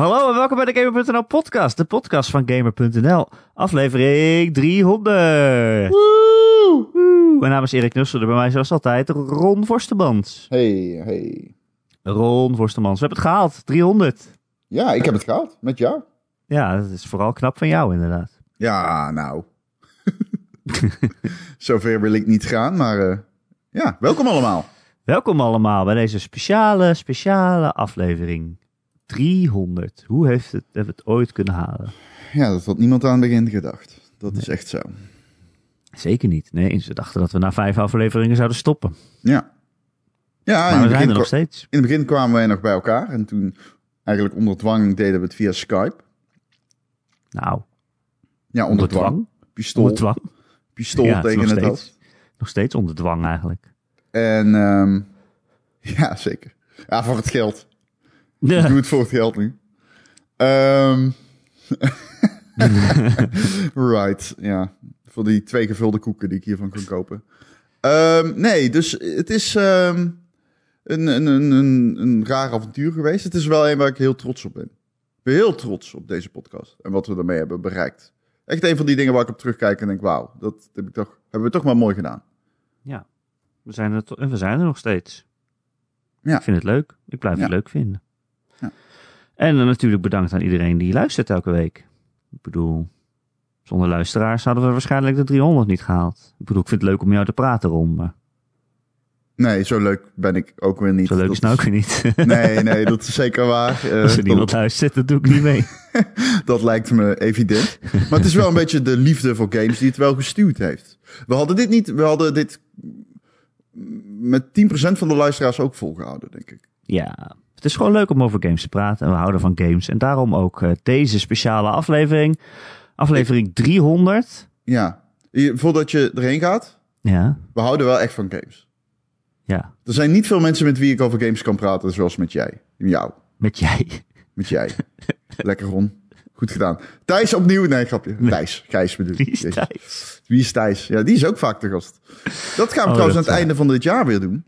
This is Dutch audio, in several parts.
Hallo en welkom bij de Gamer.nl podcast, de podcast van Gamer.nl, aflevering 300. Woe! Mijn naam is Erik Nussel, bij mij zoals altijd Ron Vorstemans. Hey, hey. Ron Vorstemans, we hebben het gehaald, 300. Ja, ik heb het gehad, met jou. Ja, dat is vooral knap van jou inderdaad. Ja, nou. Zover wil ik niet gaan, maar eh, ja, welkom allemaal. Welkom allemaal bij deze speciale, speciale aflevering. 300. Hoe heeft het, hebben we het ooit kunnen halen? Ja, dat had niemand aan het begin gedacht. Dat is echt zo. Zeker niet. Nee, ze dachten dat we na vijf afleveringen zouden stoppen. Ja. Ja, in Maar we het, zijn begin, er nog steeds. in het begin kwamen wij nog bij elkaar. En toen, eigenlijk onder dwang, deden we het via Skype. Nou, Ja, onder, onder dwang. dwang. Pistool, Onder dwang. pistool Ja, het is tegen nog het steeds. hoofd. Nog steeds onder dwang eigenlijk. En ehm, ja, zeker. Ja, voor het geld. Ik Ja. doe het voor het geld nu. Ehm right, ja. Voor die twee gevulde koeken die ik hiervan kan kopen. Ehm, nee, dus het is ehm, een, een, een, een, een raar avontuur geweest. Het is wel een waar ik heel trots op ben. Ik ben heel trots op deze podcast en wat we daarmee hebben bereikt. Echt een van die dingen waar ik op terugkijk en denk, wauw, dat heb ik toch, hebben we toch maar mooi gedaan. ja. We zijn, er we zijn er nog steeds. Ja. Ik vind het leuk. Ik blijf Ja. het leuk vinden. En dan natuurlijk bedankt aan iedereen die luistert elke week. Ik bedoel, zonder luisteraars hadden we waarschijnlijk de 300 niet gehaald. Ik bedoel, ik vind het leuk om jou te praten, Ron, maar Nee, zo leuk ben ik ook weer niet. zo leuk Dat is nou ook weer niet. Nee, nee, dat is zeker waar. Eh, Als er dat- niemand luistert, dat doe ik niet mee. Dat lijkt me evident. Maar het is wel een beetje de liefde voor games die het wel gestuurd heeft. We hadden dit niet, we hadden dit met 10% van de luisteraars ook volgehouden, denk ik. Ja, het is gewoon leuk om over games te praten. En we houden van games. En daarom ook eh, deze speciale aflevering. Aflevering 300. Ja, voordat je erheen gaat, Ja, we houden wel echt van games. ja. Er zijn niet veel mensen met wie ik over games kan praten, zoals met jij. Jou, Met jij. met jij. Lekker Ron. Goed gedaan. Thijs opnieuw. Nee, grapje. Thijs. Gijs bedoel ik. Wie is. Thijs? Wie is Thijs? Ja, die is ook vaak te gast. Dat gaan we Oh, trouwens aan het einde van dit jaar weer doen.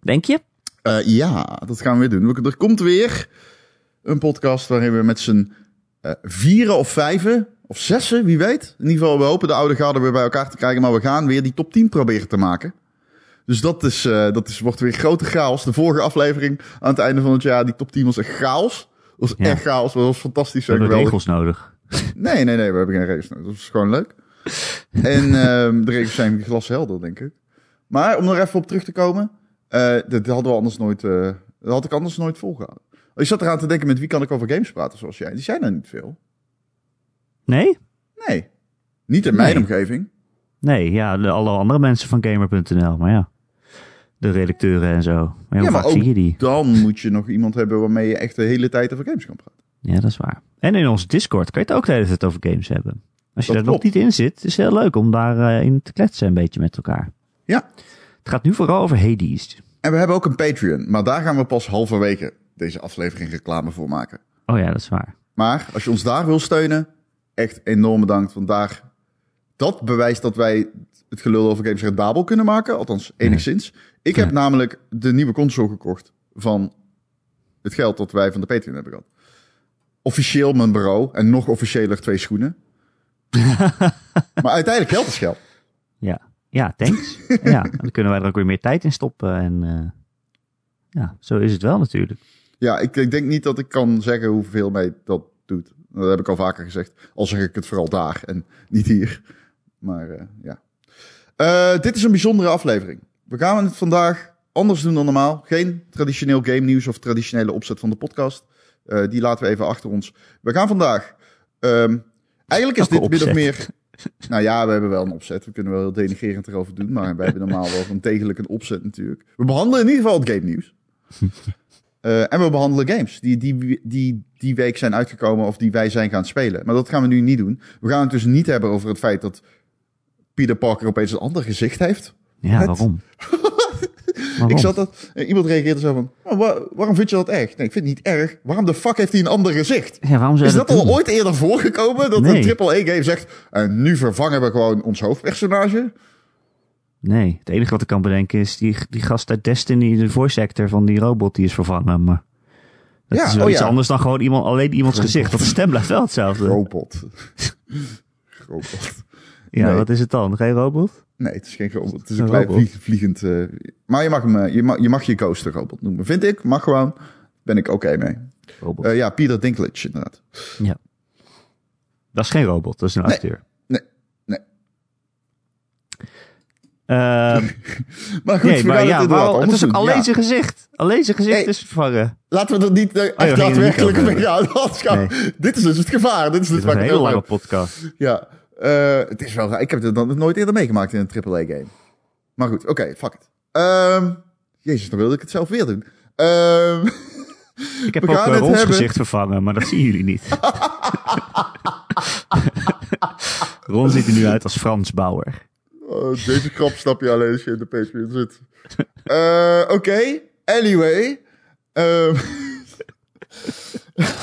Denk je? Eh, ja, dat gaan we weer doen. Er komt weer een podcast waarin we met z'n eh, vieren of vijven of zessen, wie weet. In ieder geval, we hopen de oude garde weer bij elkaar te krijgen. Maar we gaan weer die top 10 proberen te maken. Dus dat, is, eh, dat is, wordt weer grote chaos. De vorige aflevering aan het einde van het jaar, die top 10 was echt chaos. Dat was Ja. echt chaos. Dat was fantastisch. We en hebben regels nodig. Nee, nee, nee, we hebben geen regels nodig. Dat is gewoon leuk. En ehm, de regels zijn glashelder, denk ik. Maar om er even op terug te komen. Eh dat hadden we anders nooit, eh, dat had ik anders nooit volgehouden. Ik zat eraan te denken, met wie kan ik over games praten zoals jij? Die zijn er niet veel. Nee? Nee. Niet in mijn Nee. omgeving. Nee, ja, de, alle andere mensen van Gamer.nl. Maar ja, de redacteuren en zo. Maar ja, hoe Ja, maar vaak ook zie je die? dan moet je nog iemand hebben waarmee je echt de hele tijd over games kan praten. Ja, dat is waar. En in onze Discord kan je het ook de hele tijd over games hebben. Als je Dat daar nog niet in zit, is het heel leuk om daarin in te kletsen een beetje met elkaar. Ja. Het gaat nu vooral over Hades. En we hebben ook een Patreon. Maar daar gaan we pas halverwege deze aflevering reclame voor maken. Oh ja, dat is waar. Maar als je ons daar wil steunen, echt enorm bedankt. Want daar, dat bewijst dat wij het gelul over games rendabel kunnen maken. Althans, enigszins. Ik heb Ja. namelijk de nieuwe console gekocht van het geld dat wij van de Patreon hebben gehad. Officieel mijn bureau en nog officiëler twee schoenen. maar uiteindelijk geld is geld. Ja, ja thanks. ja, dan kunnen wij er ook weer meer tijd in stoppen. En eh, ja, zo is het wel natuurlijk. Ja, ik, ik denk niet dat ik kan zeggen hoeveel mij dat doet. Dat heb ik al vaker gezegd. Al zeg ik het vooral daar en niet hier. Maar eh, ja. Eh, dit is een bijzondere aflevering. We gaan het vandaag anders doen dan normaal. Geen traditioneel game nieuws of traditionele opzet van de podcast. Die laten we even achter ons. We gaan vandaag... ehm, eigenlijk is dit min of opzet? meer... Nou ja, we hebben wel een opzet. We kunnen wel heel denigrerend erover doen. Maar wij hebben normaal wel een degelijk een opzet natuurlijk. We behandelen in ieder geval het game nieuws. Eh, en we behandelen games die, die, die die week zijn uitgekomen of die wij zijn gaan spelen. Maar dat gaan we nu niet doen. We gaan het dus niet hebben over het feit dat Peter Parker opeens een ander gezicht heeft. Ja, waarom? waarom? Ik zat dat, eh, iemand reageerde zo van, "Oh, wa- waarom vind je dat erg? Nee, ik vind het niet erg. Waarom de fuck heeft hij een ander gezicht? Ja, waarom zou Is dat dat al ooit eerder voorgekomen? Dat Nee. een AAA-game zegt, en nu vervangen we gewoon ons hoofdpersonage? Nee, het enige wat ik kan bedenken is die, die gast uit Destiny, de voice actor van die robot, die is vervangen. Maar Het Ja, is wel oh iets ja. anders dan gewoon iemand, alleen iemands gezicht. Want de stem blijft wel hetzelfde. Robot. robot. Ja, Nee. wat is het dan? Geen robot? Nee, het is geen robot. Het is Een een klein vlieg- vliegend... eh, maar je mag, hem, eh, je, mag, je mag je ghoster robot noemen. Vind ik, mag gewoon. Ben ik oké mee. Robot. Eh, ja, Peter Dinklage inderdaad. ja. Dat is geen robot, dat is een Nee. acteur. Nee, nee. Ehm, Maar goed, nee, maar ja, het waarom- het is ook alleen Ja. zijn gezicht. Alleen zijn gezicht Hey. is vervangen. Laten we er niet Oh, echt er daadwerkelijk mee gaan. Dit is dus het gevaar. Dit is dus Dit een hele lange podcast. Ja, eh, het is wel raar. Ik heb het dan nooit eerder meegemaakt in een AAA-game. Maar goed, oké, fuck it. Ehm, jezus, dan wilde ik het zelf weer doen. Ehm, Ik heb ook het Rons hebben- gezicht vervangen, maar dat zien jullie niet. Ron ziet er nu uit als Frans Bauer. oh, deze grap snap je alleen als je in de Patreon zit. Eh, oké, anyway. Ehm,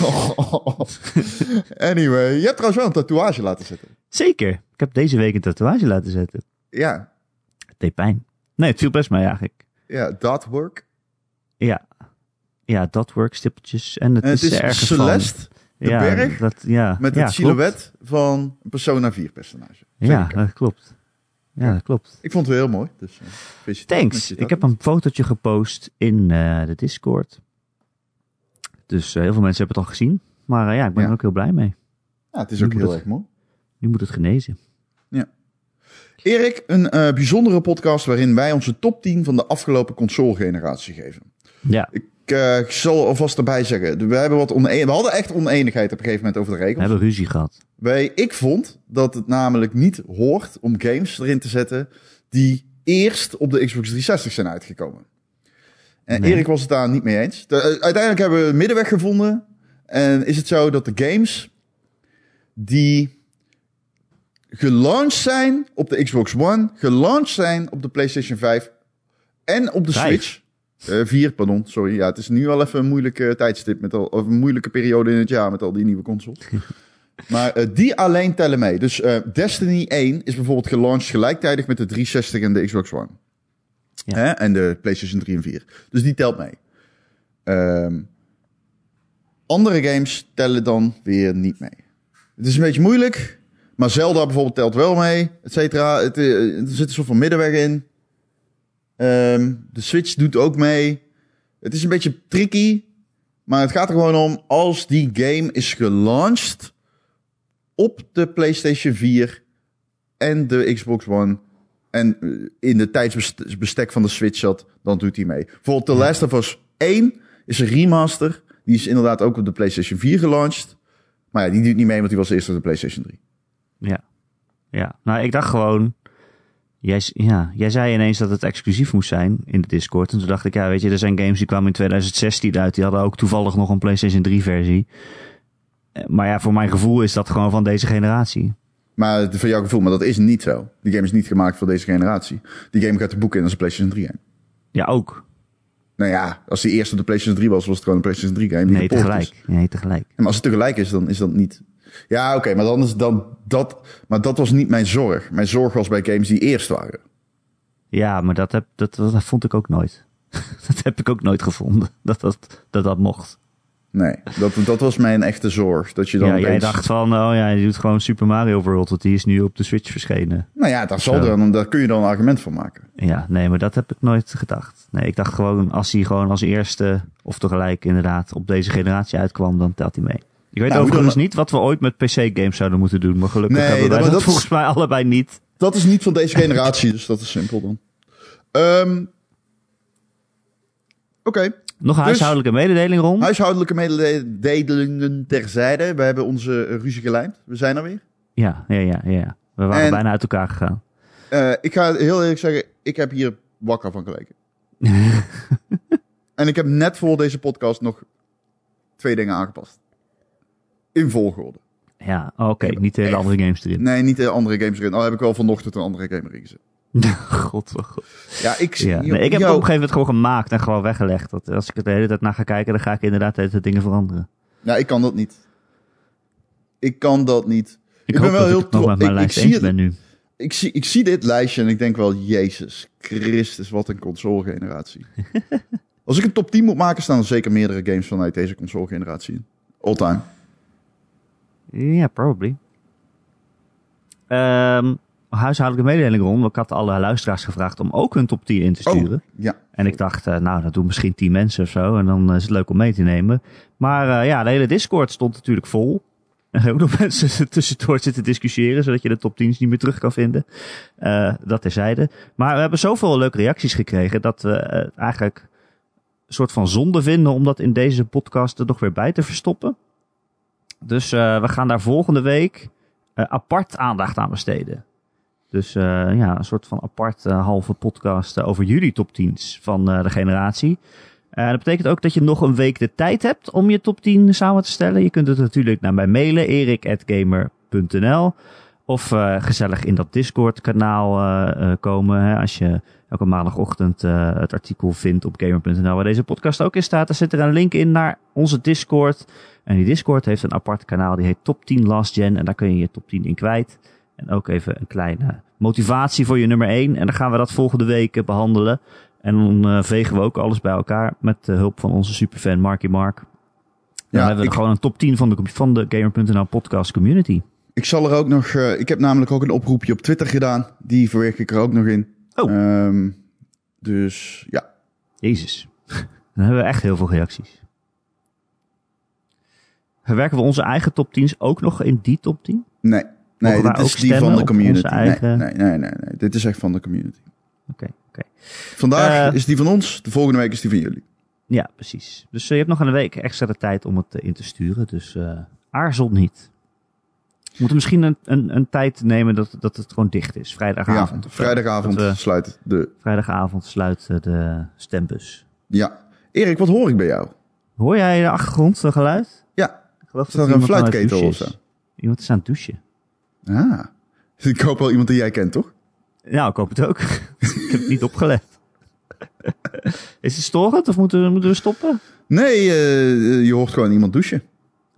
anyway, je hebt trouwens wel een tatoeage laten zetten. Zeker. Ik heb deze week een tatoeage laten zetten. Ja, Het deed pijn. Nee, het viel best mee eigenlijk. ja, dot work. Ja. Ja, dat work stippeltjes. En het, En het is, is ergens Celeste van. de ja, berg Dat, ja, met ja, het silhouet van een Persona 4 personage. Ja, dat klopt. Ja, dat klopt. Ik vond het wel heel mooi. Dus, eh, Thanks. Ik heb een fotootje gepost in eh, de Discord. Dus eh, heel veel mensen hebben het al gezien. Maar ja, ik ben er ook heel blij mee. Ja, het is ook heel erg mooi. Nu moet het genezen. Erik, een eh, bijzondere podcast waarin wij onze top 10 van de afgelopen console-generatie geven. Ja, Ik, eh, ik zal alvast erbij zeggen, we, hebben wat one- we hadden echt oneenigheid op een gegeven moment over de we regels. hebben ruzie gehad. Wij, ik vond dat het namelijk niet hoort om games erin te zetten die eerst op de Xbox 360 zijn uitgekomen. En Nee. Erik was het daar niet mee eens. De- eh, uiteindelijk hebben we een middenweg gevonden. En is het zo dat de games die gelaunched zijn op de Xbox One, gelaunched zijn op de PlayStation 5 en op de Vijf? Switch. Eh 4, pardon, sorry. Ja, het is nu al even een moeilijke tijdstip met al, of een moeilijke periode in het jaar met al die nieuwe consoles. maar eh, die alleen tellen mee. Dus eh, Destiny 1 is bijvoorbeeld gelaunched gelijktijdig met de 360 en de Xbox One. Ja. Hè? En de PlayStation 3 en 4. Dus die telt mee. Ehm, andere games tellen dan weer niet mee. Het is een beetje moeilijk, maar Zelda bijvoorbeeld telt wel mee, et cetera. Eh, er zit een soort van middenweg in. Ehm, de Switch doet ook mee. Het is een beetje tricky, maar het gaat er gewoon om als die game is gelaunched op de PlayStation 4 en de Xbox One en eh, in de tijdsbestek van de Switch zat, dan doet hij mee. Bijvoorbeeld The Last of Us 1 is een remaster. Die is inderdaad ook op de PlayStation 4 gelaunched. Maar ja, die doet niet mee, want die was eerst op de PlayStation 3. Ja. Ja, nou ik dacht gewoon... Jij, ja, jij zei ineens dat het exclusief moest zijn in de Discord. En toen dacht ik, ja weet je, er zijn games die kwamen in 2016 uit. Die hadden ook toevallig nog een PlayStation 3 versie. Eh, Maar ja, voor mijn gevoel is dat gewoon van deze generatie. Maar voor jouw gevoel, maar dat is niet zo. Die game is niet gemaakt voor deze generatie. Die game gaat de boeken in als een PlayStation 3 game. Ja, ook. Nou ja, als die eerst op de PlayStation 3 was, was het gewoon een PlayStation 3 game. Nee, tegelijk. Nee, tegelijk. Ja, maar als het tegelijk is, dan is dat niet... Ja, oké, maar dan is dan dat... Maar dat was niet mijn zorg. Mijn zorg was bij games die eerst waren. Ja, maar dat, heb, dat, dat vond ik ook nooit. dat heb ik ook nooit gevonden. Dat dat, dat, dat mocht. Nee, dat, dat was mijn echte zorg. Dat je dan Ja, jij dacht van, oh ja, je doet gewoon Super Mario World. Want die is nu op de Switch verschenen. Nou ja, daar, zal dan, daar kun je dan een argument van maken. Ja, nee, maar dat heb ik nooit gedacht. Nee, ik dacht gewoon, als hij gewoon als eerste, of tegelijk inderdaad, op deze generatie uitkwam, dan telt hij mee. Ik weet Nou, overigens niet wat we ooit met PC-games zouden moeten doen. Maar gelukkig Nee, hebben wij dat- dat, dat is- volgens mij allebei niet. Dat is niet van deze generatie, dus dat is simpel dan. Ehm, Oké, Nog Dus- huishoudelijke mededeling, Ron? huishoudelijke mededelingen terzijde. We hebben onze ruzie gelijmd. We zijn er weer. Ja, ja, ja, ja. We waren En- bijna uit elkaar gegaan. Eh, ik ga heel eerlijk zeggen, ik heb hier wakker van geleken. En ik heb net voor deze podcast nog twee dingen aangepast. In volgorde. Ja, oké, niet de hele echt- andere games erin. Nee, niet de andere games erin. Al heb ik wel vanochtend een andere game erin gezet. God, oh god. Ja, ik, Ja. Nee, ik heb het op een gegeven moment gewoon gemaakt en gewoon weggelegd. Dat als ik er de hele tijd naar ga kijken, dan ga ik inderdaad de hele tijd dingen veranderen. Ja, ik kan dat niet. Ik kan dat niet. Ik, ben wel heel ik het nog tro- met mijn ik- zie het- ben nu. Ik zie, ik zie dit lijstje en ik denk wel, Jezus Christus, wat een console-generatie. Als ik een top 10 moet maken, staan er zeker meerdere games vanuit deze console-generatie in. All time. Ja, probably. Ehm huishoudelijke mededeling rond. Ik had alle luisteraars gevraagd om ook hun top 10 in te sturen. Oh, ja. En ik dacht, eh, nou, dat doen misschien 10 mensen of zo. En dan is het leuk om mee te nemen. Maar eh, ja, de hele Discord stond natuurlijk vol. Er zijn ook nog mensen tussendoor zitten discussiëren, zodat je de top 10's niet meer terug kan vinden. Uh, dat terzijde. Maar we hebben zoveel leuke reacties gekregen dat we eigenlijk een soort van zonde vinden om dat in deze podcast er nog weer bij te verstoppen. Dus uh, we gaan daar volgende week apart aandacht aan besteden. Dus ja, een soort van apart halve podcast over jullie top 10's van de generatie. Dat betekent ook dat je nog een week de tijd hebt om je top 10 samen te stellen. Je kunt het natuurlijk naar mij mailen, erik.gamer.nl. Of gezellig in dat Discord-kanaal uh, komen. Hè, als je elke maandagochtend het artikel vindt op gamer.nl waar deze podcast ook in staat. Dan zit er een link in naar onze Discord. En die Discord heeft een apart kanaal, die heet Top 10 Last Gen. En daar kun je je top 10 in kwijt. En ook even een kleine motivatie voor je nummer 1. En dan gaan we dat volgende week behandelen. En dan uh, vegen we ook alles bij elkaar met de hulp van onze superfan Marky Mark. Dan ja, hebben we ik... gewoon een top 10 van de, van de Gamer.nl podcast community. Ik zal er ook nog, uh, ik heb namelijk ook een oproepje op Twitter gedaan. Die verwerk ik er ook nog in. Oh. Um, dus ja. Jezus. Dan hebben we echt heel veel reacties. Verwerken we onze eigen top 10's ook nog in die top 10? Nee. Nee, dit is die van de community. Eigen... Nee, nee, nee, nee, nee. Dit is echt van de community. Oké, okay, oké. Okay. Vandaag uh, is die van ons, de volgende week is die van jullie. Ja, precies. Dus uh, je hebt nog een week extra de tijd om het uh, in te sturen. Dus aarzel niet. We moeten misschien een, een, een, tijd nemen dat, dat het gewoon dicht is. Vrijdagavond. Ja, vrijdagavond we, sluit de... Vrijdagavond sluit de stembus. Ja. Erik, wat hoor ik bij jou? Hoor jij de achtergrondgeluid? Ja. Ik geloof is dat er een fluitketel of zo? Iemand is aan het douchen. Ah. Ik hoop wel iemand die jij kent, toch? Ja, ik hoop het ook. ik heb het niet opgelet. Is het storend of moeten we, moeten we stoppen? Nee, uh, je hoort gewoon iemand douchen.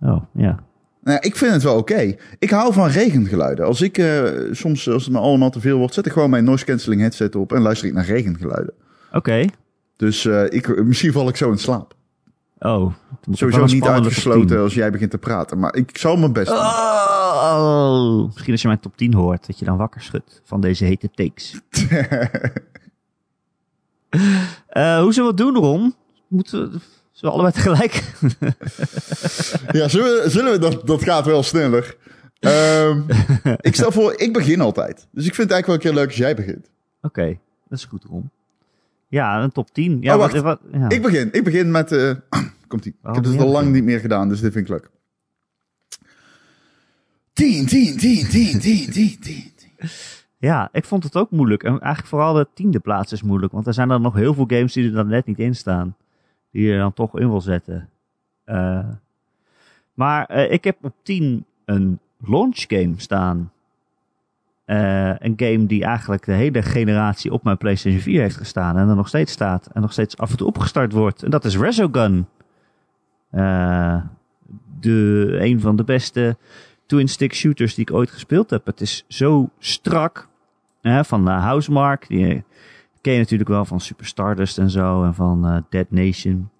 Oh, ja. Nou, ik vind het wel oké. Okay. Ik hou van regengeluiden. Als ik uh, soms, als het me allemaal te veel wordt, zet ik gewoon mijn noise cancelling headset op en luister ik naar regengeluiden. Oké. Okay. Dus uh, ik, misschien val ik zo in slaap. Oh. Sowieso niet uitgesloten als jij begint te praten, maar ik zal mijn best doen. Oh, misschien als je mijn top 10 hoort, dat je dan wakker schudt van deze hete takes. uh, hoe zullen we het doen, Ron? Moeten we, we allebei tegelijk? ja, zullen we, zullen we dat, dat gaat wel sneller. Um, ik stel voor, ik begin altijd. Dus ik vind het eigenlijk wel een keer leuk als jij begint. Oké, okay, dat is goed, Ron. Ja, een top 10. Ja, oh, wacht. Wat, wat, ja. Ik begin. Ik begin met... Uh, komt ie. Ik heb het al lang niet meer gedaan, dus dit vind ik leuk. 10, 10, 10, 10, 10, 10, 10. Ja, ik vond het ook moeilijk. En eigenlijk vooral de tiende plaats is moeilijk. Want er zijn er nog heel veel games die er dan net niet in staan. Die je dan toch in wil zetten. Uh, maar uh, ik heb op 10 een launch game staan. Uh, een game die eigenlijk de hele generatie op mijn PlayStation 4 heeft gestaan. En er nog steeds staat. En nog steeds af en toe opgestart wordt. En dat is Resogun. de, een van de beste twin-stick shooters die ik ooit gespeeld heb. Het is zo strak. Van Housemark. Die ken je natuurlijk wel van Super Stardust en zo. En van uh, Dead Nation.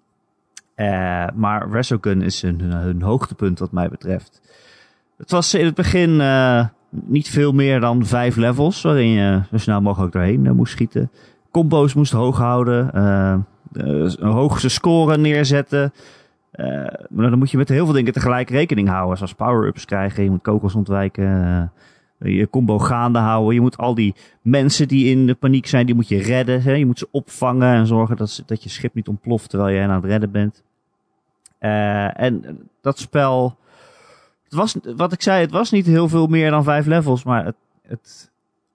Uh, maar Resogun is hun, hun hoogtepunt wat mij betreft. Het was in het begin niet veel meer dan vijf levels. Waarin je zo snel mogelijk doorheen moest schieten. Combo's moest hoog houden. een hoogste score neerzetten. Maar dan moet je met heel veel dingen tegelijk rekening houden. Zoals power-ups krijgen, je moet kogels ontwijken, je combo gaande houden. Je moet al die mensen die in de paniek zijn, die moet je redden. Hè? Je moet ze opvangen en zorgen dat, dat je schip niet ontploft terwijl je aan het redden bent. Uh, en dat spel, het was, wat ik zei, het was niet heel veel meer dan vijf levels, maar het, het,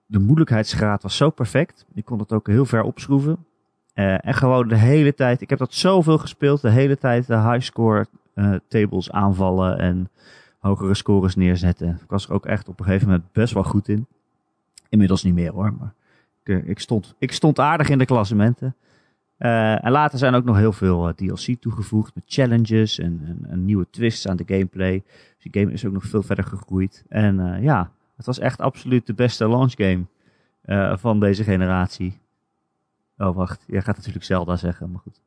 de moeilijkheidsgraad was zo perfect. Je kon het ook heel ver opschroeven. Uh, en gewoon de hele tijd, ik heb dat zoveel gespeeld, de hele tijd de high score uh, tables aanvallen en hogere scores neerzetten. Ik was er ook echt op een gegeven moment best wel goed in. Inmiddels niet meer hoor, maar ik, ik stond, ik stond aardig in de klassementen. Uh, en later zijn ook nog heel veel DLC toegevoegd met challenges en, en, nieuwe twists aan de gameplay. Dus die game is ook nog veel verder gegroeid. En ja, het was echt absoluut de beste launch game van deze generatie. Oh, wacht. Jij gaat natuurlijk Zelda zeggen, maar goed.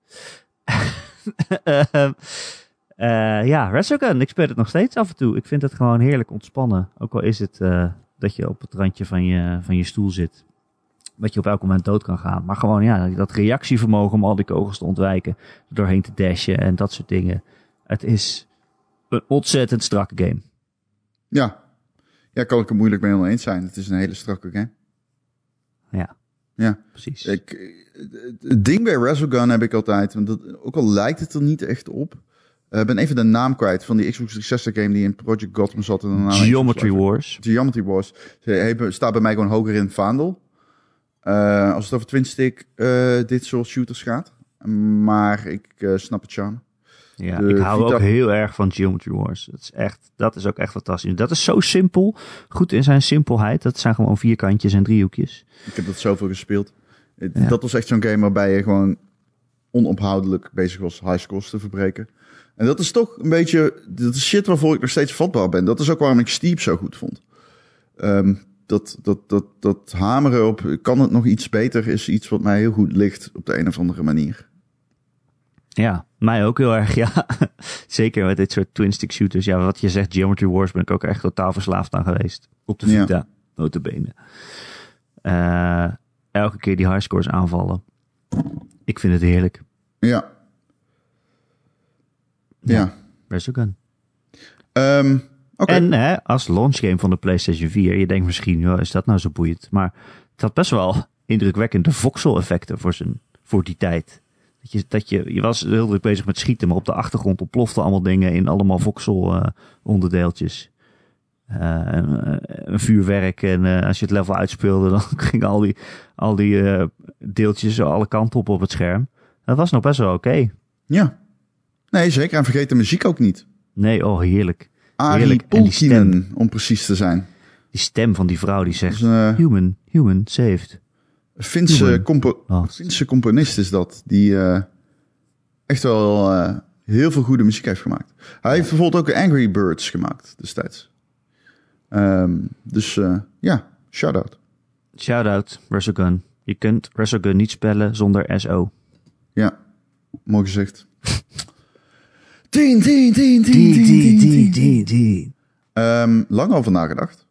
Eh, ja, Resogun. Ik speel het nog steeds af en toe. Ik vind het gewoon heerlijk ontspannen. Ook al is het eh, dat je op het randje van je, van je stoel zit. Dat je op elk moment dood kan gaan. Maar gewoon, ja, dat reactievermogen om al die kogels te ontwijken. Doorheen te dashen en dat soort dingen. Het is een ontzettend strakke game. Ja. Ja, kan ik er moeilijk mee oneens zijn. Het is een hele strakke game. Ja, Ja. precies. Ik, het ding bij Resogun heb ik altijd, want dat, ook al lijkt het er niet echt op. Ik ben even de naam kwijt van die Xbox 360 game die in Project Gotham zat. En daarna Geometry. Wars. Geometry Wars. Ze staat bij mij gewoon hoger in het vaandel. Eh, als het over twin stick eh, dit soort shooters gaat. Maar ik eh, snap het charme. Ja, De ik hou Vita- ook heel erg van Geometry Wars. Dat is echt, dat is ook echt fantastisch. Dat is zo simpel. Goed in zijn simpelheid. Dat zijn gewoon vierkantjes en driehoekjes. Ik heb dat zoveel gespeeld. Ja. Dat was echt zo'n game waarbij je gewoon onophoudelijk bezig was high scores te verbreken. En dat is toch een beetje, dat is shit waarvoor ik nog steeds vatbaar ben. Dat is ook waarom ik Steep zo goed vond. Ehm, dat, dat, dat, dat hameren op, kan het nog iets beter, is iets wat mij heel goed ligt op de een of andere manier. Ja, mij ook heel erg, ja. Zeker met dit soort twin-stick shooters. Ja, wat je zegt, Geometry Wars ben ik ook echt totaal verslaafd aan geweest. Op de Ja. Vita, notabene. Eh elke keer die highscores aanvallen. Ik vind het heerlijk. Ja. Ja. Ja. Resogun. Ehm, Oké. En hè, als launchgame van de PlayStation 4, je denkt misschien, is dat nou zo boeiend? Maar het had best wel indrukwekkende voxel-effecten voor, zijn, voor die tijd. Dat je, dat je, je was heel druk bezig met schieten, maar op de achtergrond ontploften allemaal dingen in allemaal voxel-onderdeeltjes. een vuurwerk en eh, als je het level uitspeelde, dan gingen al die, al die eh, deeltjes alle kanten op op het scherm. Dat was nog best wel oké. Ja. Nee, zeker. En vergeet de muziek ook niet. Nee, oh heerlijk. Arie om precies te zijn. Die stem van die vrouw die zegt, een eh, human, human, saved. Finse, Human. compo Oh. Finse componist is dat. Die eh, echt wel eh, heel veel goede muziek heeft gemaakt. Hij heeft bijvoorbeeld ook Angry Birds gemaakt destijds. Ehm, dus ja, shout-out. Shout-out, Resogun. Je kunt Resogun niet spellen zonder SO. Ja, mooi gezegd. 10, 10, 10, 10, 10, 10, 10. Ehm, lang over nagedacht.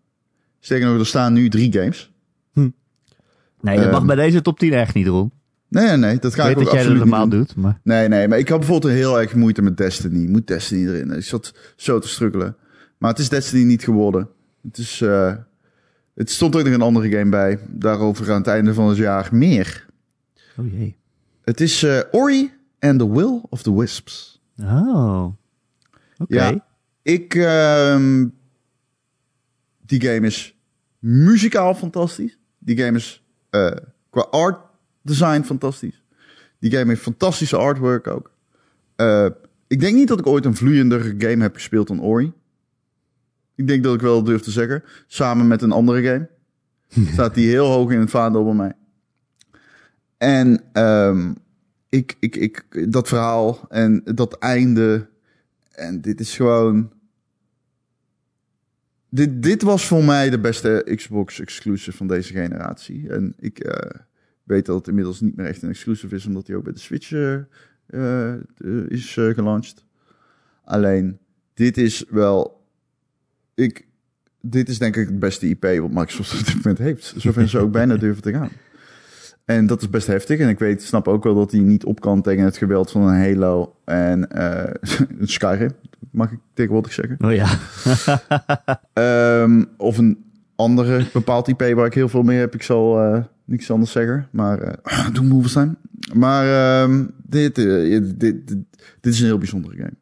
Sterker nog, er staan nu drie games. Nee, dat mag Ehm, bij deze top 10 echt niet, Ron. Nee, nee, nee, dat Ik ga weet ik ook dat jij dat normaal doen. doet, maar... Nee, nee, maar ik had bijvoorbeeld heel erg moeite met Destiny. Moet Destiny erin? Ik zat zo te struggelen. Maar het is Destiny niet geworden. Het, is, eh, het stond ook nog een andere game bij. Daarover aan het einde van het jaar meer. Oh jee. Het is eh, Ori and the Will of the Wisps. Oh. Oké. Ja. Ik, ehm, die game is muzikaal fantastisch. Die game is eh, qua art design fantastisch. Die game heeft fantastische artwork ook. Eh, ik denk niet dat ik ooit een vloeiender game heb gespeeld dan Ori. Ik denk dat ik wel durf te zeggen. Samen met een andere game. Staat die heel hoog in het vaandel bij mij. En ehm, ik, ik, ik, dat verhaal en dat einde. En dit is gewoon. Dit, dit was voor mij de beste Xbox exclusive van deze generatie. En ik eh, weet dat het inmiddels niet meer echt een exclusive is, omdat hij ook bij de Switch eh, eh, is gelanceerd. Alleen, dit is wel. Ik, dit is denk ik het beste IP wat Microsoft op dit moment heeft. Zover ze ook bijna durven te gaan. En dat is best heftig. En ik weet, snap ook wel dat hij niet op kan tegen het geweld van een Halo en een Skyrim. Mag ik tegenwoordig zeggen. Oh ja. Ehm, of een andere bepaald IP waar ik heel veel mee heb. Ik zal eh, niks anders zeggen. Maar eh doe moves zijn. Maar ehm, dit, eh, dit, dit, dit is een heel bijzondere game.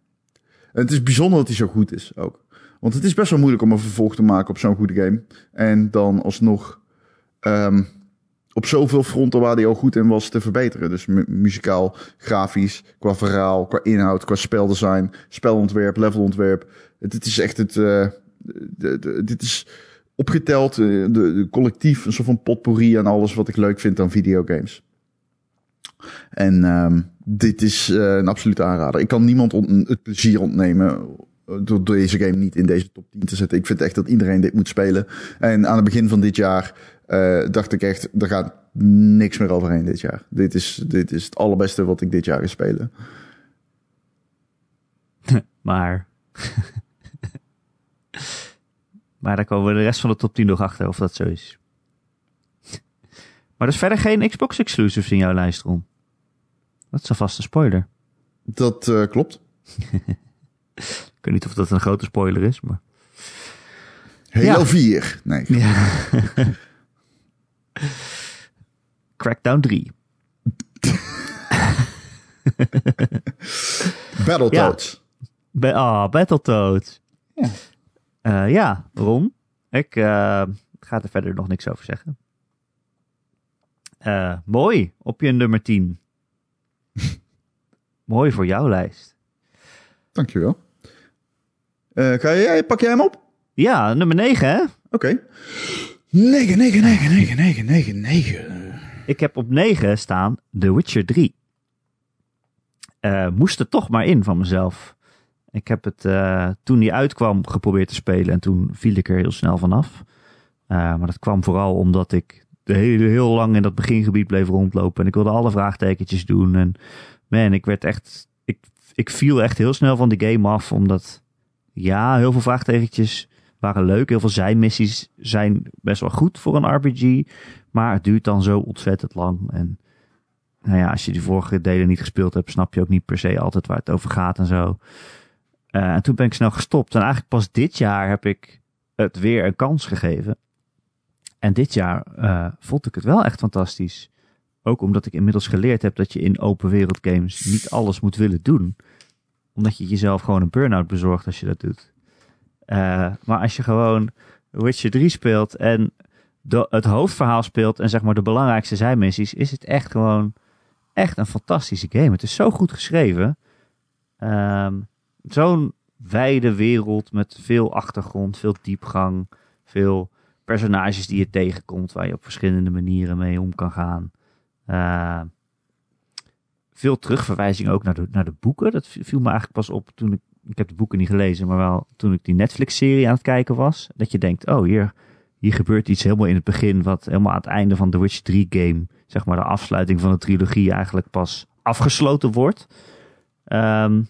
En het is bijzonder dat hij zo goed is ook. Want het is best wel moeilijk om een vervolg te maken op zo'n goede game. En dan alsnog ehm, op zoveel fronten waar hij al goed in was te verbeteren. Dus mu- muzikaal, grafisch, qua verhaal, qua inhoud, qua speldesign, spelontwerp, levelontwerp. Het is echt het. eh, de, dit is opgeteld, eh, de, collectief, een soort van potpourri aan alles wat ik leuk vind aan videogames. En ehm, dit is eh, een absolute aanrader. Ik kan niemand het plezier ontnemen door deze game niet in deze top 10 te zetten. Ik vind echt dat iedereen dit moet spelen. En aan het begin van dit jaar uh, dacht ik echt, er gaat niks meer overheen dit jaar. Dit is, dit is het allerbeste wat ik dit jaar ga spelen. maar. maar daar komen we de rest van de top 10 nog achter of dat zo is. Maar er is verder geen Xbox exclusives in jouw lijst, Ron. Dat is alvast een spoiler. Dat uh, klopt. ik weet niet of dat een grote spoiler is, maar... Halo ja. 4. Nee. Ja. Crackdown 3. Battletoads. Ja. Ah, oh, Battletoads. Ja. Uh, ja, Ron. Ik uh, ga er verder nog niks over zeggen. Uh, mooi, op je nummer 10. mooi voor jouw lijst. Dankjewel. Ga jij, pak jij hem op? Ja, nummer 9 hè? Oké. Okay. 9, 9, 9, 9, 9, 9, 9. Ik heb op 9 staan The Witcher 3. Uh, moest er toch maar in van mezelf. Ik heb het uh, toen die uitkwam geprobeerd te spelen en toen viel ik er heel snel vanaf. Uh, maar dat kwam vooral omdat ik heel, heel lang in dat begingebied bleef rondlopen. En ik wilde alle vraagtekentjes doen. En man, ik werd echt. Ik, ik viel echt heel snel van de game af. Omdat ja, heel veel vraagtekentjes waren leuk. Heel veel zijmissies zijn best wel goed voor een RPG. Maar het duurt dan zo ontzettend lang. En nou ja, als je die vorige delen niet gespeeld hebt, snap je ook niet per se altijd waar het over gaat en zo. Uh, en toen ben ik snel gestopt. En eigenlijk pas dit jaar heb ik het weer een kans gegeven. En dit jaar uh, vond ik het wel echt fantastisch. Ook omdat ik inmiddels geleerd heb dat je in open wereld games niet alles moet willen doen. Omdat je jezelf gewoon een burn-out bezorgt als je dat doet. Uh, maar als je gewoon Witcher 3 speelt en de, het hoofdverhaal speelt en zeg maar de belangrijkste zijmissies, is het echt gewoon echt een fantastische game. Het is zo goed geschreven. Um, Zo'n wijde wereld met veel achtergrond, veel diepgang, veel personages die je tegenkomt waar je op verschillende manieren mee om kan gaan. Uh, veel terugverwijzing ook naar de, naar de boeken. Dat viel me eigenlijk pas op toen ik, ik heb de boeken niet gelezen, maar wel toen ik die Netflix-serie aan het kijken was. Dat je denkt, oh hier, hier gebeurt iets helemaal in het begin, wat helemaal aan het einde van The Witcher 3 game, zeg maar de afsluiting van de trilogie eigenlijk pas afgesloten wordt. Um,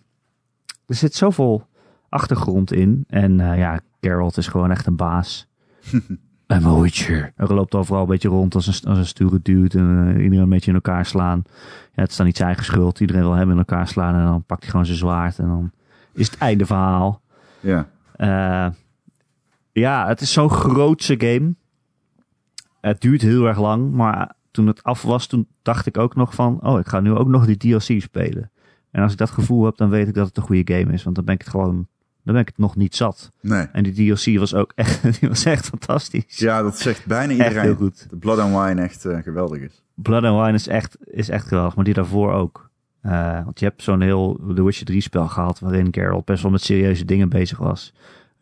er zit zoveel achtergrond in. En uh, ja, Geralt is gewoon echt een baas. En een Witcher. Er loopt overal een beetje rond als een, als een sture dude. En uh, iedereen een beetje in elkaar slaan. Ja, het is dan niet zijn eigen schuld. Iedereen wil hem in elkaar slaan. En dan pakt hij gewoon zijn zwaard. En dan is het einde verhaal. Ja. Uh, ja, het is zo'n grootse game. Het duurt heel erg lang. Maar toen het af was, toen dacht ik ook nog van... Oh, ik ga nu ook nog die DLC spelen. En als ik dat gevoel heb, dan weet ik dat het een goede game is. Want dan ben ik het gewoon dan ben ik het nog niet zat. Nee. En die DLC was ook echt, die was echt fantastisch. Ja, dat zegt bijna iedereen. Echt heel goed. De Blood and Wine echt uh, geweldig is. Blood and Wine is echt, is echt geweldig, maar die daarvoor ook. Uh, want je hebt zo'n heel The Witcher 3 spel gehad, waarin Geralt best wel met serieuze dingen bezig was.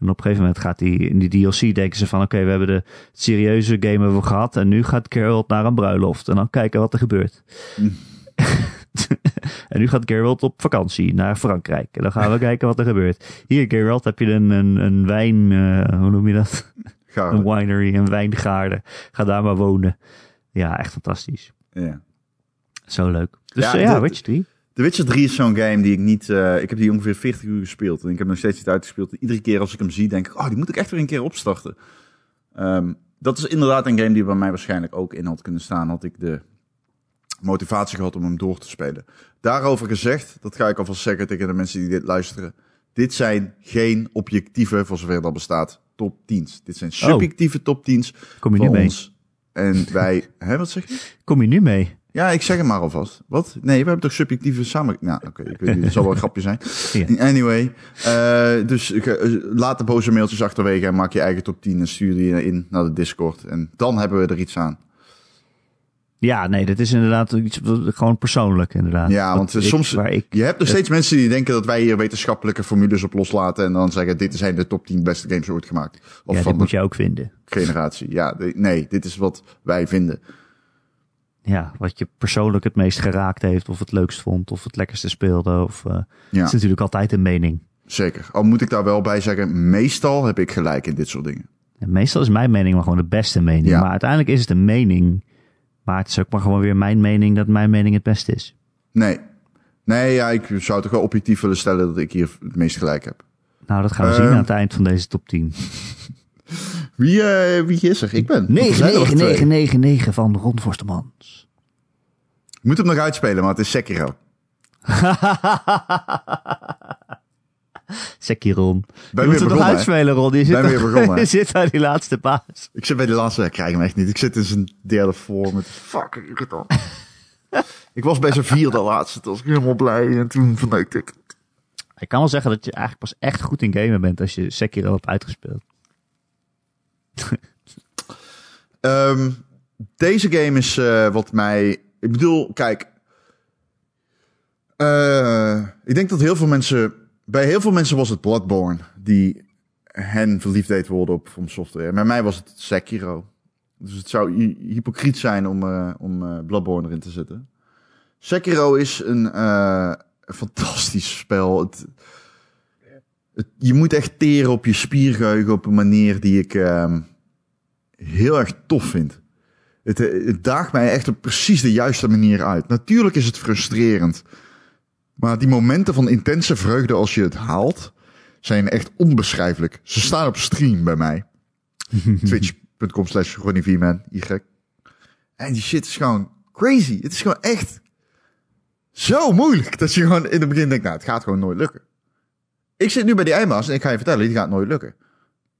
En op een gegeven moment gaat die, in die DLC denken ze van, oké, okay, we hebben de serieuze game hebben we gehad en nu gaat Geralt naar een bruiloft en dan kijken wat er gebeurt. Mm. en nu gaat Geralt op vakantie naar Frankrijk. En dan gaan we kijken wat er gebeurt. Hier, Geralt, heb je een, een, een wijn, uh, hoe noem je dat? Een winery, een wijngaarde. Ga daar maar wonen. Ja, echt fantastisch. Ja. Zo leuk. Dus ja, uh, ja de, Witcher 3. De Witcher 3 is zo'n game die ik niet... Uh, ik heb die ongeveer 40 uur gespeeld. En ik heb nog steeds niet uitgespeeld. Iedere keer als ik hem zie, denk ik... Oh, die moet ik echt weer een keer opstarten. Um, dat is inderdaad een game die bij mij waarschijnlijk ook in had kunnen staan. Had ik de motivatie gehad om hem door te spelen. Daarover gezegd, dat ga ik alvast zeggen tegen de mensen die dit luisteren. Dit zijn geen objectieve, voor zover dat bestaat, top 10's. Dit zijn subjectieve oh. top 10's. Kom je nu mee? En wij, hè, wat zeg je? Kom je nu mee? Ja, ik zeg hem maar alvast. Wat? Nee, we hebben toch subjectieve samen... Nou, oké, okay, ik weet niet, het zal wel een grapje zijn. Anyway, uh, dus uh, laat de boze mailtjes achterwege en maak je eigen top 10 en stuur die in naar de Discord. En dan hebben we er iets aan. Ja, nee, dat is inderdaad iets gewoon persoonlijk, inderdaad. Ja, want soms. Ik, je hebt er steeds mensen die denken dat wij hier wetenschappelijke formules op loslaten. En dan zeggen: dit zijn de top 10 beste games ooit gemaakt. Of ja, van moet je ook vinden. Generatie. Ja, nee, dit is wat wij vinden. Ja, wat je persoonlijk het meest geraakt heeft, of het leukst vond, of het lekkerste speelde. Of, uh, ja. Is natuurlijk altijd een mening. Zeker. Al moet ik daar wel bij zeggen, meestal heb ik gelijk in dit soort dingen. En meestal is mijn mening maar gewoon de beste mening. Ja. Maar uiteindelijk is het een mening. Maar het is ook maar gewoon weer mijn mening dat mijn mening het beste is. Nee. Nee, ja, ik zou toch wel objectief willen stellen dat ik hier het meest gelijk heb. Nou, dat gaan we Ehm. zien aan het eind van deze top 10. Wie, eh, wie is er? Ik ben. Er zijn er nog twee. 9999 van Ron Forstemans. Ik moet hem nog uitspelen, maar het is Sekiro. Sekkie Ron. Ben je moet het nog uitspelen, Ron. Je zit, Ben weer begonnen, je zit bij die laatste baas. Ik zit bij de laatste, ik krijg hem echt niet. Ik zit in zijn derde voor met fucking irritant. ik was bij zijn vierde laatste, toen was ik helemaal blij en toen verneukte ik. Ik kan wel zeggen dat je eigenlijk pas echt goed in gamen bent als je Sekiro hebt uitgespeeld. Ehm, deze game is eh, wat mij. Ik bedoel, kijk. eh, ik denk dat heel veel mensen. Bij heel veel mensen was het Bloodborne die hen verliefd deed worden op From Software. Bij mij was het Sekiro. Dus het zou hy- hypocriet zijn om, eh, om Bloodborne erin te zetten. Sekiro is een fantastisch spel. Het- je moet echt teren op je spiergeheugen op een manier die ik. ehm, heel erg tof vind. Het, eh, het daagt mij echt op precies de juiste manier uit. Natuurlijk is het frustrerend. Maar die momenten van intense vreugde als je het haalt, zijn echt onbeschrijfelijk. Ze staan op stream bij mij. Twitch.com slash Ronnie Vman, Y. En die shit is gewoon crazy. Het is gewoon echt zo moeilijk. Dat je gewoon in het begin denkt, nou, het gaat gewoon nooit lukken. Ik zit nu bij die eindbaas en ik ga je vertellen, die gaat nooit lukken.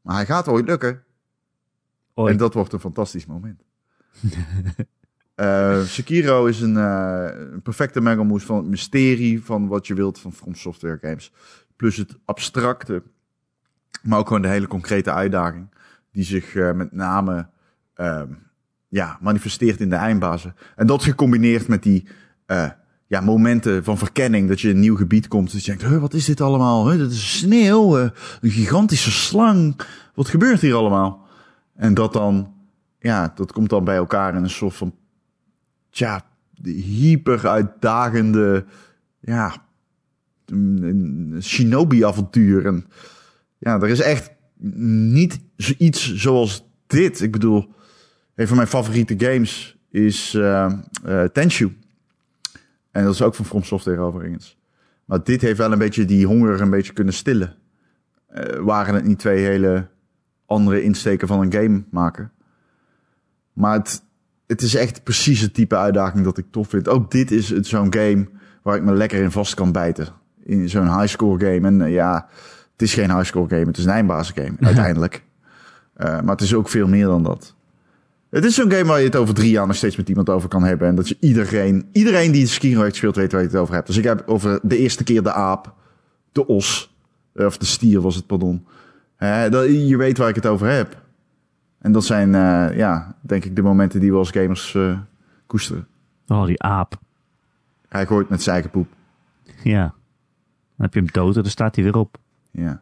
Maar hij gaat ooit lukken. Ooit. En dat wordt een fantastisch moment. Eh, Sekiro is een, eh, een perfecte mengelmoes van het mysterie van wat je wilt van From Software games. Plus het abstracte, maar ook gewoon de hele concrete uitdaging. Die zich eh, met name ehm, ja, manifesteert in de eindbazen. En dat gecombineerd met die ja, momenten van verkenning. Dat je in een nieuw gebied komt. Dat je denkt, "Huh, wat is dit allemaal? Dat is sneeuw, eh, een gigantische slang. Wat gebeurt hier allemaal? En dat dan, ja, dat komt dan bij elkaar in een soort van, tja, hyper uitdagende, ja, shinobi-avontuur. En ja, er is echt niet zoiets zoals dit. Ik bedoel, een van mijn favoriete games is eh eh, Tenchu. En dat is ook van From Software overigens. Maar dit heeft wel een beetje die honger een beetje kunnen stillen. Eh, waren het niet twee hele andere insteken van een game maken. Maar het, het is echt precies het type uitdaging dat ik tof vind. Ook dit is zo'n game waar ik me lekker in vast kan bijten. In zo'n highscore game. En eh, ja, het is geen highscore game, het is een eindbazen game uiteindelijk. Eh, maar het is ook veel meer dan dat. Het is zo'n game waar je het over drie jaar nog steeds met iemand over kan hebben. En dat je iedereen, iedereen die Sekiro heeft gespeeld weet waar je het over hebt. Dus ik heb over de eerste keer de aap, de os, eh, of de stier was het, pardon. Dat, je weet waar ik het over heb. En dat zijn, eh, ja, denk ik de momenten die we als gamers eh, koesteren. Oh, die aap. Hij gooit met zijn eigen poep. Ja. Dan heb je hem dood en dan staat hij weer op. Ja.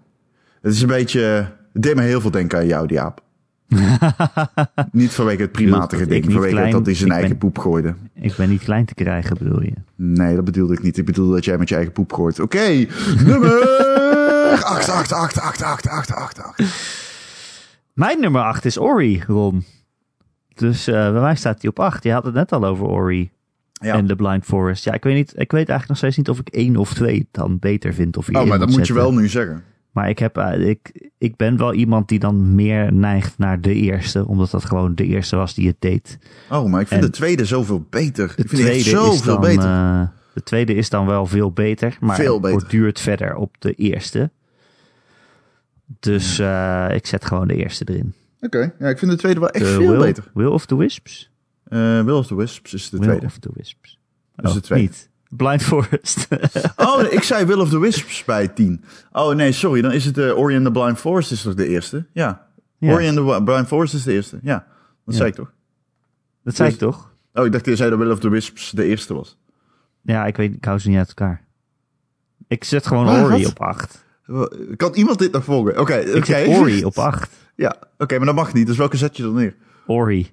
Het is een beetje, het deed me heel veel denken aan jou, die aap. niet vanwege het primatige ding, vanwege klein, dat hij zijn eigen ben- poep gooide. Ik ben niet klein te krijgen, bedoel je? Nee, dat bedoelde ik niet. Ik bedoelde dat jij met je eigen poep gooit. Oké, nummer 8, 8, 8, 8, 8, 8, 8, 8. Mijn nummer 8 is Ori, Ron. Dus eh, bij mij staat hij op 8. Je had het net al over Ori Ja. en The Blind Forest. Ja, ik weet, niet, ik weet eigenlijk nog steeds niet of ik één of twee dan beter vind. Of Oh, maar dat moet je zetten. wel nu zeggen. Maar ik, heb, eh, ik, ik ben wel iemand die dan meer neigt naar de eerste. Omdat dat gewoon de eerste was die het deed. Oh, maar ik vind En- de tweede zoveel beter. De ik vind tweede, zoveel beter. eh, de tweede is dan wel veel beter. Maar Veel het borduurt verder op de eerste. Dus eh, ik zet gewoon de eerste erin. Oké, ja, ik vind de tweede wel echt De veel Will, beter. Will of the Wisps? Will of the Wisps is de Will tweede. of the Wisps. Dat is Oh, de tweede. Niet. Blind Forest. Oh, ik zei Will of the Wisps bij 10. Oh nee, sorry. Dan is het uh, Ori and the Blind Forest is toch de eerste? Ja. Ja. Ori and the Blind Forest is de eerste. Ja, dat Ja. zei ik toch? dat zei Dus- ik toch? Oh, ik dacht je zei dat Will of the Wisps de eerste was. Ja, ik weet, ik hou ze niet uit elkaar. Ik zet gewoon? Ori Wat? op 8. Kan iemand dit nog volgen? Oké, Ik oké. Ori op 8. Ja, oké, maar dat mag niet. Dus welke zet je dan neer? Ori.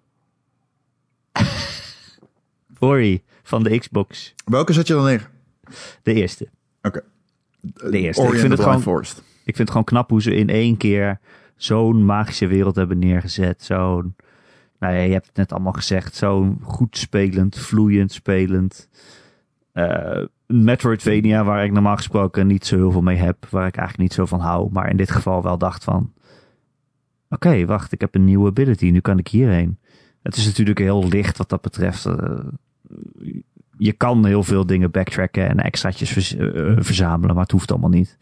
Ori van de Xbox. Welke zet je dan neer? De eerste. Oké. De eerste. Ori Ik vind het gewoon- Forest. Ik vind het gewoon knap hoe ze in één keer zo'n magische wereld hebben neergezet. Zo'n, nou ja, je hebt het net allemaal gezegd, zo'n goed spelend, vloeiend spelend. eh, Metroidvania, waar ik normaal gesproken niet zo heel veel mee heb. Waar ik eigenlijk niet zo van hou. Maar in dit geval wel dacht van... Oké, wacht, ik heb een nieuwe ability. Nu kan ik hierheen. Het is natuurlijk heel licht wat dat betreft. eh, je kan heel veel dingen backtracken en extraatjes vers- eh, verzamelen. Maar het hoeft allemaal niet.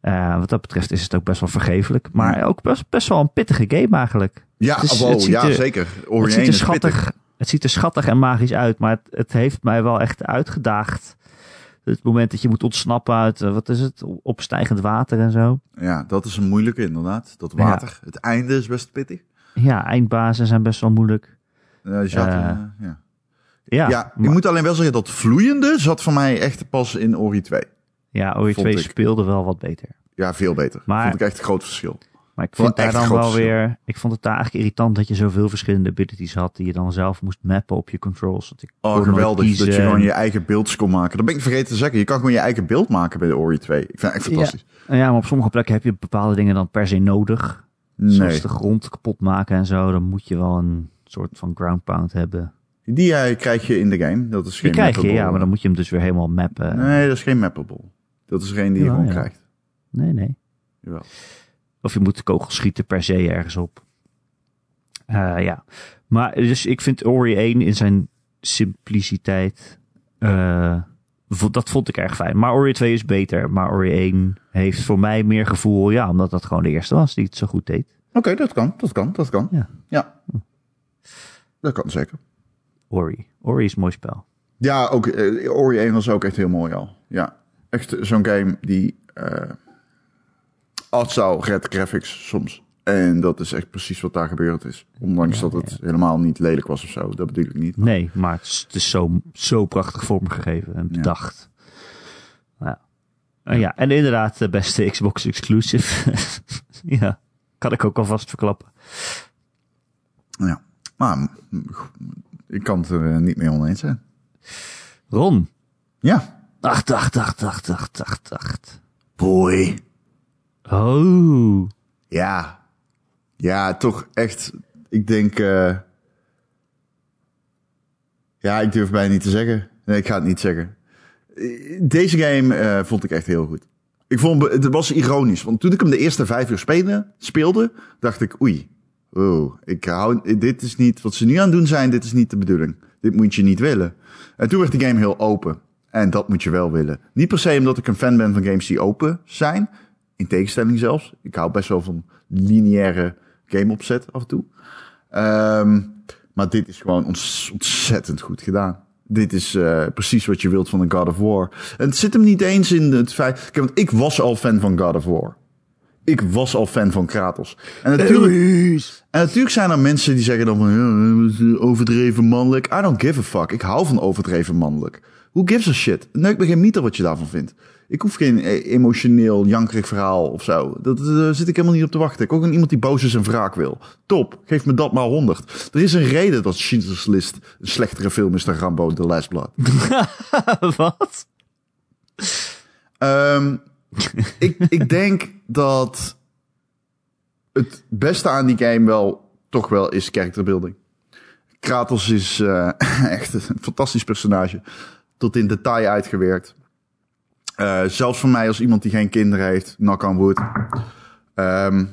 Eh, wat dat betreft is het ook best wel vergeeflijk. Maar ook best, best wel een pittige game eigenlijk. Ja, Het is- wow, het ja er- zeker. Het ziet, 1 er pittig. schattig, het ziet er schattig en magisch uit, maar het, het heeft mij wel echt uitgedaagd. Het moment dat je moet ontsnappen uit, eh, wat is het, opstijgend water en zo. Ja, dat is een moeilijke inderdaad. Dat water. Het einde is best pittig. Ja, eindbazen zijn best wel moeilijk. Eh, Eh, eh, ja. Ja, ik moet alleen wel zeggen dat vloeiende zat voor mij echt pas in Ori 2. ja Ori vond 2 ik. speelde wel wat beter. Ja, veel beter. Maar- Vond ik echt een groot verschil. Maar ik Wel vind daar dan wel verschil. weer, ik vond het daar eigenlijk irritant dat je zoveel verschillende abilities had die je dan zelf moest mappen op je controls. Want ik Oh, geweldig. Dat je gewoon je eigen beelds kon maken. Dat ben ik vergeten te zeggen. Je kan gewoon je eigen beeld maken bij de Ori 2. Ik vind het echt fantastisch. Ja, maar op sommige plekken heb je bepaalde dingen dan per se nodig. Zoals de grond kapot maken en zo. Dan moet je wel een soort van ground pound hebben. Die eh, krijg je in de game. Dat is Die geen krijg je, mappable. ja, maar dan moet je hem dus weer helemaal mappen. Nee, dat is geen mappable. Dat is er een die je gewoon ja. krijgt. Nee, nee. Jawel. Of je moet kogels schieten per se ergens op. Eh, ja. Maar dus ik vind Ori 1 in zijn simpliciteit. eh, dat vond ik erg fijn. Maar Ori 2 is beter. Maar Ori 1 heeft voor mij meer gevoel. Ja, omdat dat gewoon de eerste was die het zo goed deed. Oké, dat kan. Dat kan. Dat kan. Ja. Ja. Dat kan zeker. Ori. Ori is een mooi spel. Ja, ook eh, Ori 1 was ook echt heel mooi al. Ja, echt zo'n game die art zou red graphics soms. En dat is echt precies wat daar gebeurd is. Ondanks dat het helemaal niet lelijk was of zo. Dat bedoel ik niet. Nee, maar het is, het is zo, zo prachtig vormgegeven en bedacht. Ja. En ja, en inderdaad de beste Xbox exclusive. ja, kan ik ook alvast verklappen. Ja. Maar ik kan het er eh, niet mee oneens zijn. Ron. Ja. 8, 8, 8, 8, 8, 8, 8. Boy. Oh. Ja. Ja, toch echt. Ik denk. eh, ja, ik durf bijna niet te zeggen. Nee, ik ga het niet zeggen. Deze game eh, vond ik echt heel goed. Ik vond het was ironisch, want toen ik hem de eerste vijf uur speelde, speelde dacht ik, oei, oh, ik hou, dit is niet wat ze nu aan het doen zijn, dit is niet de bedoeling. Dit moet je niet willen. En toen werd de game heel open. En dat moet je wel willen. Niet per se omdat ik een fan ben van games die open zijn. In tegenstelling zelfs. Ik hou best wel van lineaire gameopzet af en toe. Ehm, maar dit is gewoon ontzettend goed gedaan. Dit is eh, precies wat je wilt van een God of War. En het zit hem niet eens in het feit... Kijk, want ik was al fan van God of War. Ik was al fan van Kratos. En natuurlijk, en natuurlijk zijn er mensen die zeggen dan van... Overdreven mannelijk. I don't give a fuck. Ik hou van overdreven mannelijk. Who gives a shit? Neuk me geen meter wat je daarvan vindt. Ik hoef geen eh, emotioneel, jankerig verhaal of zo. Dat daar zit ik helemaal niet op te wachten. Ik ook een iemand die boos is en wraak wil. Top, geef me dat maar 100. Er is een reden dat Schindler's List een slechtere film is dan Rambo The Last Blood. Wat? Ehm, ik, ik denk dat het beste aan die game wel toch wel is characterbuilding. Kratos is eh, echt een fantastisch personage. Tot in detail uitgewerkt. Eh, zelfs voor mij als iemand die geen kinderen heeft, knock on wood. Ehm,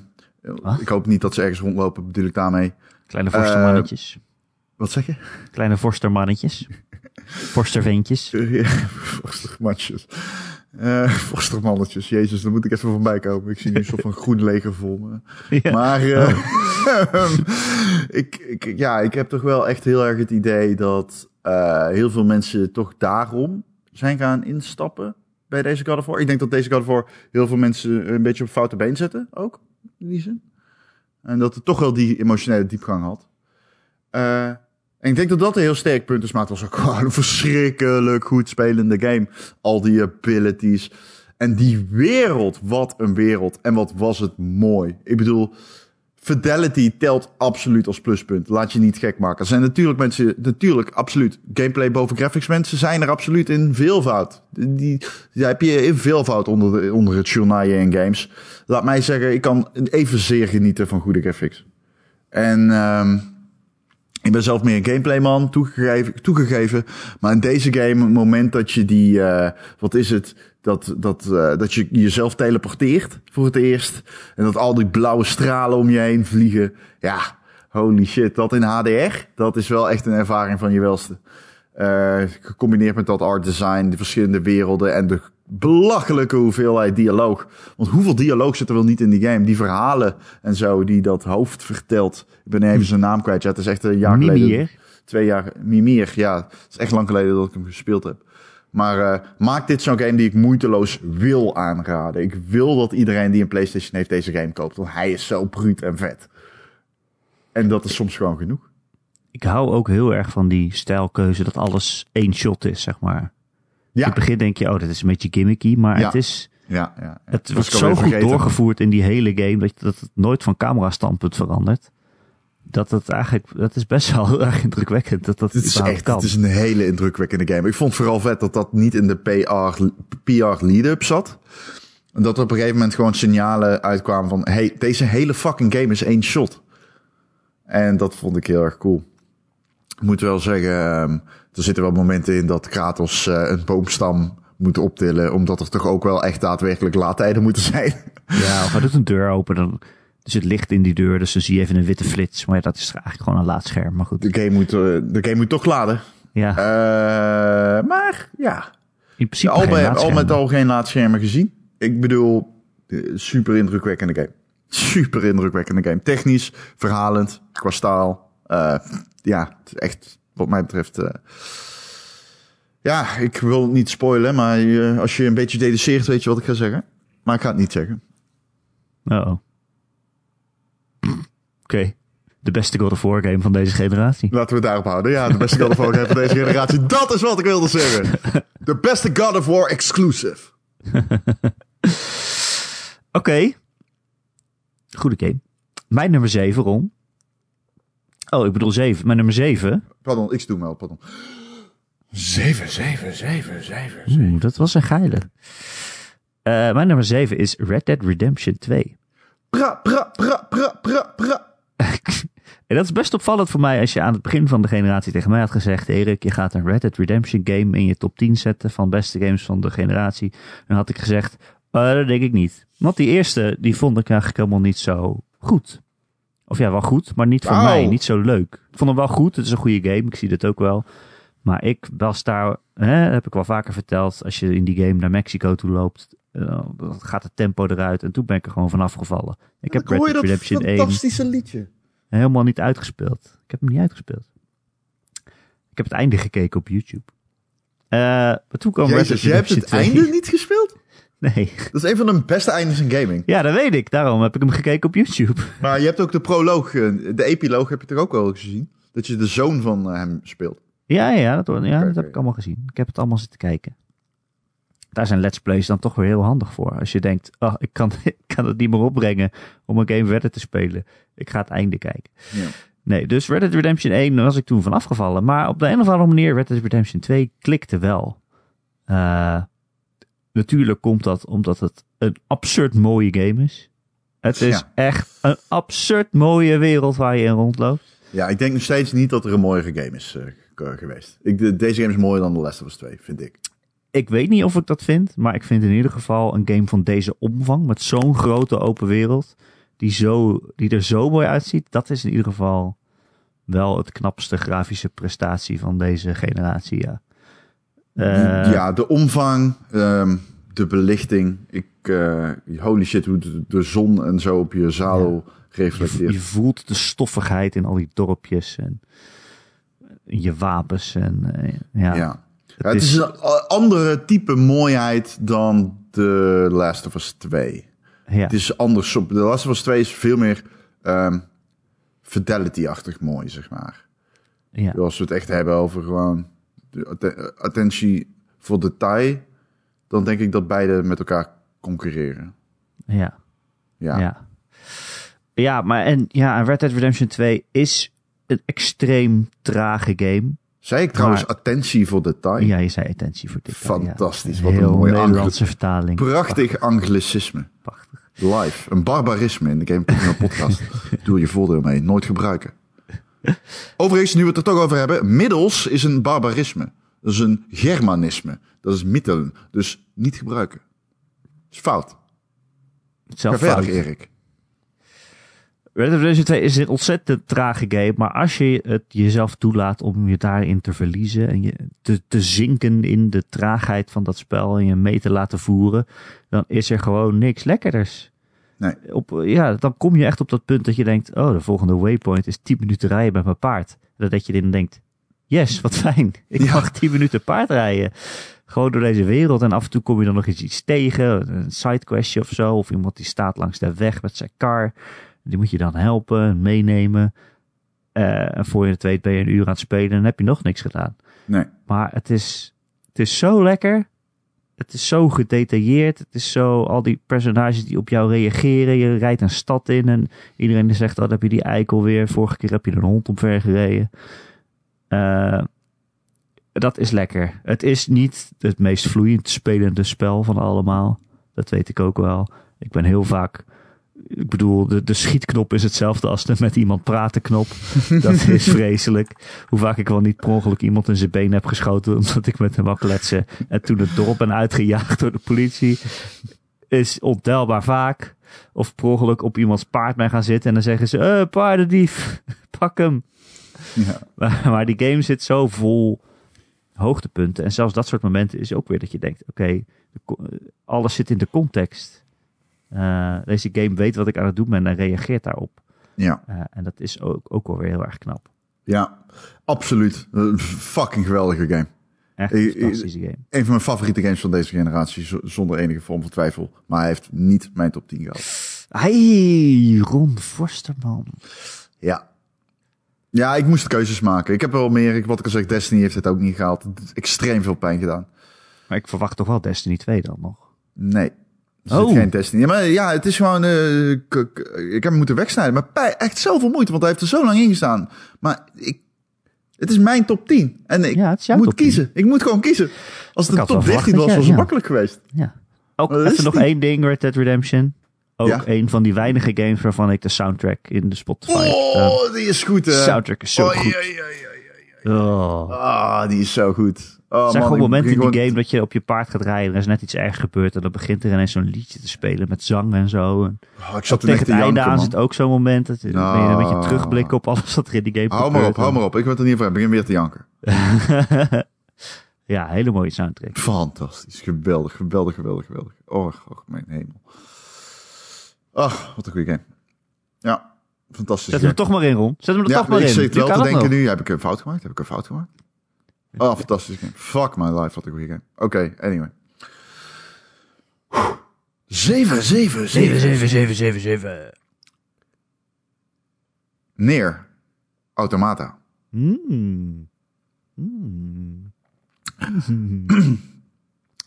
ik hoop niet dat ze ergens rondlopen, bedoel ik daarmee. Kleine vorstermannetjes. Wat zeg je? Kleine vorstermannetjes. Vorsterventjes. Vorstermatjes. Eh vorstermannetjes. Jezus, daar moet ik even van bij komen. Ik zie nu een soort van groen leger voor me. Ja. Maar eh, ik, ik, ja, ik heb toch wel echt heel erg het idee dat eh, heel veel mensen toch daarom zijn gaan instappen bij deze God of War. Ik denk dat deze God of War heel veel mensen een beetje op foute been zetten, ook in die zin. En dat het toch wel die emotionele diepgang had. En ik denk dat dat een heel sterk punt is, maar het was ook gewoon een verschrikkelijk goed spelende game. Al die abilities. En die wereld, wat een wereld. En wat was het mooi. Ik bedoel, fidelity telt absoluut als pluspunt. Laat je niet gek maken. Er zijn natuurlijk mensen, natuurlijk, absoluut. Gameplay boven graphics. Mensen zijn er absoluut in veelvoud. Die, heb je in veelvoud onder, de, onder het journaaien in games. Laat mij zeggen, ik kan evenzeer genieten van goede graphics. En um, ik ben zelf meer een gameplayman, toegegeven, toegegeven. Maar in deze game, het moment dat je die, uh, wat is het, dat, dat, uh, dat je jezelf teleporteert voor het eerst. En dat al die blauwe stralen om je heen vliegen. Ja, holy shit, dat in HDR, dat is wel echt een ervaring van je welste. Uh, gecombineerd met dat art design, de verschillende werelden en de belachelijke hoeveelheid dialoog. Want hoeveel dialoog zit er wel niet in die game? Die verhalen en zo, die dat hoofd vertelt. Ik ben even zijn naam kwijt. Ja, het is echt een jaar Mimir. geleden. Twee jaar. Mimir, ja. Het is echt lang geleden dat ik hem gespeeld heb. Maar uh, maak dit zo'n game die ik moeiteloos wil aanraden. Ik wil dat iedereen die een PlayStation heeft deze game koopt. Want hij is zo bruut en vet. En dat is soms gewoon genoeg. Ik hou ook heel erg van die stijlkeuze dat alles één shot is, zeg maar. Ja. In het begin denk je, oh, dat is een beetje gimmicky, maar Ja. het is... Ja, ja. Het Was wordt zo goed vergeten. doorgevoerd in die hele game dat, dat het nooit van camera standpunt verandert. Dat het eigenlijk, dat is best wel erg indrukwekkend dat dat Het is echt, kan. het is een hele indrukwekkende game. Ik vond vooral vet dat dat niet in de PR, PR lead-up zat. En dat er op een gegeven moment gewoon signalen uitkwamen van... hey, deze hele fucking game is één shot. En dat vond ik heel erg cool. Ik moet wel zeggen, ehm, er zitten wel momenten in dat Kratos eh, een boomstam moet optillen. Omdat er toch ook wel echt daadwerkelijk laadtijden moeten zijn. Ja, of hij doet een deur open, dan er zit licht in die deur, dus dan zie je even een witte flits. Maar ja, dat is eigenlijk gewoon een laadscherm, maar goed. De game moet, eh, de game moet toch laden. Ja, Eh, maar ja, in principe al, bij, al met al geen laadschermen gezien. Ik bedoel, super indrukwekkende game. Super indrukwekkende game. Technisch, verhalend, qua staal. Ja, het is echt, wat mij betreft... eh, ja, ik wil het niet spoilen, maar eh, als je een beetje deduceert, weet je wat ik ga zeggen. Maar ik ga het niet zeggen. Oh. Oké. De beste God of War game van deze generatie. Laten we het daarop houden. Ja, de beste God of War game van deze generatie. Dat is wat ik wilde zeggen. De beste God of War exclusive. Oké. Goede game. Mijn nummer 7, Ron. Oh, ik bedoel 7. Mijn nummer 7. Pardon, ik doe wel, pardon. 7, 7, 7, 7. Oeh, dat was een geile. Eh, mijn nummer 7 is Red Dead Redemption 2. Pra, pra, pra, pra, pra, pra. En dat is best opvallend voor mij als je aan het begin van de generatie tegen mij had gezegd: Erik, je gaat een Red Dead Redemption game in je top 10 zetten van beste games van de generatie. Dan had ik gezegd: "Eh, dat denk ik niet. Want die eerste, die vond ik eigenlijk helemaal niet zo goed. Of ja, wel goed, maar niet voor mij, niet zo leuk. Ik vond hem wel goed, het is een goede game, ik zie dit ook wel. Maar ik was daar, hè, dat heb ik wel vaker verteld, als je in die game naar Mexico toe loopt, eh, dan gaat het tempo eruit. En toen ben ik er gewoon vanaf gevallen. Ik heb Red je Dead dat Redemption 1 fantastische liedje. helemaal niet uitgespeeld. Ik heb hem niet uitgespeeld. Ik heb het einde gekeken op YouTube. Eh, maar toen kwam Red Dead Jezus, jij hebt het 2. einde niet gespeeld? Nee. Dat is een van de beste eindes in gaming. Ja, dat weet ik. Daarom heb ik hem gekeken op YouTube. Maar je hebt ook de proloog, eh, de epiloog heb je toch ook wel gezien? Dat je de zoon van eh, hem speelt. Ja, ja, dat, ja, dat heb ik allemaal gezien. Ik heb het allemaal zitten kijken. Daar zijn let's plays dan toch weer heel handig voor. Als je denkt, oh, ik kan, ik kan het niet meer opbrengen om een game verder te spelen. Ik ga het einde kijken. Ja. Nee, dus Red Dead Redemption 1 was ik toen van afgevallen. Maar op de een of andere manier, Red Dead Redemption 2 klikte wel. Eh, natuurlijk komt dat omdat het een absurd mooie game is. Het is Ja. echt een absurd mooie wereld waar je in rondloopt. Ja, ik denk nog steeds niet dat er een mooiere game is eh, ge- geweest. Ik, de- deze game is mooier dan The Last of Us 2, vind ik. Ik weet niet of ik dat vind, maar ik vind in ieder geval een game van deze omvang, met zo'n grote open wereld, die, zo, die er zo mooi uitziet, dat is in ieder geval wel het knapste grafische prestatie van deze generatie, ja. Eh, ja, de omvang, ehm, de belichting. Ik, eh, holy shit, hoe de, de zon en zo op je zadel reflecteert. je voelt de stoffigheid in al die dorpjes en je wapens en eh, ja. ja. Het is een andere type mooiheid dan The Last of Us 2. ja. Het is anders. The Last of Us 2 is veel meer ehm, fidelity-achtig mooi, zeg maar. ja. Als we het echt hebben over gewoon de attentie voor detail, dan denk ik dat beide met elkaar concurreren. ja. Ja. Ja. Ja, maar en, ja, Red Dead Redemption 2 is een extreem trage game. Zei ik trouwens Maar- attentie voor detail? Ja, je zei attentie voor dit. Fantastisch, Ja. wat een mooie Nederlandse vertaling. Prachtig anglicisme. Prachtig. Live. Een barbarisme in de Game podcast. Doe je voordeel mee. Nooit gebruiken. Overigens, nu we het er toch over hebben. Middels is een barbarisme. Dat is een germanisme. Dat is middelen. Dus niet gebruiken. Dat is fout. Ga Zelf verder, fout. Erik. Red Dead Redemption 2 is een ontzettend trage game, maar als je het jezelf toelaat om je daarin te verliezen en je te, te zinken in de traagheid van dat spel en je mee te laten voeren, dan is er gewoon niks lekkerders. Nee. Op, ja, dan kom je echt op dat punt dat je denkt, oh, de volgende waypoint is 10 minuten rijden met mijn paard. Dat je dan denkt, yes, wat fijn. Ik Ja. mag 10 minuten paard rijden. Gewoon door deze wereld. En af en toe kom je dan nog eens iets tegen. Een sidequestje of zo. Of iemand die staat langs de weg met zijn car. Die moet je dan helpen, meenemen. Eh, en voor je het weet ben je een uur aan het spelen en heb je nog niks gedaan. Nee. Maar het is, het is zo lekker. Het is zo gedetailleerd. Het is zo al die personages die op jou reageren. Je rijdt een stad in en iedereen zegt: Oh, dan heb je die eikel weer. Vorige keer heb je een hond omver gereden. Eh, dat is lekker. Het is niet het meest vloeiend spelende spel van allemaal. Dat weet ik ook wel. Ik ben heel vaak. Ik bedoel, de, de schietknop is hetzelfde als de met iemand praten knop. Dat is vreselijk. Hoe vaak ik wel niet per ongeluk iemand in zijn been heb geschoten omdat ik met hem wou kletsen. En toen het dorp ben uitgejaagd door de politie. Is ontelbaar vaak. Of per ongeluk op iemands paard ben gaan zitten en dan zeggen ze, eh, paardendief, pak hem. Ja. Maar, maar die game zit zo vol hoogtepunten. En zelfs dat soort momenten is ook weer dat je denkt: oké, eh, alles zit in de context. Eh, deze game weet wat ik aan het doen ben en reageert daarop. Ja. Eh, en dat is ook, ook wel weer heel erg knap. Ja. Absoluut. Een fucking geweldige game. Echt Eh, een eh, fantastische game. Een van mijn favoriete games van deze generatie. Zonder enige vorm van twijfel. Maar hij heeft niet mijn top 10 gehaald. Hey, Ron Forsterman. Ja. Ja, ik moest keuzes maken. Ik heb wel meer. Ik- Wat ik al zeg, Destiny heeft het ook niet gehaald. Extreem veel pijn gedaan. Maar ik verwacht toch wel Destiny 2 dan nog. Nee. Er Oh. zit geen Destiny. in. Maar ja, het is gewoon... eh, ik heb hem moeten wegsnijden. Maar pij- echt zoveel moeite, want hij heeft er zo lang in gestaan. Maar ik... Het is mijn top 10. En ik Ja, moet top 10. kiezen. Ik moet gewoon kiezen. Als het Ik een top 13 verwacht was, was het ja. makkelijk geweest. Ja. Ook even nog die- één ding, Red Dead Redemption. Ook Ja. een van die weinige games waarvan ik de soundtrack in de Spotify. Oh, die is goed, hè? soundtrack is zo oh, goed. Oh. Ah, die is zo goed. Oh, Er zijn man, gewoon momenten in die gewoon- game dat je op je paard gaat rijden. Er is net iets erg gebeurd. En dan begint er ineens zo'n liedje te spelen met zang en zo. En Oh, ik zat tegen het einde aan man. zit ook zo'n moment. Dat je Nou. ben je een beetje terugblikken op alles wat er in die game Hou maar gebeurt. op, hou maar op. Ik wil het er niet hebben. Ik begin weer te janken. ja, hele mooie soundtrack. Fantastisch. Geweldig, geweldig, geweldig, geweldig. Oh, oh mijn hemel. Ach, wat een goede game. Ja, fantastisch. Zet hem er toch maar in, Ron. Zet hem er ja, toch maar ik in. zit Je wel te denken nog. nu, heb ik een fout gemaakt? Heb ik een fout gemaakt? Oh, fantastisch game. Fuck my life, wat een goede game. Oké, anyway. 7, 7, 7. 7, 7, 7, 7. Neer. Automata. Mm. Mm.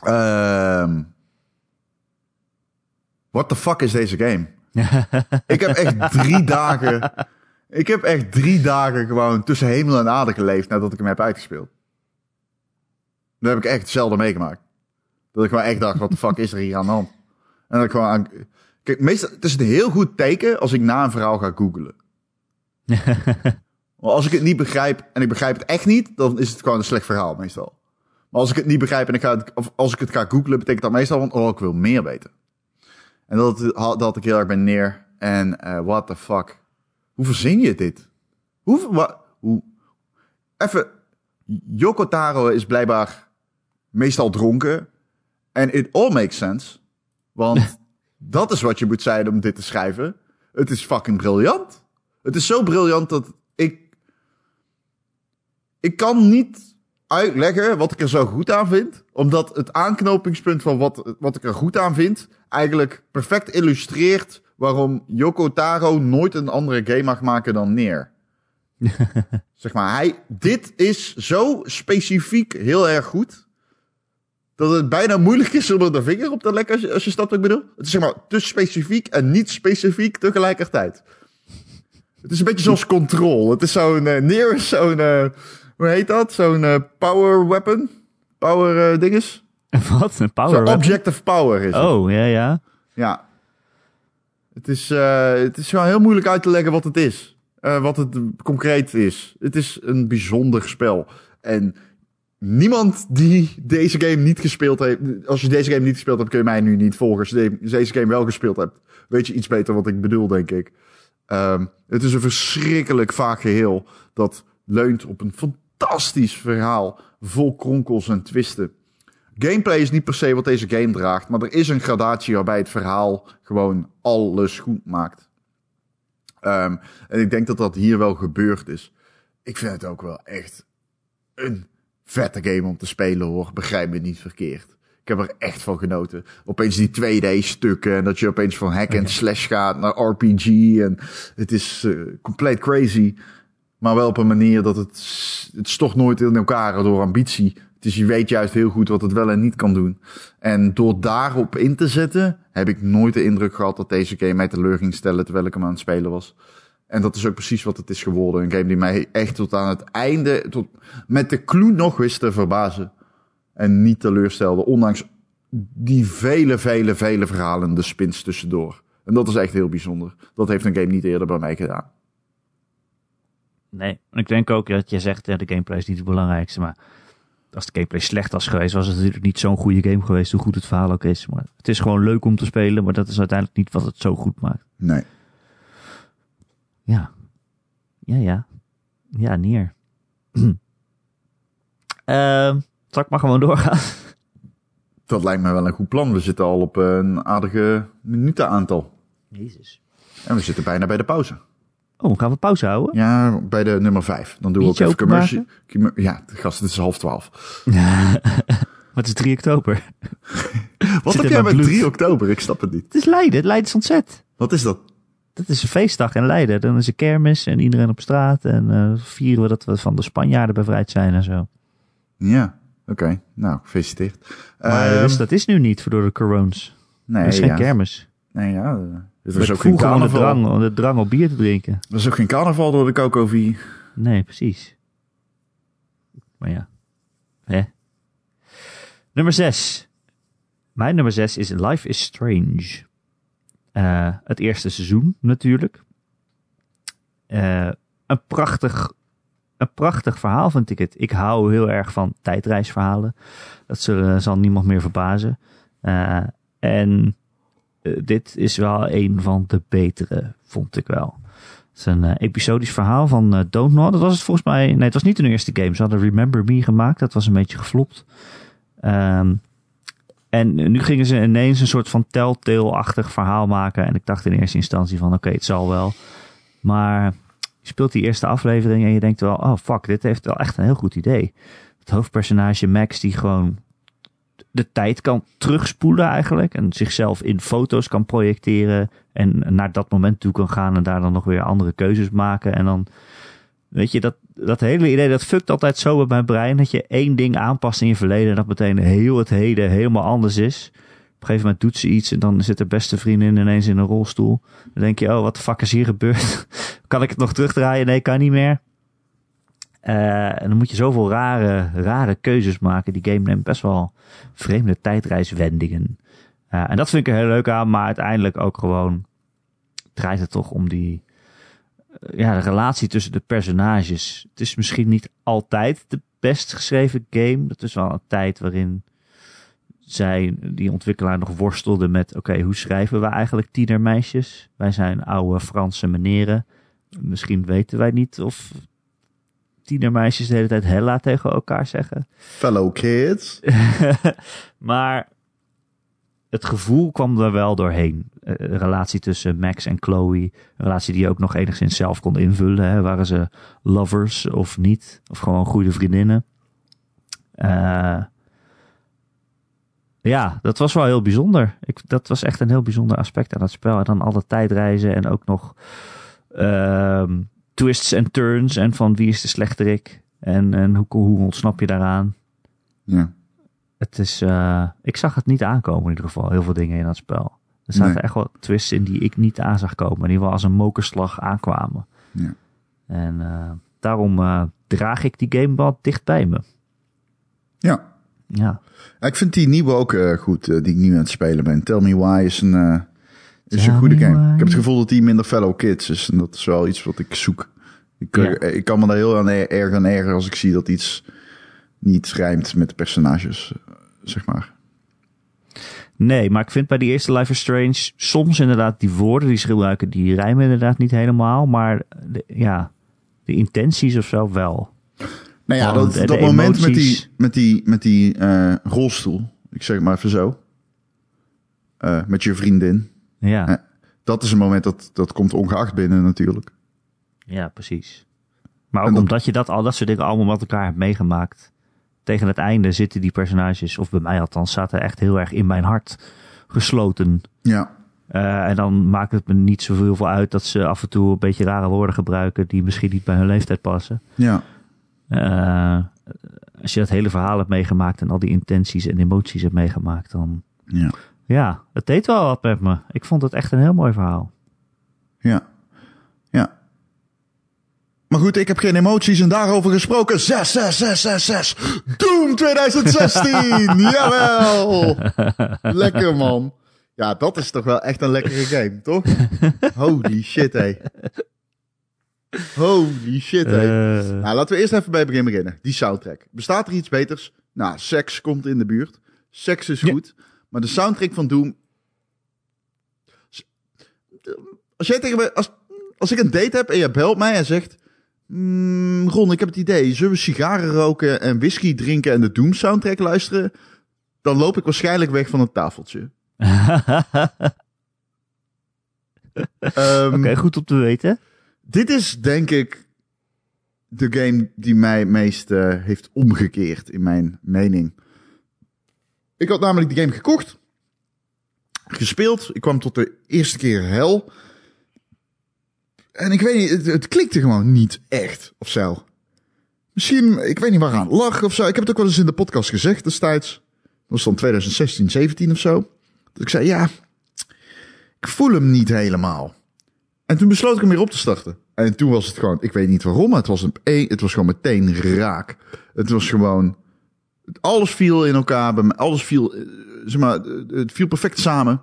Ehm what the fuck is deze game? ik heb echt drie dagen... Ik heb echt drie dagen gewoon tussen hemel en aarde geleefd nadat ik hem heb uitgespeeld. Dat heb ik echt zelden meegemaakt. Dat ik gewoon echt dacht, wat de fuck is er hier aan de hand? En dat ik gewoon aan... Kijk, meestal, het is een heel goed teken als ik na een verhaal ga googlen. Als ik het niet begrijp en ik begrijp het echt niet, dan is het gewoon een slecht verhaal meestal. Maar als ik het niet begrijp en ik ga of als ik het ga googlen, betekent dat meestal van, oh, ik wil meer weten. En dat, dat had ik heel erg bij neer. En eh what the fuck. Hoe verzin je dit? Hoe, hoe, even, Yoko Taro is blijkbaar meestal dronken. En it all makes sense. Want dat is wat je moet zijn om dit te schrijven. Het is fucking briljant. Het is zo briljant dat ik. Ik kan niet uitleggen wat ik er zo goed aan vind. Omdat het aanknopingspunt van wat, wat ik er goed aan vind. Eigenlijk perfect illustreert. waarom Yoko Taro nooit een andere game mag maken dan Neer. zeg maar, hij, dit is zo specifiek heel erg goed. dat het bijna moeilijk is om er de vinger op te lekken als je, als je snapt wat ik bedoel. Het is zeg maar te specifiek en niet specifiek tegelijkertijd. Het is een beetje zoals Control. Het is zo'n uh, neer, zo'n, uh, hoe heet dat? Zo'n uh, power weapon? Power dinges? Wat? Een power Zo'n object of power is het. Oh, ja, ja. Ja. Het is, uh, het is gewoon heel moeilijk uit te leggen wat het is. Uh, wat het concreet is. Het is een bijzonder spel. En niemand die deze game niet gespeeld heeft... Als je deze game niet gespeeld hebt, kun je mij nu niet volgen. Als je deze game wel gespeeld hebt, weet je iets beter wat ik bedoel, denk ik. Um, het is een verschrikkelijk vaak geheel dat leunt op een fantastisch verhaal vol kronkels en twisten. Gameplay is niet per se wat deze game draagt, maar er is een gradatie waarbij het verhaal gewoon alles goed maakt. Um, en ik denk dat dat hier wel gebeurd is. Ik vind het ook wel echt een vette game om te spelen hoor. Begrijp me niet verkeerd. Ik heb er echt van genoten. Opeens die 2D-stukken en dat je opeens van hack en slash gaat naar RPG. En het is uh, compleet crazy. Maar wel op een manier dat het, het stocht nooit in elkaar door ambitie. Dus je weet juist heel goed wat het wel en niet kan doen. En door daarop in te zetten, heb ik nooit de indruk gehad dat deze game mij teleur ging stellen terwijl ik hem aan het spelen was. En dat is ook precies wat het is geworden. Een game die mij echt tot aan het einde, tot, met de clue nog wist te verbazen. En niet teleurstelde, ondanks die vele, vele, vele verhalen, de spins tussendoor. En dat is echt heel bijzonder. Dat heeft een game niet eerder bij mij gedaan. Nee, ik denk ook dat je zegt, de gameplay is niet het belangrijkste, maar als de gameplay slecht was geweest, was het natuurlijk niet zo'n goede game geweest, hoe goed het verhaal ook is. Maar het is gewoon leuk om te spelen, maar dat is uiteindelijk niet wat het zo goed maakt. Nee. Ja. Ja, ja. Ja, neer. uh, zal ik maar gewoon doorgaan? Dat lijkt me wel een goed plan. We zitten al op een aardige minutenaantal. Jezus. En we zitten bijna bij de pauze. Oh, gaan we pauze houden? Ja, bij de nummer vijf. Dan doen we ook even commercial. Ja, gast, het is half twaalf. Wat is 3 oktober? Wat heb jij met 3 oktober? Ik snap het niet. Het is Leiden, het Leidens ontzet. Wat is dat? Dat is een feestdag in Leiden. Dan is er kermis en iedereen op straat. En uh, vieren we dat we van de Spanjaarden bevrijd zijn en zo. Ja, oké. Okay. Nou, gefeliciteerd. Maar um, dus dat is nu niet door de corones. Nee, er is geen ja. kermis. Nee, ja. Er is ook geen carnaval. De drang, de drang om bier te drinken. Er is ook geen carnaval door de Coco Nee, precies. Maar ja. Hè? Nummer 6. Mijn nummer 6 is Life is Strange. Uh, het eerste seizoen natuurlijk. Uh, een prachtig een prachtig verhaal vind ik het. Ik hou heel erg van tijdreisverhalen. Dat zullen, zal niemand meer verbazen. Uh, en uh, dit is wel een van de betere, vond ik wel. Het is een uh, episodisch verhaal van Don't Know. Dat was het volgens mij. Nee, het was niet hun eerste game. Ze hadden Remember Me gemaakt. Dat was een beetje geflopt. Um, en nu gingen ze ineens een soort van telltale-achtig verhaal maken. En ik dacht in eerste instantie van oké, het zal wel. Maar je speelt die eerste aflevering en je denkt wel, oh fuck, dit heeft wel echt een heel goed idee. Het hoofdpersonage Max die gewoon de tijd kan terugspoelen eigenlijk. En zichzelf in foto's kan projecteren. En naar dat moment toe kan gaan en daar dan nog weer andere keuzes maken. En dan, weet je, dat, dat hele idee, dat fuckt altijd zo met mijn brein. Dat je één ding aanpast in je verleden en dat meteen heel het heden helemaal anders is. Op een gegeven moment doet ze iets en dan zit de beste vriendin ineens in een rolstoel. Dan denk je, oh, wat de fuck is hier gebeurd? kan ik het nog terugdraaien? Nee, kan niet meer. Uh, en dan moet je zoveel rare, rare keuzes maken. Die game neemt best wel vreemde tijdreiswendingen. Uh, en dat vind ik er heel leuk aan, maar uiteindelijk ook gewoon draait het toch om die, uh, ja, de relatie tussen de personages. Het is misschien niet altijd de best geschreven game. Dat is wel een tijd waarin zij, die ontwikkelaar, nog worstelde met: oké, hoe schrijven we eigenlijk tienermeisjes? Wij zijn oude Franse meneren. Misschien weten wij niet of tienermeisjes de hele tijd hella tegen elkaar zeggen. Fellow kids. maar het gevoel kwam er wel doorheen. Een relatie tussen Max en Chloe. Een relatie die je ook nog enigszins zelf kon invullen. Hè. Waren ze lovers of niet? Of gewoon goede vriendinnen? Uh, ja, dat was wel heel bijzonder. Ik, dat was echt een heel bijzonder aspect aan het spel. En dan alle tijdreizen en ook nog uh, twists en turns. En van wie is de slechterik? En, en hoe, hoe ontsnap je daaraan? Ja. het is, eh, ik zag het niet aankomen in ieder geval, heel veel dingen in dat spel. Er zaten Nee. echt wel twists in die ik niet aan zag komen. In ieder geval als een mokerslag aankwamen. Ja. En eh, daarom eh, draag ik die game wel dicht bij me. Ja. Ja, Ik vind die nieuwe ook goed, die ik nu aan het spelen ben. Tell Me Why is een, is een goede me game. Ik heb het gevoel dat die minder fellow kids is. En dat is wel iets wat ik zoek. Ik, eh, Ja. ik kan me daar heel aan er- erg aan ergeren als ik zie dat iets niet rijmt met de personages, eh, zeg maar. Nee, maar ik vind bij die eerste Life is Strange soms inderdaad die woorden die ze gebruiken, die rijmen inderdaad niet helemaal. Maar de, ja, de intenties of zo wel. Nou ja, dat, dat moment met die, met die, met die eh, rolstoel, ik zeg het maar even zo, met je vriendin. Ja. Dat is een moment dat, dat komt ongeacht binnen natuurlijk. ja precies. Maar ook dat- omdat je dat, al dat soort dingen allemaal met elkaar hebt meegemaakt. Tegen het einde zitten die personages, of bij mij althans, zaten echt heel erg in mijn hart gesloten. Ja, Eh, en dan maakt het me niet zoveel veel uit dat ze af en toe een beetje rare woorden gebruiken die misschien niet bij hun leeftijd passen. ja, Eh, als je dat hele verhaal hebt meegemaakt en al die intenties en emoties hebt meegemaakt, dan ja, ja, het deed wel wat met me. Ik vond het echt een heel mooi verhaal. ja, ja. Maar goed, ik heb geen emoties en daarover gesproken. 6, 6, 6, 6, 6. Doom 2016! Jawel! Lekker man. Ja, dat is toch wel echt een lekkere game, toch? Holy shit, hé. Holy shit, hé. Eh, Nou, laten we eerst even bij het begin beginnen. Die soundtrack. Bestaat er iets beters? Nou, seks komt in de buurt. Seks is Ja. Maar de soundtrack van Doom... Als jij tegen me... Als, als ik een date heb en je belt mij en zegt... "Mm, Ron, ik heb het idee. Zullen we sigaren roken en whisky drinken en de Doom soundtrack luisteren? Dan loop ik waarschijnlijk weg van het tafeltje. Ehm, Oké, goed om te weten. Dit is denk ik de game die mij het meest eh, heeft omgekeerd in mijn mening. Ik had namelijk die game gekocht, gespeeld. Ik kwam tot de eerste keer hel. En ik weet niet, het, het klikte gewoon niet echt of zo. Misschien, ik weet niet waaraan lag of zo. Ik heb het ook wel eens in de podcast gezegd destijds. Dat was dan 2016, 17 of zo. Dat ik zei, ja, ik voel hem niet helemaal. En toen besloot ik hem weer op te starten. En toen was het gewoon, ik weet niet waarom, maar het was, een, het was gewoon meteen raak. Het was gewoon, alles viel in elkaar, alles viel, eh, zeg maar, het viel perfect samen.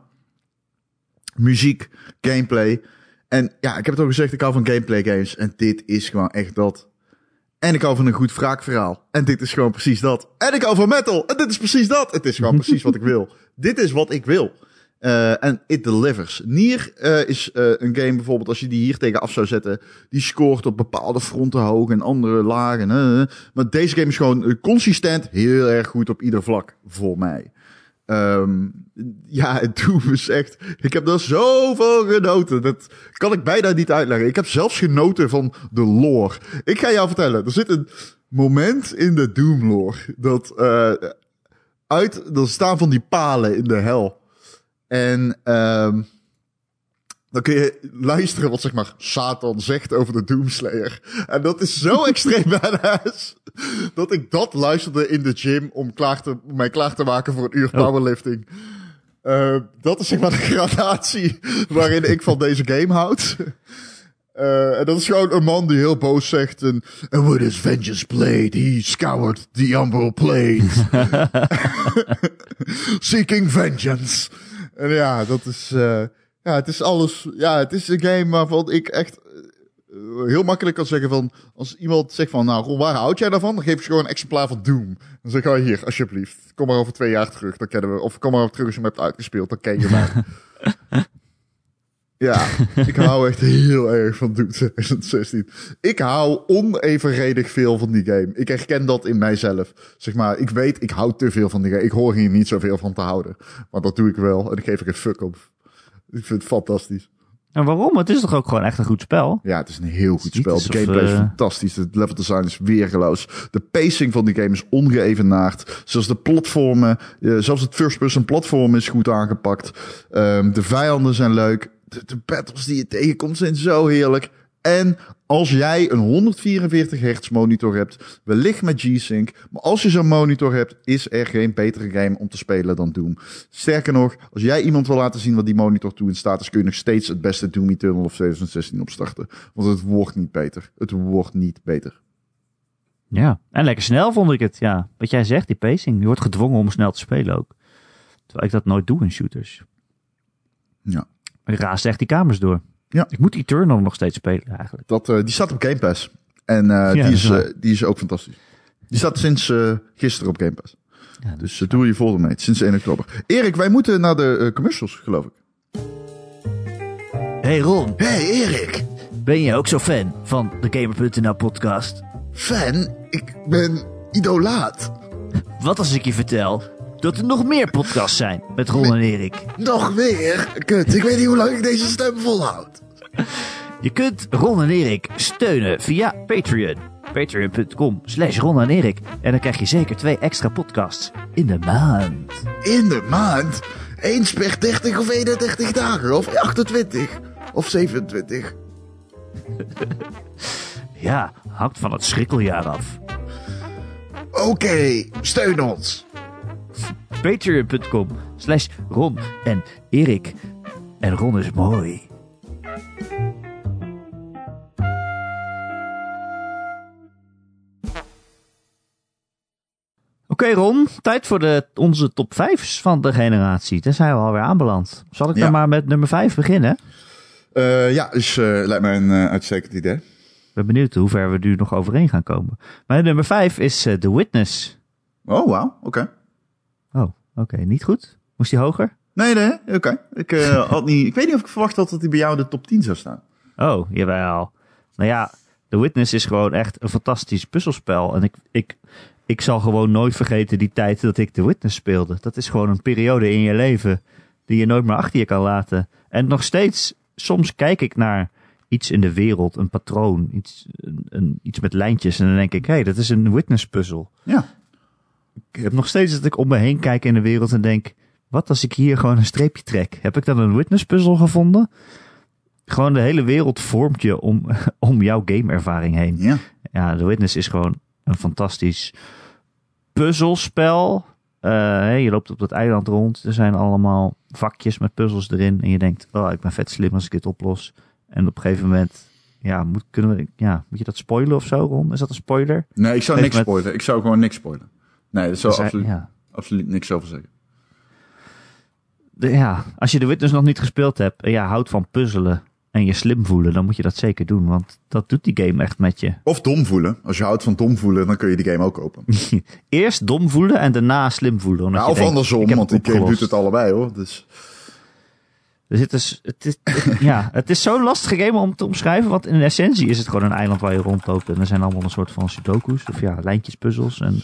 Muziek, gameplay. En ja, ik heb het al gezegd, ik hou van gameplay games. En dit is gewoon echt dat. En ik hou van een goed wraakverhaal. En dit is gewoon precies dat. En ik hou van metal. En dit is precies dat. Het is gewoon precies wat ik wil. Dit is wat ik wil. Eh, En it delivers. Nier eh, is eh, een game bijvoorbeeld, als je die hier tegen af zou zetten, die scoort op bepaalde fronten hoog en andere lagen. Maar deze game is gewoon consistent heel erg goed op ieder vlak, voor mij. Ehm, ja, Doom is echt... Ik heb er zoveel genoten. Dat kan ik bijna niet uitleggen. Ik heb zelfs genoten van de lore. Ik ga jou vertellen. Er zit een moment in de Doom lore. Dat uit... Er staan van die palen in de hel. En ehm dan kun je luisteren wat zeg maar Satan zegt over de Doomslayer. En dat is zo extreem badass. Dat ik dat luisterde in de gym om, klaar te, om mij klaar te maken voor een uur powerlifting. Eh, dat is zeg maar de gradatie waarin ik van deze game houd. Eh, en dat is gewoon een man die heel boos zegt. En And with his vengeance blade, he scoured the umbral plate. Seeking vengeance. En ja, dat is... eh, ja, het is alles... Ja, het is een game waarvan ik echt... eh, heel makkelijk kan zeggen van... Als iemand zegt van... Nou, Ron, waar houd jij daarvan? Dan geef je gewoon een exemplaar van Doom. Dan zeg ik, oh, hier, alsjeblieft. Kom maar over twee jaar terug. Dan kennen we... Of kom maar over terug als je hem hebt uitgespeeld. Dan ken je mij. Ja, ik hou echt heel erg van Doom 2016. Ik hou onevenredig veel van die game. Ik herken dat in mijzelf. Zeg maar, ik weet, ik hou te veel van die game. Ik hoor hier niet zoveel van te houden. Maar dat doe ik wel. En ik geef er een fuck op. Ik vind het fantastisch. En waarom? Het is toch ook gewoon echt een goed spel? Ja, het is een heel goed spel. De gameplay is eh, fantastisch. Het level design is weergeloos. De pacing van die game is ongeëvenaard. Zelfs de platformen, eh, zelfs het first-person platform is goed aangepakt. Ehm, de vijanden zijn leuk. De, de battles die je tegenkomt zijn zo heerlijk. En als jij een 144 hertz monitor hebt, wellicht met G-Sync, maar als je zo'n monitor hebt, is er geen betere game om te spelen dan Doom. Sterker nog, als jij iemand wil laten zien wat die monitor toe in staat is, kun je nog steeds het beste Doom Eternal of 2016 opstarten. Want het wordt niet beter. Het wordt niet beter. Ja, en lekker snel vond ik het. Ja, wat jij zegt, die pacing. Je wordt gedwongen om snel te spelen ook. Terwijl ik dat nooit doe in shooters. Ja. Ik raas echt die kamers door. Ja. Ik moet Eternal nog steeds spelen eigenlijk. Dat, eh, die staat op Game Pass. En eh, Ja, die, is, eh, die is ook fantastisch. Die staat sinds eh, gisteren op Game Pass. Ja, Dus uh, doe je voordeel mee. Sinds 1 oktober. Erik, wij moeten naar de commercials, geloof ik. Hey Ron, Hey Erik, ben je ook zo fan van de Gamer.nl podcast? fan, ik ben idolaat. Wat als ik je vertel dat er nog meer podcasts zijn met Ron en Erik? Nog weer? Kut, ik weet niet hoe lang ik deze stem volhoud. Je kunt Ron en Erik steunen via Patreon. Patreon.com slash Ron en Erik. En dan krijg je zeker twee extra podcasts in de maand. In de maand? Eens per 30 of 31 dagen? Of 28? Of 27? Ja, hangt van het schrikkeljaar af. Oké, steun ons. Patreon.com slash Ron en Erik. En Ron is mooi. Oké Ron, tijd voor de, onze top 5's van de generatie. Daar zijn we alweer aanbeland. Zal ik Ja. dan maar met nummer 5 beginnen? Eh, ja, dus eh, lijkt mij een eh, uitstekend idee. Ik ben benieuwd hoe ver we nu nog overheen gaan komen. Mijn nummer 5 is The Witness. Oh, wauw, oké. Oh, oké, niet goed. Moest die hoger? Nee, nee, oké. Ik, eh, had niet, ik weet niet of ik verwacht had dat hij bij jou de top 10 zou staan. Oh, jawel. Nou ja, The Witness is gewoon echt een fantastisch puzzelspel. En ik, ik, ik zal gewoon nooit vergeten die tijd dat ik The Witness speelde. Dat is gewoon een periode in je leven die je nooit meer achter je kan laten. En nog steeds, soms kijk ik naar iets in de wereld, een patroon, iets, een, een- iets met lijntjes. En dan denk ik, hé, hey, dat is een Witness puzzel. Ja. Ik heb nog steeds dat ik om me heen kijk in de wereld en denk, wat als ik hier gewoon een streepje trek? Heb ik dan een Witness puzzel gevonden? Gewoon de hele wereld vormt je om, om jouw gameervaring heen. Ja. Ja, The Witness is gewoon een fantastisch puzzelspel. Eh, je loopt op dat eiland rond. Er zijn allemaal vakjes met puzzels erin. En je denkt, oh, ik ben vet slim als ik dit oplos. En op een gegeven moment, ja, moet, kunnen we, ja, moet je dat spoilen of zo, Ron? Is dat een spoiler? Nee, ik zou niks met- spoilen. Ik zou gewoon niks spoilen. Nee, daar zou zijn- absoluut, ja. absoluut niks over zeggen. De- ja, als je The Witness nog niet gespeeld hebt en je houdt van puzzelen en je slim voelen, dan moet je dat zeker doen. Want dat doet die game echt met je. Of dom voelen. Als je houdt van dom voelen, dan kun je die game ook kopen. Eerst dom voelen en daarna slim voelen. omdat Ja, je of denkt, andersom, want die game doet het allebei hoor. Dus, Er zit dus, het is, het- ja, het is zo'n lastige game om te omschrijven. Want in essentie is het gewoon een eiland waar je rondloopt. En er zijn allemaal een soort van sudoku's. Of ja, lijntjespuzzels. En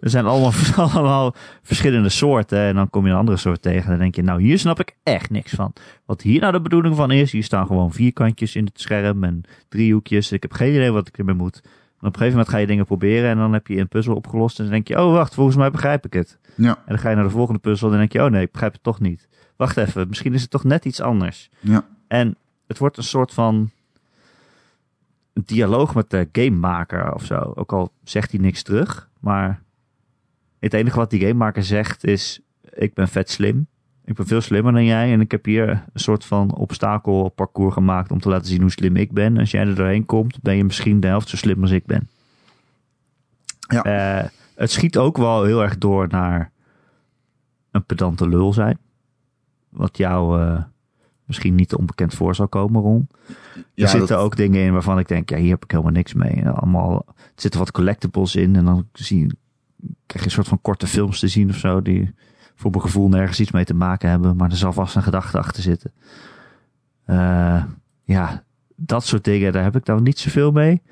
er zijn allemaal, allemaal verschillende soorten. En dan kom je een andere soort tegen. En dan denk je, nou hier snap ik echt niks van. Wat hier nou de bedoeling van is. Hier staan gewoon vierkantjes in het scherm. En driehoekjes. Ik heb geen idee wat ik ermee moet. En op een gegeven moment ga je dingen proberen. En dan heb je een puzzel opgelost. En dan denk je, oh wacht, volgens mij begrijp ik het. ja, En dan ga je naar de volgende puzzel. En dan denk je, oh nee, ik begrijp het toch niet. Wacht even, misschien is het toch net iets anders. ja. En het wordt een soort van dialoog met de gamemaker of zo. Ook al zegt hij niks terug. Maar het enige wat die gamemaker zegt is: Ik ben vet slim. Ik ben veel slimmer dan jij. En ik heb hier een soort van obstakelparcours gemaakt om te laten zien hoe slim ik ben. Als jij er doorheen komt, ben je misschien de helft zo slim als ik ben. Ja. Eh, het schiet ook wel heel erg door naar een pedante lul zijn. Wat jou eh, misschien niet onbekend voor zal komen, Ron. Er Ja, zitten dat- ook dingen in waarvan ik denk, ja, hier heb ik helemaal niks mee. Allemaal, er zitten wat collectibles in en dan zie, je- krijg je een soort van korte films te zien of zo, die voor mijn gevoel nergens iets mee te maken hebben, maar er zal vast een gedachte achter zitten. Eh, ja, dat soort dingen, daar heb ik dan niet zoveel mee.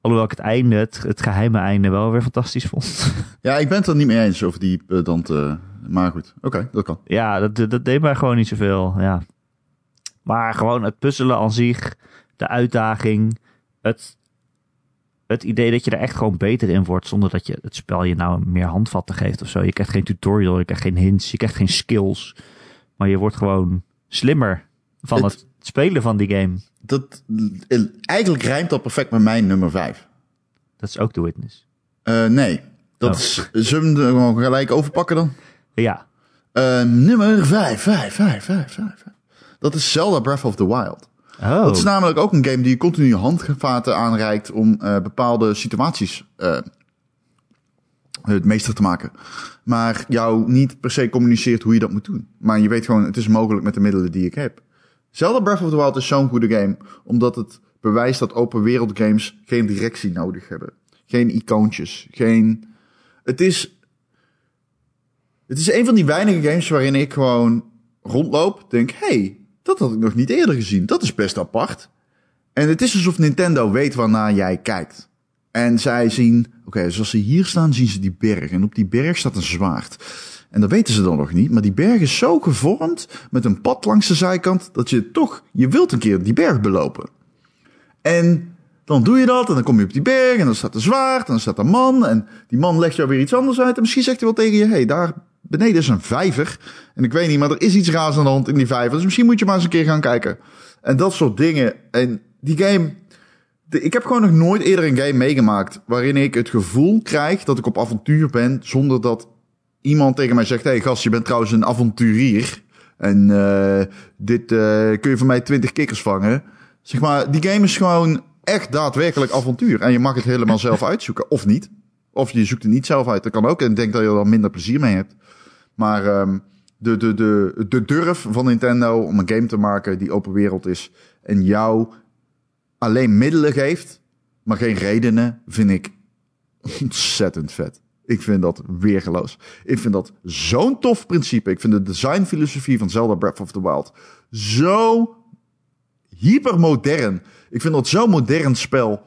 Alhoewel ik het einde, het, het geheime einde, wel weer fantastisch vond. ja, ik ben het er niet mee eens over die pedante... maar goed, oké, dat kan. Ja, dat, dat deed mij gewoon niet zoveel. Ja. Maar gewoon het puzzelen aan zich, de uitdaging, het, het idee dat je er echt gewoon beter in wordt zonder dat je het spel je nou meer handvatten geeft of zo. Je krijgt geen tutorial, je krijgt geen hints, je krijgt geen skills. Maar je wordt gewoon slimmer van Het- het, spelen van die game. dat, eigenlijk rijmt dat perfect met mijn nummer 5. Dat is ook The Witness. Uh, nee, dat Oh. is, zullen we hem gelijk overpakken dan? Ja. Uh, nummer 5, 5, 5, 5, 5. Dat is Zelda Breath of the Wild. Oh. Dat is namelijk ook een game die je continu handvaten aanreikt om uh, bepaalde situaties uh, het meester te maken. Maar jou niet per se communiceert hoe je dat moet doen. Maar je weet gewoon, het is mogelijk met de middelen die ik heb. Zelda Breath of the Wild is zo'n goede game, omdat het bewijst dat open wereld games geen directie nodig hebben. Geen icoontjes, geen... Het is... Het is een van die weinige games waarin ik gewoon rondloop, denk, hey, dat had ik nog niet eerder gezien. Dat is best apart. En het is alsof Nintendo weet waarnaar jij kijkt. En zij zien, oké, okay, dus ze hier staan, zien ze die berg. En op die berg staat een zwaard. En dat weten ze dan nog niet. Maar die berg is zo gevormd met een pad langs de zijkant dat je toch, je wilt een keer die berg belopen. En dan doe je dat en dan kom je op die berg en dan staat een zwaard en dan staat een man. En die man legt jou weer iets anders uit. En misschien zegt hij wel tegen je, hey, daar beneden is een vijver. En ik weet niet, maar er is iets raars aan de hand in die vijver. Dus misschien moet je maar eens een keer gaan kijken. En dat soort dingen. En die game, ik heb gewoon nog nooit eerder een game meegemaakt waarin ik het gevoel krijg dat ik op avontuur ben zonder dat iemand tegen mij zegt: Hé hey, gast, je bent trouwens een avonturier. En uh, dit uh, kun je van mij 20 kikkers vangen. Zeg maar, die game is gewoon echt daadwerkelijk avontuur. En je mag het helemaal zelf uitzoeken, of niet. Of je zoekt het niet zelf uit. Dat kan ook. En ik denk dat je er dan minder plezier mee hebt. Maar um, de, de, de, de durf van Nintendo om een game te maken die open wereld is. En jou alleen middelen geeft, maar geen redenen, vind ik ontzettend vet. Ik vind dat weergeloos. Ik vind dat zo'n tof principe. Ik vind de designfilosofie van Zelda Breath of the Wild zo hypermodern. Ik vind dat zo'n modern spel.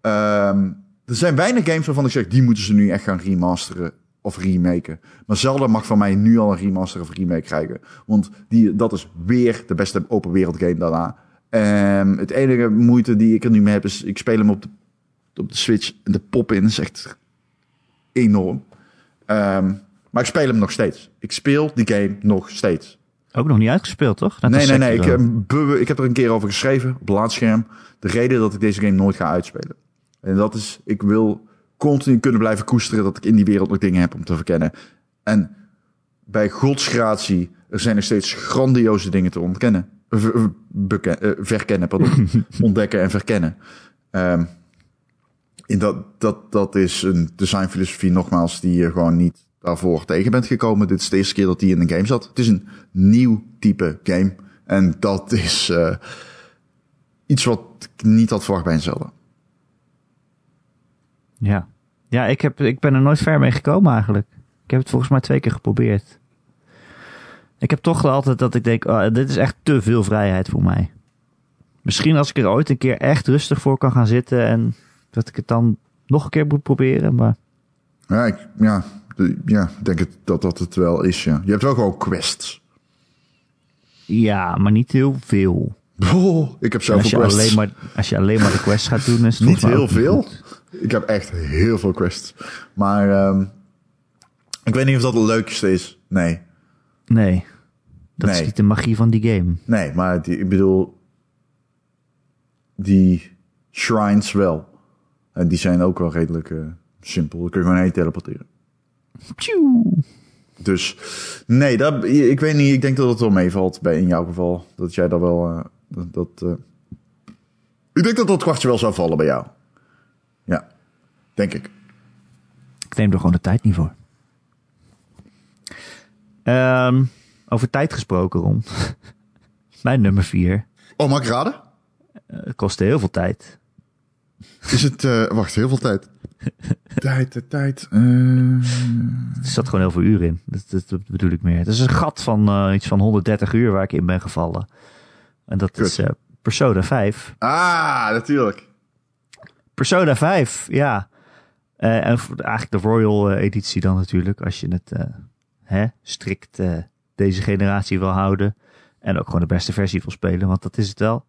Um, er zijn weinig games waarvan ik zeg, die moeten ze nu echt gaan remasteren of remaken. Maar Zelda mag van mij nu al een remaster of remake krijgen. Want die, dat is weer de beste open wereld game daarna. Um, het enige moeite die ik er nu mee heb is, ik speel hem op de, op de Switch en de pop-in is echt enorm. Um, maar ik speel hem nog steeds. Ik speel die game nog steeds. Ook nog niet uitgespeeld, toch? Nee, nee, nee. Ik, Sekiro. ik heb er een keer over geschreven op. De reden dat ik deze game nooit ga uitspelen. En dat is, ik wil continu kunnen blijven koesteren dat ik in die wereld nog dingen heb om te verkennen. En bij godsgratie, er zijn nog steeds grandioze dingen te ontkennen. Ver, beken, uh, verkennen, pardon. Ontdekken en verkennen. Um, in dat, dat, dat is een designfilosofie, nogmaals, die je gewoon niet daarvoor tegen bent gekomen. Dit is de eerste keer dat die in een game zat. Het is een nieuw type game. En dat is uh, iets wat ik niet had verwacht bij een Zelda. Ja, ja ik, heb, ik ben er nooit ver mee gekomen eigenlijk. Ik heb het volgens mij twee keer geprobeerd. Ik heb toch altijd dat ik denk, oh, dit is echt te veel vrijheid voor mij. Misschien als ik er ooit een keer echt rustig voor kan gaan zitten en dat ik het dan nog een keer moet proberen, maar... Ja, ik ja, ja, denk het, dat dat het wel is, ja. Je hebt wel gewoon quests. Ja, maar niet heel veel. Oh, ik heb zelf als, je quests. alleen maar, als je alleen maar de quest gaat doen, is het Niet heel ook veel. goed. Ik heb echt heel veel quests. Maar um, ik weet niet of dat het leukste is. Nee. Nee, dat is niet de magie van die game. Nee, maar die, ik bedoel... Die shrines wel. En die zijn ook wel redelijk uh, simpel. Dan kun je gewoon heen teleporteren. Tjoe. Dus nee, dat, ik weet niet. Ik denk dat het wel meevalt bij in jouw geval. Dat jij daar wel... Uh, dat, dat uh, ik denk dat dat kwartje wel zou vallen bij jou. Denk ik. Ik neem er gewoon de tijd niet voor. Ehm, over tijd gesproken, Ron. Mijn nummer vier. Oh, mag ik raden? Eh, Het kostte heel veel tijd. Is het... Uh, wacht, heel veel tijd. tijd, tijd, tijd. Uh... Er zat gewoon heel veel uur in. Dat, dat, dat bedoel ik meer. Het is een gat van iets van 130 uur waar ik in ben gevallen. En dat Kut. is Persona 5. Ah, natuurlijk. Persona 5, ja. Uh, en eigenlijk de Royal uh, editie dan natuurlijk. Als je het uh, hè, strikt deze generatie wil houden. En ook gewoon de beste versie wil spelen, want dat is het wel.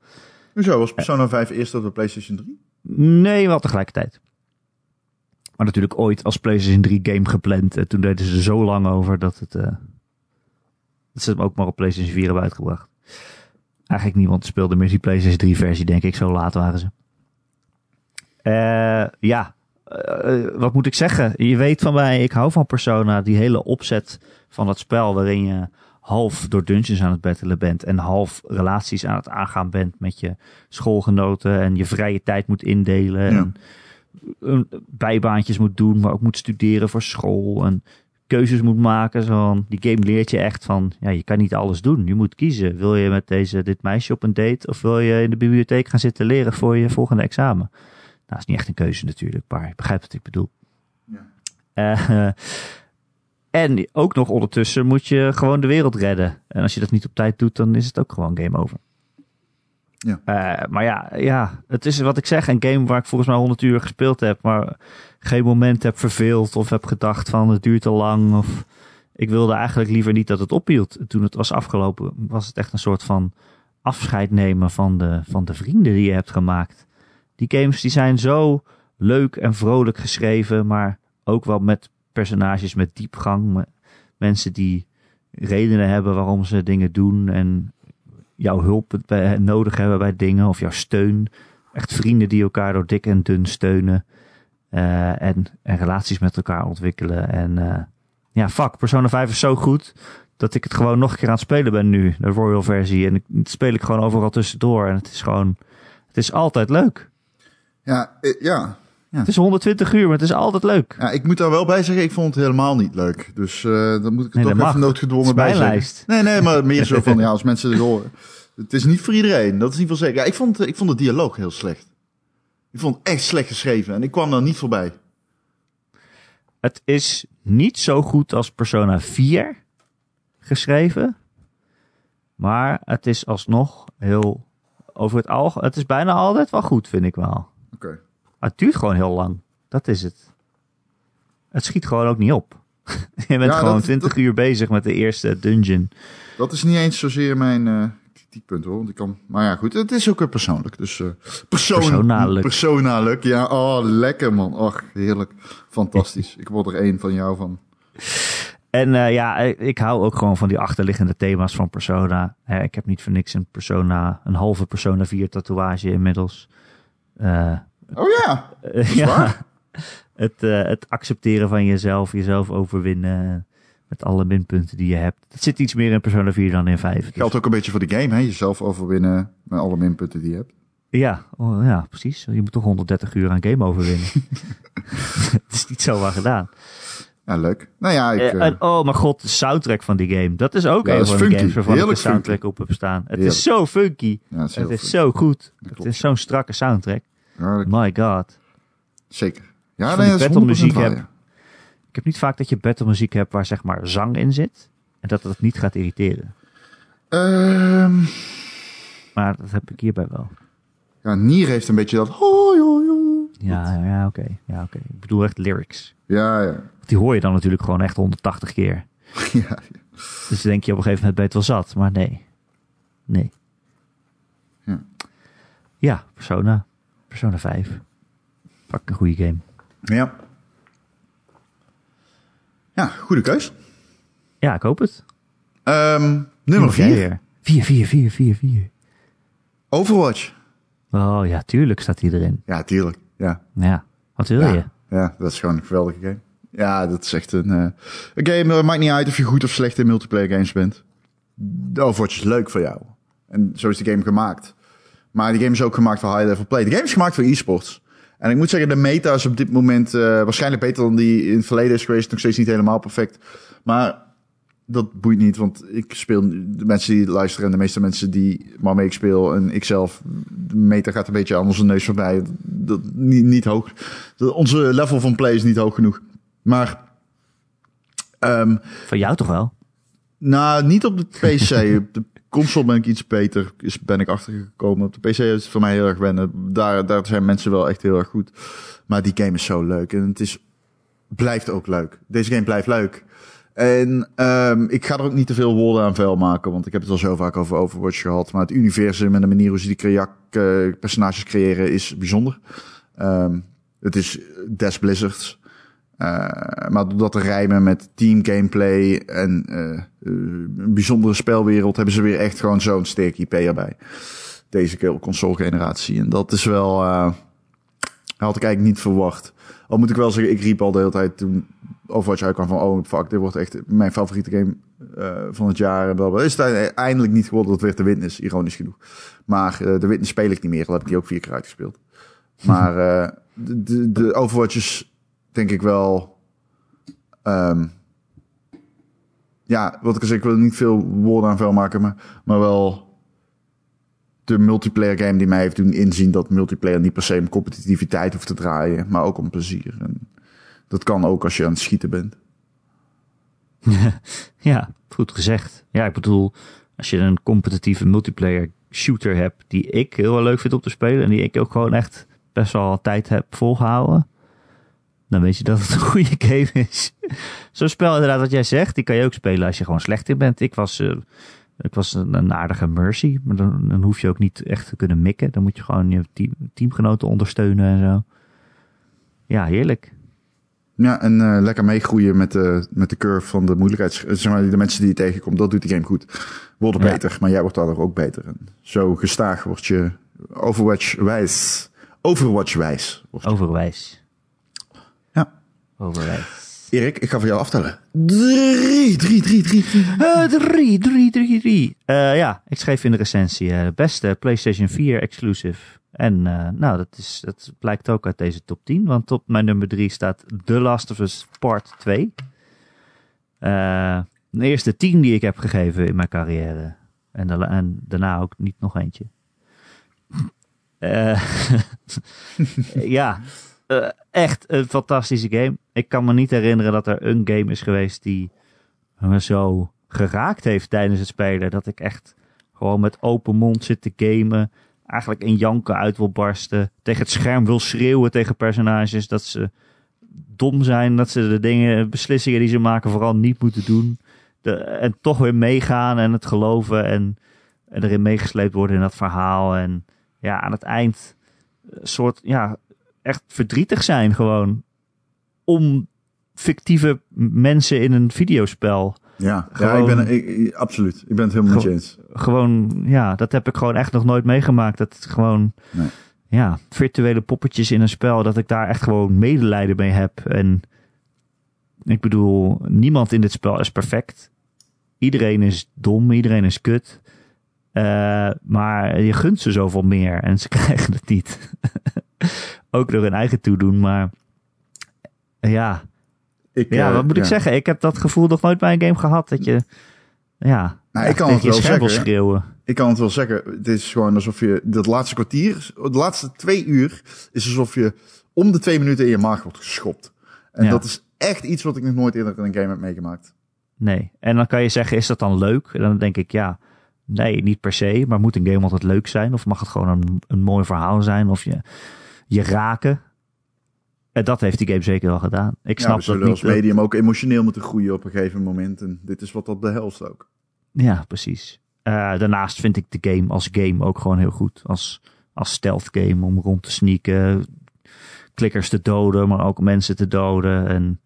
Hoezo, was Persona 5 eerst op de PlayStation 3? Nee, wel tegelijkertijd. Maar natuurlijk ooit als PlayStation 3 game gepland. En toen deden ze er zo lang over dat het... Dat ze hem ook maar op PlayStation 4 hebben uitgebracht. eigenlijk niemand speelde meer die PlayStation 3 versie, denk ik. Zo laat waren ze. Eh, ja, eh, wat moet ik zeggen? Je weet van mij, ik hou van Persona. Die hele opzet van dat spel waarin je half door dungeons aan het battelen bent en half relaties aan het aangaan bent met je schoolgenoten en je vrije tijd moet indelen. Ja. En eh, bijbaantjes moet doen, maar ook moet studeren voor school en keuzes moet maken. Zo die game leert je echt van, ja, je kan niet alles doen. Je moet kiezen. Wil je met deze, dit meisje op een date of wil je in de bibliotheek gaan zitten leren voor je volgende examen? Nou, is niet echt een keuze natuurlijk, maar je begrijpt wat ik bedoel. Ja. Eh, en ook nog ondertussen moet je gewoon de wereld redden. En als je dat niet op tijd doet, dan is het ook gewoon game over. Ja. Eh, maar ja, ja, het is wat ik zeg, een game waar ik volgens mij 100 uur gespeeld heb, maar geen moment heb verveeld of heb gedacht van het duurt te lang. Of ik wilde eigenlijk liever niet dat het ophield. Toen het was afgelopen, was het echt een soort van afscheid nemen van de, van de vrienden die je hebt gemaakt. Die games die zijn zo leuk en vrolijk geschreven, maar ook wel met personages met diepgang. me- Mensen die redenen hebben waarom ze dingen doen en jouw hulp nodig hebben bij dingen of jouw steun. Echt vrienden die elkaar door dik en dun steunen. eh, en, en relaties met elkaar ontwikkelen. En eh, ja, fuck, Persona 5 is zo goed dat ik het gewoon nog een keer aan het spelen ben nu. De Royal versie. En dat speel ik gewoon overal tussendoor. En het is gewoon, het is altijd leuk. Ja, eh, ja. Het is 120 uur, maar het is altijd leuk. ja, ik moet daar wel bij zeggen, ik vond het helemaal niet leuk. Dus eh, dan moet ik er Nee, toch even noodgedwongen Het bij zeggen. Nee, nee, maar meer zo van, ja, als mensen het horen. Het is niet voor iedereen, dat is niet veel zeker. Ja, ik vond, ik vond de dialoog heel slecht. Ik vond het echt slecht geschreven en ik kwam daar niet voorbij. Het is niet zo goed als Persona 4 geschreven. Maar het is alsnog heel over het algemeen. Het is bijna altijd wel goed, vind ik wel. Maar het duurt gewoon heel lang. Dat is het. Het schiet gewoon ook niet op. Je bent Ja, gewoon dat- 20 dat- uur bezig met de eerste dungeon. Dat is niet eens zozeer mijn eh kritiekpunt hoor. Want ik kan, maar ja, goed, het is ook weer persoonlijk. Dus eh persoon, Persoonlijk. Persoonlijk, ja. Oh, lekker man. Och, heerlijk. Fantastisch. ik word er één van jou van. En eh, ja, ik hou ook gewoon van die achterliggende thema's van Persona. Hè, ik heb niet voor niks een Persona, een halve Persona 4 tatoeage inmiddels. Eh, Oh ja. Eh, waar. Het, eh, het accepteren van jezelf, jezelf overwinnen met alle minpunten die je hebt. Het zit iets meer in Persona 4 dan in 5. Dus- Geldt ook een beetje voor de game, hè? Jezelf overwinnen met alle minpunten die je hebt. ja, oh, ja, precies. Je moet toch 130 uur aan game overwinnen. Het is niet zomaar gedaan. Ja, leuk. Nou ja, ik... Eh, en, oh mijn god, de soundtrack van die game. Dat is ook Ja, een van de funky. games waarvan ik de soundtrack op heb staan. Het Heerlijk. is zo funky. ja, dat is Het is zo goed. Dat Het klopt. is zo'n strakke soundtrack. Ja, dat- My god. zeker. Ja, nee, van dat die is 100% battlemuziek waar, hebt. ja. Ik heb niet vaak dat je battlemuziek hebt waar zeg maar zang in zit. En dat het niet gaat irriteren. Ehm, Maar dat heb ik hierbij wel. ja, Nier heeft een beetje dat... Ja, ja, oké. Ja, oké. Ik bedoel echt lyrics. Ja, ja. Die hoor je dan natuurlijk gewoon echt 180 keer. ja. Dus denk je op een gegeven moment ben je het wel zat. Maar nee. Nee. Ja. Ja, Persona. Persona 5. Fuck een goede game. Ja. Ja, goede keus. Ja, ik hoop het. Ehm, nummer mag jij 4. weer? 4, 4, 4, 4, 4. Overwatch. Oh ja, tuurlijk staat die erin. Ja, tuurlijk. Ja. Ja, wat wil ja. je? Ja, dat is gewoon een geweldige game. Ja, dat is echt een, een game. Het maakt niet uit of je goed of slecht in multiplayer games bent. Overwatch is leuk voor jou. En zo is de game gemaakt. Maar die game is ook gemaakt voor high-level play. De game is gemaakt voor e-sports. En ik moet zeggen, de meta is op dit moment eh, waarschijnlijk beter dan die in het verleden is geweest. Nog steeds niet helemaal perfect. Maar dat boeit niet, want ik speel de mensen die luisteren en de meeste mensen die waarmee ik speel en ikzelf, de meta gaat een beetje aan onze neus voorbij. Dat, niet, niet hoog. De- onze level van play is niet hoog genoeg. Maar ehm, Van jou toch wel? nou, niet op de PC. op de console ben ik iets beter, is, ben ik achtergekomen. Op de PC is het voor mij heel erg wennen. Daar, daar zijn mensen wel echt heel erg goed. Maar die game is zo leuk. En het is, blijft ook leuk. Deze game blijft leuk. En ehm, ik ga er ook niet te veel woorden aan vuil maken. Want ik heb het al zo vaak over Overwatch gehad. Maar het universum en de manier hoe ze die kajak, eh, personages creëren is bijzonder. Ehm, het is Des Blizzards. Maar door dat te rijmen met team gameplay en een bijzondere spelwereld, hebben ze weer echt gewoon zo'n sterk IP erbij. Deze console generatie. En dat is wel, had ik eigenlijk niet verwacht. Al moet ik wel zeggen, ik riep al de hele tijd toen Overwatch uitkwam van... oh fuck, dit wordt echt mijn favoriete game van het jaar. Blablabla. Is het eindelijk niet geworden. Dat werd de Witness, ironisch genoeg. Maar de Witness speel ik niet meer. Al heb ik die ook vier keer uitgespeeld. Maar de, de, de Overwatch is denk ik wel... Um, ja, wat ik zei, ik wil niet veel woorden aan vuil maken, maar, maar wel de multiplayer game die mij heeft doen inzien dat multiplayer niet per se om competitiviteit hoeft te draaien, maar ook om plezier. En dat kan ook als je aan het schieten bent. ja, goed gezegd. Ja, ik bedoel, als je een competitieve multiplayer shooter hebt die ik heel leuk vind om te spelen en die ik ook gewoon echt best wel tijd heb volgehouden, dan weet je dat het een goede game is. Zo'n spel inderdaad wat jij zegt, die kan je ook spelen als je gewoon slecht in bent. Ik was, uh, ik was een, aardige mercy, maar dan, dan, hoef je ook niet echt te kunnen mikken. Dan moet je gewoon je team, teamgenoten ondersteunen en zo. Ja, heerlijk. Ja, en uh, lekker meegroeien met de, met de curve van de moeilijkheids... Zeg maar, de mensen die je tegenkomt, dat doet die game goed. Worden beter, maar jij wordt daardoor ook beter. En zo gestaag word je Overwatch-wijs. Overwatch-wijs. Overwijs. Overwijs. Erik, ik ga voor jou aftellen. Drie, drie, drie, drie, drie. Uh, drie, drie, drie, drie. Uh, ja, ik schreef in de recensie. Uh, beste PlayStation 4 exclusive. En uh, nou, dat, is, dat blijkt ook uit deze top 10. Want op mijn nummer 3 staat The Last of Us Part 2. Uh, de eerste 10 die ik heb gegeven in mijn carrière. En, en daarna ook niet nog eentje. Ja, echt een fantastische game. Ik kan me niet herinneren dat er een game is geweest die me zo geraakt heeft tijdens het spelen. Dat ik echt gewoon met open mond zit te gamen eigenlijk in janken uit wil barsten. Tegen het scherm wil schreeuwen tegen personages dat ze dom zijn. Dat ze de dingen, beslissingen die ze maken vooral niet moeten doen. En toch weer meegaan en het geloven en, en erin meegesleept worden in dat verhaal. En ja, aan het eind een soort, ja, echt verdrietig zijn gewoon. Om fictieve mensen in een videospel. Ja, ja ik ben, ik, absoluut. Ik ben het helemaal met je eens. Gewoon, ja, dat heb ik gewoon echt nog nooit meegemaakt. Dat het gewoon, nee. ja, virtuele poppetjes in een spel, dat ik daar echt gewoon medelijden mee heb. En ik bedoel, niemand in dit spel is perfect. Iedereen is dom, iedereen is kut. Uh, maar je gunt ze zoveel meer en ze krijgen het niet. Ook door hun eigen toedoen, maar ja, ik, ja, wat moet ik zeggen? Ik heb dat gevoel nog nooit bij een game gehad. Dat je, ja, nou, ik kan het wel zeggen. schreeuwen. Ik kan het wel zeggen. Het is gewoon alsof je dat laatste kwartier, de laatste twee uur, is alsof je om de twee minuten in je maag wordt geschopt. En dat is echt iets wat ik nog nooit eerder in een game heb meegemaakt. Nee. En dan kan je zeggen, is dat dan leuk? En dan denk ik, ja, nee, niet per se. Maar moet een game altijd leuk zijn? Of mag het gewoon een, een mooi verhaal zijn? Of je, je raken? En dat heeft die game zeker wel gedaan. Ik snap ja, we dat als medium ook emotioneel moeten groeien op een gegeven moment. En dit is wat dat behelst ook. Ja, precies. Uh, daarnaast vind ik de game als game ook gewoon heel goed. Als, als stealth game om rond te sneaken. Klikkers te doden, maar ook mensen te doden. En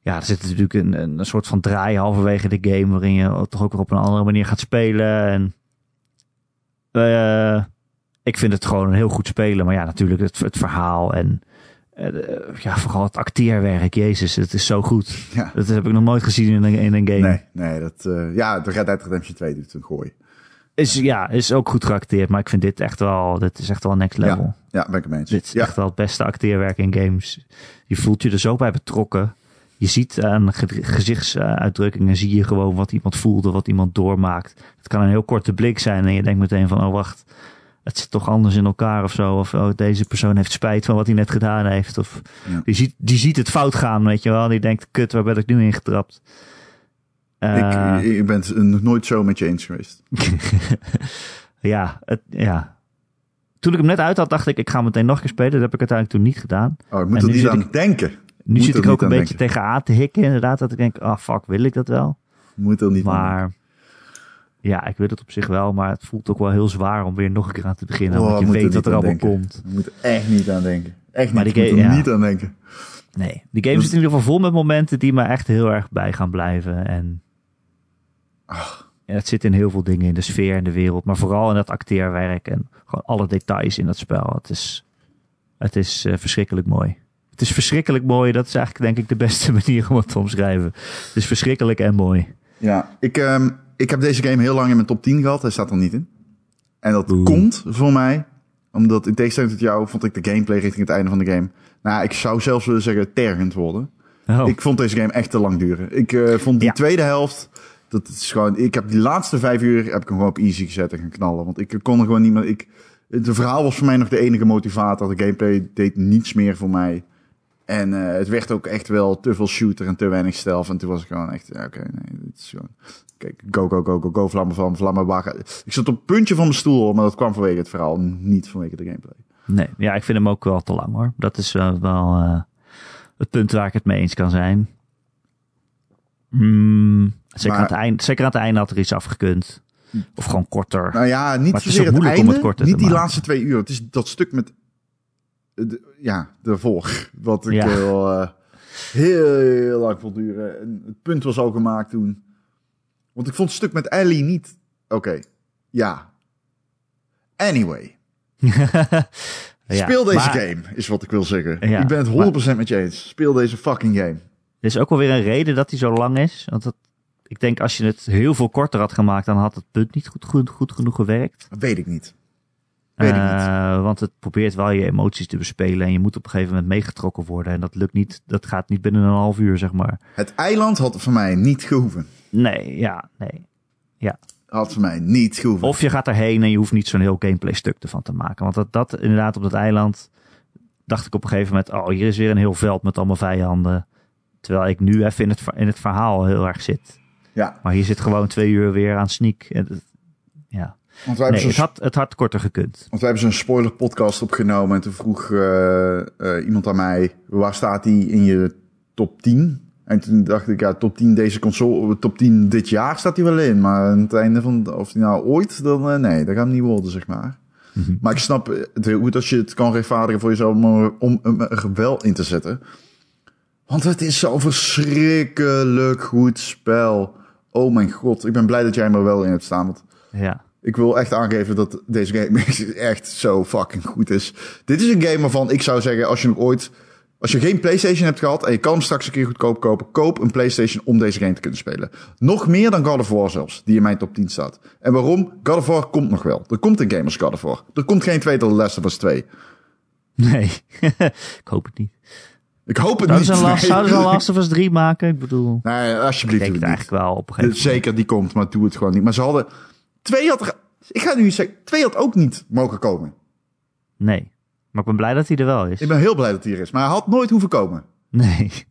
ja, er zit natuurlijk een, een soort van draai halverwege de game. Waarin je toch ook weer op een andere manier gaat spelen. En uh, ik vind het gewoon een heel goed spelen. Maar ja, natuurlijk het, het verhaal en ja, vooral het acteerwerk, jezus, het is zo goed. Ja. Dat heb ik nog nooit gezien in een, in een game. Nee, nee dat, uh, ja, de Red Dead Redemption 2 doet een gooi. Is, ja, is ook goed geacteerd, maar ik vind dit echt wel, dit is echt wel next level. Ja, ja ben ik het mee eens. Dit is echt wel het beste acteerwerk in games. Je voelt je er zo bij betrokken. Je ziet aan gezichtsuitdrukkingen, zie je gewoon wat iemand voelde, wat iemand doormaakt. Het kan een heel korte blik zijn en je denkt meteen van, oh wacht, het zit toch anders in elkaar of zo. Of oh, deze persoon heeft spijt van wat hij net gedaan heeft. Of die, ziet, die ziet het fout gaan, weet je wel. Die denkt, kut, waar ben ik nu in getrapt? Uh, ik, ik ben het nog nooit zo met je eens geweest. ja, het, ja. Toen ik hem net uit had, dacht ik, ik ga meteen nog een keer spelen. Dat heb ik uiteindelijk toen niet gedaan. Oh, ik moet er niet aan ik, denken. Nu zit ik ook een beetje tegen aan te hikken, inderdaad. Dat ik denk, ah oh, fuck, wil ik dat wel? Moet er niet Maar ja, ik weet het op zich wel, maar het voelt ook wel heel zwaar om weer nog een keer aan te beginnen. Oh, want je weet dat er allemaal komt. Je moet er echt niet aan denken. Echt Maar niet. die ik moet er ja. niet aan denken. Nee, die game zit in ieder geval vol met momenten die me echt heel erg bij gaan blijven. En ja, het zit in heel veel dingen, in de sfeer en de wereld. Maar vooral in dat acteerwerk en gewoon alle details in dat spel. Het is, het is eh, verschrikkelijk mooi. Het is verschrikkelijk mooi. Dat is eigenlijk denk ik de beste manier om het te omschrijven. Het is verschrikkelijk en mooi. Ja, ik, ehm, ik heb deze game heel lang in mijn top 10 gehad. Hij staat er niet in. En dat Oeh. komt voor mij omdat in tegenstelling tot jou vond ik de gameplay richting het einde van de game. Nou, ik zou zelfs willen zeggen tergend worden. Oh, Ik vond deze game echt te lang duren. Ik eh, vond die Ja. tweede helft. Dat is gewoon. Ik heb die laatste vijf uur heb ik hem gewoon op easy gezet en gaan knallen. Want ik kon er gewoon niet meer. Ik, het verhaal was voor mij nog de enige motivator. De gameplay deed niets meer voor mij. En eh, het werd ook echt wel te veel shooter en te weinig stealth. En toen was ik gewoon echt. ja, Oké, nee, dit is gewoon. Kijk, go, go, go, go, go, vlammen, vlammen, vlammen, wagen. Ik zat op het puntje van mijn stoel, maar dat kwam vanwege het verhaal, niet vanwege de gameplay. nee, ja, ik vind hem ook wel te lang hoor. Dat is wel, wel eh, het punt waar ik het mee eens kan zijn. Mm, zeker, Maar- aan het eind, zeker aan het einde had er iets afgekund. Of gewoon korter. Nou ja, niet Maar het is einde, om het korter niet die laatste twee uur. Het is dat stuk met, eh, de, ja, daarvoor. Wat ik Ja. heel, eh, heel, heel lang vond duren. En het punt was al gemaakt toen. Want ik vond het stuk met Ellie niet, oké, ja. Anyway, Ja, speel deze maar game, is wat ik wil zeggen. Ja, ik ben het 100% met je eens. Speel deze fucking game. Er is ook wel weer een reden dat hij zo lang is. Want dat, ik denk als je het heel veel korter had gemaakt, dan had het punt niet goed, goed, goed genoeg gewerkt. Dat weet ik niet. Weet ik niet. Eh, want het probeert wel je emoties te bespelen. En je moet op een gegeven moment meegetrokken worden. En dat lukt niet. Dat gaat niet binnen een half uur, zeg maar. Het eiland had voor mij niet gehoeven. Nee, ja, nee. Had voor mij niet gehoeven. Of je gaat erheen en je hoeft niet zo'n heel gameplay stuk ervan te maken. Want dat, dat inderdaad op dat eiland dacht ik op een gegeven moment... Oh, hier is weer een heel veld met allemaal vijanden. Terwijl ik nu even in het, in het verhaal heel erg zit. Ja, Maar hier zit gewoon twee uur weer aan sneak. En ja. want wij Nee, hebben het had, het had korter gekund. Want we hebben zo'n spoiler podcast opgenomen en toen vroeg eh, eh, iemand aan mij, waar staat die in je top 10? En toen dacht ik, ja, top 10 deze console, top 10 dit jaar staat hij wel in. Maar aan het einde van, of die nou ooit, dan eh, nee, dat gaat hem niet worden, zeg maar. Mhm. Maar ik snap het heel goed als je het kan rechtvaardigen voor jezelf om, om hem er wel in te zetten. Want het is zo'n verschrikkelijk goed spel. Oh mijn god, ik ben blij dat jij hem er wel in hebt staan. Want Ja. ik wil echt aangeven dat deze game echt zo fucking goed is. Dit is een game waarvan ik zou zeggen, als je nog ooit... Als je geen PlayStation hebt gehad en je kan hem straks een keer goedkoop kopen, koop een PlayStation om deze game te kunnen spelen. Nog meer dan God of War zelfs, die in mijn top 10 staat. En waarom? God of War komt nog wel. Er komt een game als God of War. Er komt geen tweede Last of Us 2. Nee, ik hoop het niet. Ik hoop het Zouden niet. nee. zouden ze een Last of Us 3 maken? Ik bedoel, Nee, ik alsjeblieft. denk doe het eigenlijk wel op een gegeven moment. Zeker, die komt, maar doe het gewoon niet. Maar ze hadden... Twee had er... Ik ga nu zeggen, twee had ook niet mogen komen. Nee, maar ik ben blij dat hij er wel is. Ik ben heel blij dat hij er is. Maar hij had nooit hoeven komen. Nee.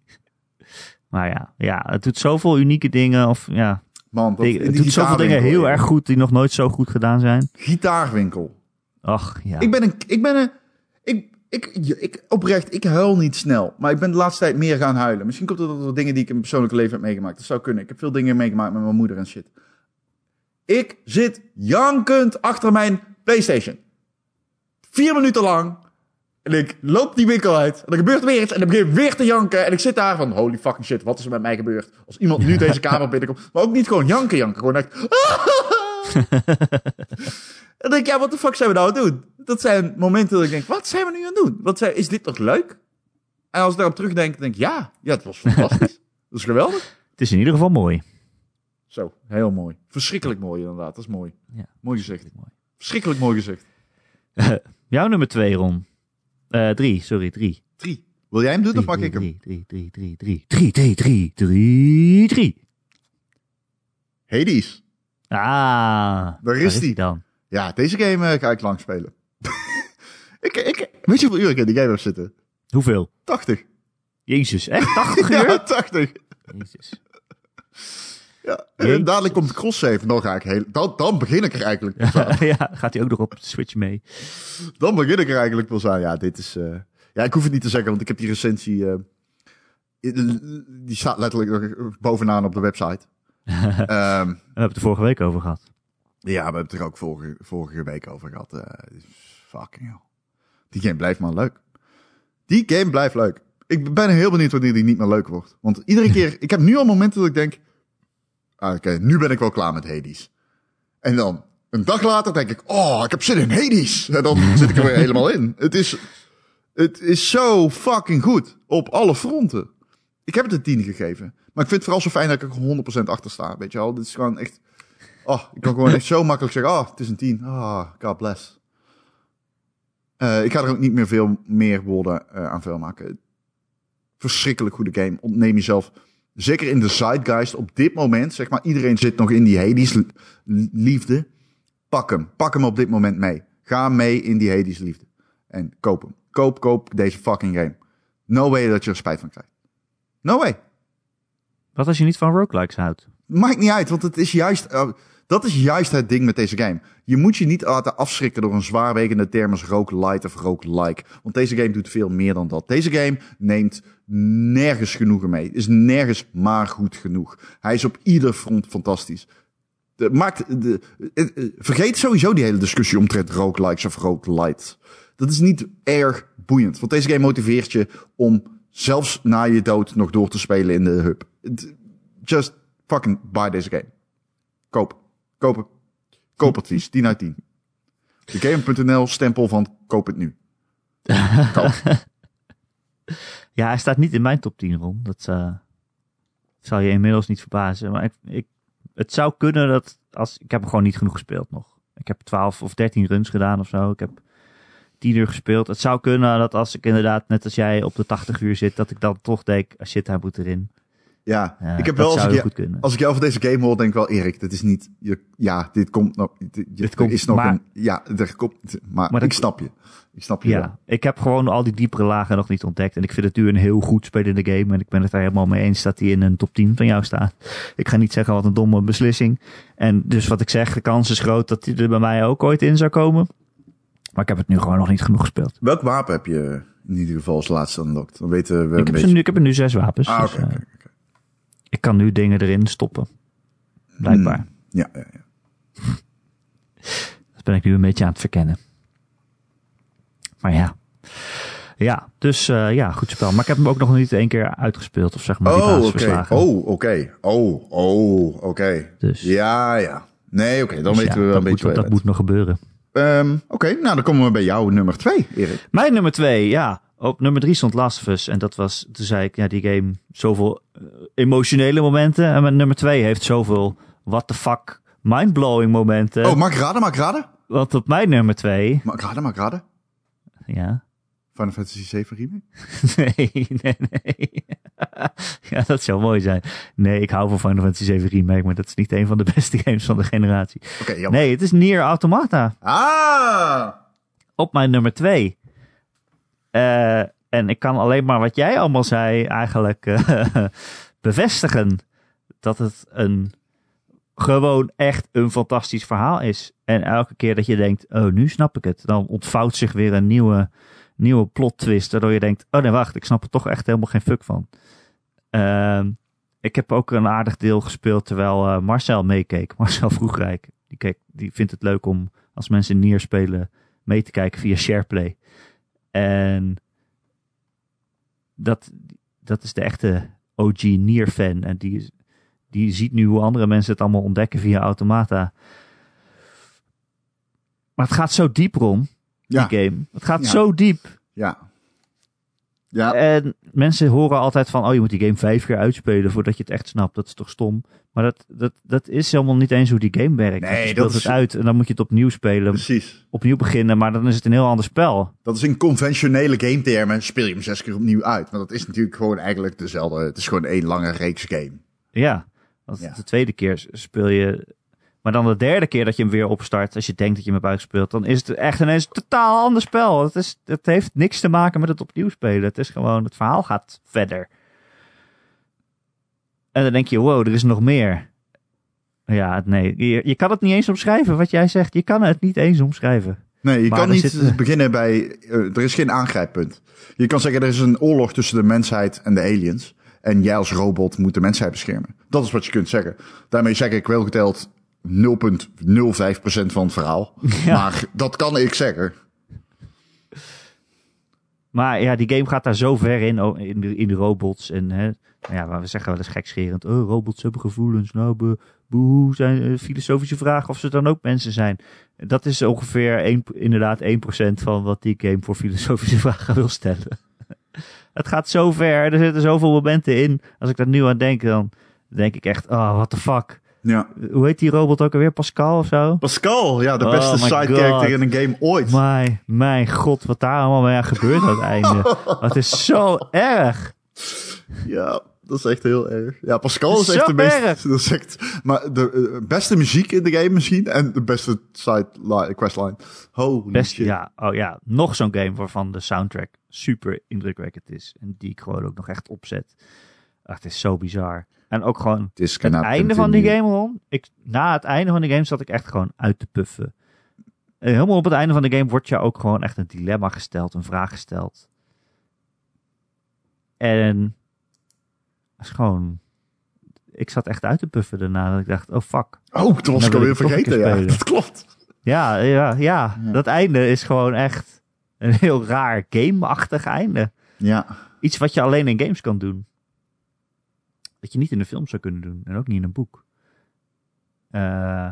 Maar ja, ja, het doet zoveel unieke dingen. Of ja, Man, dat, het doet zoveel dingen heel erg goed die nog nooit zo goed gedaan zijn. Gitaarwinkel. Ach ja. Ik ben een... Ik ben een... Ik, ik, ik, oprecht, ik huil niet snel. Maar ik ben de laatste tijd meer gaan huilen. Misschien komt het door dingen die ik in mijn persoonlijke leven heb meegemaakt. Dat zou kunnen. Ik heb veel dingen meegemaakt met mijn moeder en shit. Ik zit jankend achter mijn PlayStation. Vier minuten lang. En ik loop die winkel uit. En er gebeurt weer iets. En dan begin ik weer te janken. En ik zit daar van, holy fucking shit, wat is er met mij gebeurd? Als iemand nu deze kamer binnenkomt. Maar ook niet gewoon janken, janken. Gewoon echt... en dan denk ik, ja, wat de fuck zijn we nou aan het doen? Dat zijn momenten dat ik denk, wat zijn we nu aan het doen? Wat zijn, is dit toch leuk? En als ik daarop terugdenk, denk ik, ja, ja, het was fantastisch. dat is geweldig. Het is in ieder geval mooi. Zo, heel mooi. Verschrikkelijk mooi inderdaad, dat is mooi. Ja. Mooi. Mooi. Verschrikkelijk mooi gezegd. Jouw nummer twee, Ron. Eh drie, sorry, drie. Drie. Wil jij hem doen of Drie, mag ik hem? drie, drie, drie, drie, drie, drie, drie, drie, drie, drie. Hades. Ah, Daar is hij die. dan. Ja, deze game eh, ga ik lang spelen. ik, ik, weet je hoeveel uur ik in die game heb zitten? Hoeveel? 80. Jezus, echt 80 Ja, uur? 80. Jezus. Ja. En dadelijk komt Cross Save. Dan ga ik heel... Dan, dan begin ik er eigenlijk pas aan. ja, gaat hij ook nog op de Switch mee? Dan begin ik er eigenlijk pas aan. Ja, dit is... eh, Ja, ik hoef het niet te zeggen, want ik heb die recensie... eh, Die staat letterlijk bovenaan op de website. Ehm, We hebben het er vorige week over gehad. ja, we hebben het er ook vorige, vorige week over gehad. eh, fucking hell. Die game blijft maar leuk. Die game blijft leuk. Ik ben heel benieuwd wanneer die niet meer leuk wordt. Want iedere keer, ik heb nu al momenten dat ik denk, ah, oké, nu ben ik wel klaar met Hades. En dan, een dag later denk ik, oh, ik heb zin in Hades. En dan zit ik er weer helemaal in. Het is, het is zo fucking goed. Op alle fronten. Ik heb het een 10 gegeven. Maar ik vind het vooral zo fijn dat ik er 100% achter sta. Weet je wel, dit is gewoon echt, oh, ik kan gewoon echt zo makkelijk zeggen, oh, het is een 10. Ah, oh, God bless. Uh, ik ga er ook niet meer veel meer woorden uh, aan veel maken. Verschrikkelijk goede game. Ontneem jezelf. Zeker in de zeitgeist op dit moment. Zeg maar, iedereen zit nog in die Hades liefde. Pak hem. Pak hem op dit moment mee. Ga mee in die Hades liefde. En koop hem. Koop, koop deze fucking game. No way dat je er spijt van krijgt. No way. Wat als je niet van roguelikes houdt? Maakt niet uit, want het is juist... Uh, dat is juist het ding met deze game. Je moet je niet laten afschrikken door een zwaarwegende term als roguelite of roguelike. Want deze game doet veel meer dan dat. Deze game neemt nergens genoegen mee. Is nergens maar goed genoeg. Hij is op ieder front fantastisch. De, maakt, de, vergeet sowieso die hele discussie omtrent roguelikes of roguelites. Dat is niet erg boeiend. Want deze game motiveert je om zelfs na je dood nog door te spelen in de hub. Just fucking buy deze game. Koop. Koop, koopadvies, 10 uit 10. De Game.nl stempel van koop het nu. Ja, hij staat niet in mijn top 10, Ron. Dat uh, zal je inmiddels niet verbazen. Maar ik, ik, het zou kunnen dat als ik heb gewoon niet genoeg gespeeld nog. Ik heb 12 of 13 runs gedaan of zo. Ik heb 10 uur gespeeld. Het zou kunnen dat als ik inderdaad, net als jij, op de 80 uur zit, dat ik dan toch denk, ah, shit, hij moet erin. Ja, ik heb wel, als ik, als ik jou over deze game hoor, denk ik wel, Erik, dit is niet, je, ja, dit komt nog, dit, dit komt, is nog maar, een, ja, er komt, maar, maar ik snap je. Ik snap je Ja, wel. ik heb gewoon al die diepere lagen nog niet ontdekt. En ik vind het nu een heel goed spelende game. En ik ben het er helemaal mee eens dat hij in een top 10 van jou staat. Ik ga niet zeggen wat een domme beslissing. En dus wat ik zeg, de kans is groot dat hij er bij mij ook ooit in zou komen. Maar ik heb het nu gewoon nog niet genoeg gespeeld. Welk wapen heb je in ieder geval als laatste unlocked? Dan weten we ik, heb beetje... nu, ik heb er nu zes wapens. Ah, dus, okay, okay. Ik kan nu dingen erin stoppen. Blijkbaar. Hmm, ja, ja, ja. Dat ben ik nu een beetje aan het verkennen. Maar ja. Ja, dus uh, ja, goed spel. Maar ik heb hem ook nog niet één keer uitgespeeld of zeg maar die oh, oké. Oh, oké. Oh, oh, oké. Okay. Dus, ja, ja. Nee, oké. dan dus weten ja, we wel een beetje moet, Dat moet nog gebeuren. Um, oké, nou dan komen we bij jou nummer twee, Erik. Mijn nummer twee, ja. Op nummer drie stond Last of Us. En dat was, toen zei ik, ja, die game, zoveel uh, emotionele momenten. En mijn nummer twee heeft zoveel, what the fuck, mindblowing momenten. Oh, mag ik raden, mag ik raden? Want op mijn nummer twee... Mag ik raden, mag ik raden? Ja. Final Fantasy 7 remake? nee, nee, nee. ja, dat zou mooi zijn. Nee, ik hou van Final Fantasy 7 remake, maar dat is niet een van de beste games van de generatie. Okay. Nee, het is Nier Automata. Ah! Op mijn nummer twee. Uh, en ik kan alleen maar wat jij allemaal zei eigenlijk uh, bevestigen. Dat het een gewoon echt een fantastisch verhaal is. En elke keer dat je denkt, oh nu snap ik het. Dan ontvouwt zich weer een nieuwe, nieuwe plot twist. Waardoor je denkt, oh nee wacht, ik snap er toch echt helemaal geen fuck van. Uh, ik heb ook een aardig deel gespeeld terwijl uh, Marcel meekeek. Marcel Vroegrijk. Die, keek, die vindt het leuk om als mensen Nier spelen mee te kijken via SharePlay. En dat, dat is de echte OG Nier-fan. En die, die ziet nu hoe andere mensen het allemaal ontdekken via Automata. Maar het gaat zo diep, Ron, ja. die game. Het gaat Ja. zo diep. Ja. Ja. En mensen horen altijd van, oh, je moet die game vijf keer uitspelen voordat je het echt snapt. Dat is toch stom? Maar dat, dat, dat is helemaal niet eens hoe die game werkt. Nee, je dat speelt is- het uit en dan moet je het opnieuw spelen. Precies. Opnieuw beginnen, maar dan is het een heel ander spel. Dat is in conventionele game termen speel je hem zes keer opnieuw uit. Maar dat is natuurlijk gewoon eigenlijk dezelfde. Het is gewoon één lange reeks game. Ja, want Ja. de tweede keer speel je. Maar dan de derde keer dat je hem weer opstart, als je denkt dat je hem hebt uitgespeeld, dan is het echt ineens een totaal ander spel. Het, is, het heeft niks te maken met het opnieuw spelen. Het is gewoon, het verhaal gaat verder. En dan denk je, wow, er is nog meer. Ja, nee, je, je kan het niet eens omschrijven wat jij zegt. Je kan het niet eens omschrijven. Nee, je Maar kan niet zit- beginnen bij. eh, er is geen aangrijppunt. Je kan zeggen er is een oorlog tussen de mensheid en de aliens. En jij als robot moet de mensheid beschermen. Dat is wat je kunt zeggen. Daarmee zeg ik wel geteld 0,05% van het verhaal. Ja. Maar dat kan ik zeggen. Maar ja, die game gaat daar zo ver in, oh, in, de, in de robots. En hè, ja, we zeggen wel eens gekscherend. Oh, robots hebben gevoelens. Nou, be, boe, zijn eh, filosofische vragen of ze dan ook mensen zijn. Dat is ongeveer één, inderdaad 1% van wat die game voor filosofische vragen wil stellen. Het gaat zo ver. Er zitten zoveel momenten in. Als ik daar nu aan denk, dan denk ik echt, oh, what the fuck. Ja. Hoe heet die robot ook alweer? Pascal of zo? Pascal, ja, de Oh beste side God. character in een game ooit. My, mijn god, wat daar allemaal mee gebeurt aan het einde. Het is zo erg. Ja, dat is echt heel erg. Ja, Pascal Dat is is echt de meest... erg. Dat is echt, maar de eh, beste muziek in de game misschien. En de beste side li- questline. Holy Best, shit. ja, oh ja, nog zo'n game waarvan de soundtrack super indrukwekkend is. En die ik gewoon ook nog echt opzet. Ach, het is zo bizar. En ook gewoon Het is het einde van die game, Ron. Ik, na het einde van de game zat ik echt gewoon uit te puffen. En helemaal op het einde van de game wordt je ook gewoon echt een dilemma gesteld, een vraag gesteld. En het is gewoon... Ik zat echt uit te puffen daarna. Dat ik dacht, oh fuck. Oh, dat was Dan ik alweer vergeten. Ja, dat klopt. Ja, ja, ja, Ja. dat einde is gewoon echt een heel raar game-achtig einde. Ja. Iets wat je alleen in games kan doen. Dat je niet in een film zou kunnen doen. En ook niet in een boek. Eh,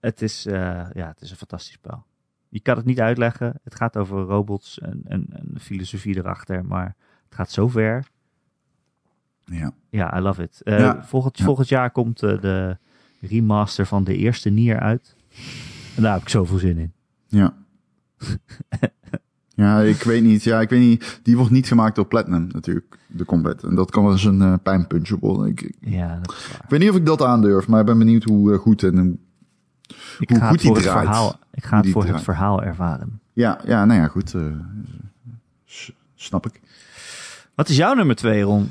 het, is, eh, ja, het is een fantastisch spel. Je kan het niet uitleggen. Het gaat over robots en, en, filosofie erachter. Maar het gaat zo ver. Ja. Ja, I love it. Eh, Ja. volgend, Ja. volgend jaar komt de remaster van de eerste Nier uit. En daar heb ik zoveel zin in. Ja. ja, ik weet niet. Ja, ik weet niet. Die wordt niet gemaakt door Platinum natuurlijk, de combat. En dat kan wel eens een eh, pijnpuntje worden. Ik, ik Ja, dat is waar. weet niet of ik dat aandurf, maar ik ben benieuwd hoe eh, goed en hoe- Ik goed het draait. verhaal, ik ga het voor het verhaal ervaren. Ja, ja, nou ja, goed. eh, s- snap ik. Wat is jouw nummer 2, Ron?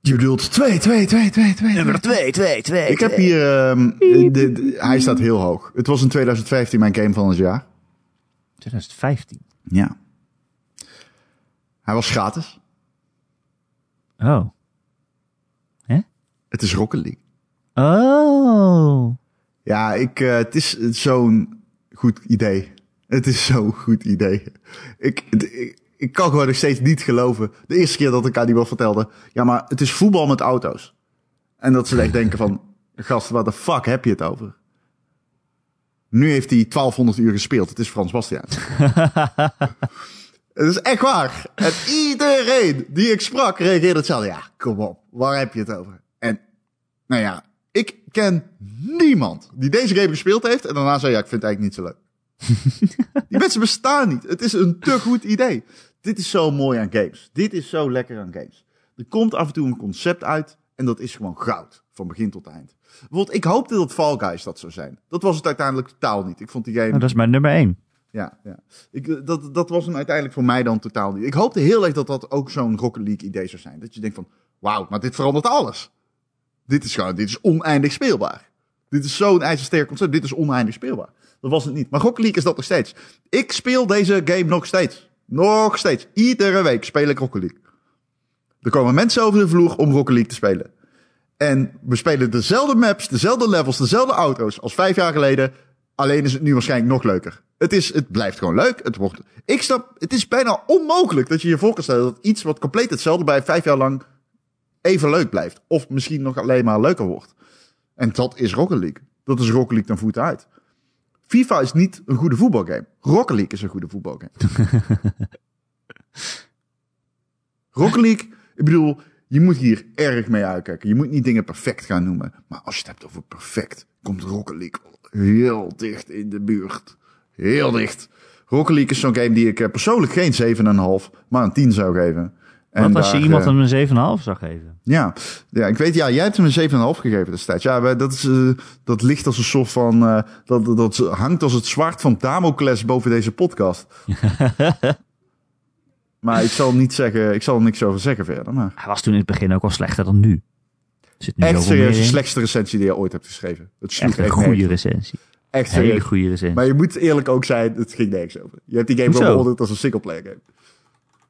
Je bedoelt 2, 2, 2, 2, 2. 2, 2, 2. Ik heb hier, ehm, de, de- hij staat heel hoog. Het was in 2015 mijn game van het jaar. 2015. Ja. Hij was gratis. Oh. Het is Rocket League. Oh. Ja, ik, eh, het is zo'n goed idee. Het is zo'n goed idee. Ik, ik, ik kan gewoon nog steeds niet geloven. De eerste keer dat ik aan iemand vertelde. Ja, maar het is voetbal met auto's. En dat ze echt denken van... Gast, waar de fuck heb je het over? Nu heeft hij 1200 uur gespeeld. Het is Frans Bastiaan. het is echt waar. En iedereen die ik sprak reageerde hetzelfde. Ja, kom op. Waar heb je het over? En nou ja, ik ken niemand die deze game gespeeld heeft en daarna zei ja, ik vind het eigenlijk niet zo leuk. die mensen bestaan niet. Het is een te goed idee. Dit is zo mooi aan games. Dit is zo lekker aan games. Er komt af en toe een concept uit en dat is gewoon goud. Van begin tot eind. Bijvoorbeeld, ik hoopte dat Fall Guys dat zou zijn. Dat was het uiteindelijk totaal niet. Ik vond die game... Nou, dat is mijn nummer 1. Ja, ja. Ik, eh, dat, dat was hem uiteindelijk voor mij dan totaal niet. Ik hoopte heel erg dat dat ook zo'n Rocket League idee zou zijn. Dat je denkt van, wauw, maar dit verandert alles. Dit is gewoon, dit is oneindig speelbaar. Dit is zo'n ijzersterk concept. Dit is oneindig speelbaar. Dat was het niet. Maar Rocket League is dat nog steeds. Ik speel deze game nog steeds. Nog steeds. Iedere week speel ik Rocket League. Er komen mensen over de vloer om Rocket League te spelen. En we spelen dezelfde maps, dezelfde levels, dezelfde auto's als vijf jaar geleden. Alleen is het nu waarschijnlijk nog leuker. Het, is, het blijft gewoon leuk. Het, wordt, ik snap, het is bijna onmogelijk dat je je voor kan stellen dat iets wat compleet hetzelfde bij vijf jaar lang even leuk blijft. Of misschien nog alleen maar leuker wordt. En dat is Rocket League. Dat is Rocket League dan voet uit. FIFA is niet een goede voetbalgame. Rocket League is een goede voetbalgame. Rocket League, ik bedoel, je moet hier erg mee uitkijken. Je moet niet dingen perfect gaan noemen. Maar als je het hebt over perfect, komt Rocket League heel dicht in de buurt. Heel dicht. Rocket League is zo'n game die ik eh, persoonlijk geen 7,5, maar een 10 zou geven. En Wat als je daar, iemand eh, hem een 7,5 zou geven? ja, ja, ik weet, ja, jij hebt hem een 7,5 gegeven destijds. Ja, dat, is, eh, dat ligt als een soort van, dat, dat, hangt als het zwaard van Damocles boven deze podcast. maar ik zal niet zeggen, ik zal er niks over zeggen verder. Maar Hij was toen in het begin ook al slechter dan nu. Zit nu echt serieus de slechtste recensie die je ooit hebt geschreven. Het Echt een goede recensie. Echt Hele goede recensie. Maar je moet eerlijk ook zijn, het ging nergens over. Je hebt die game beoordeeld als een singleplayer game.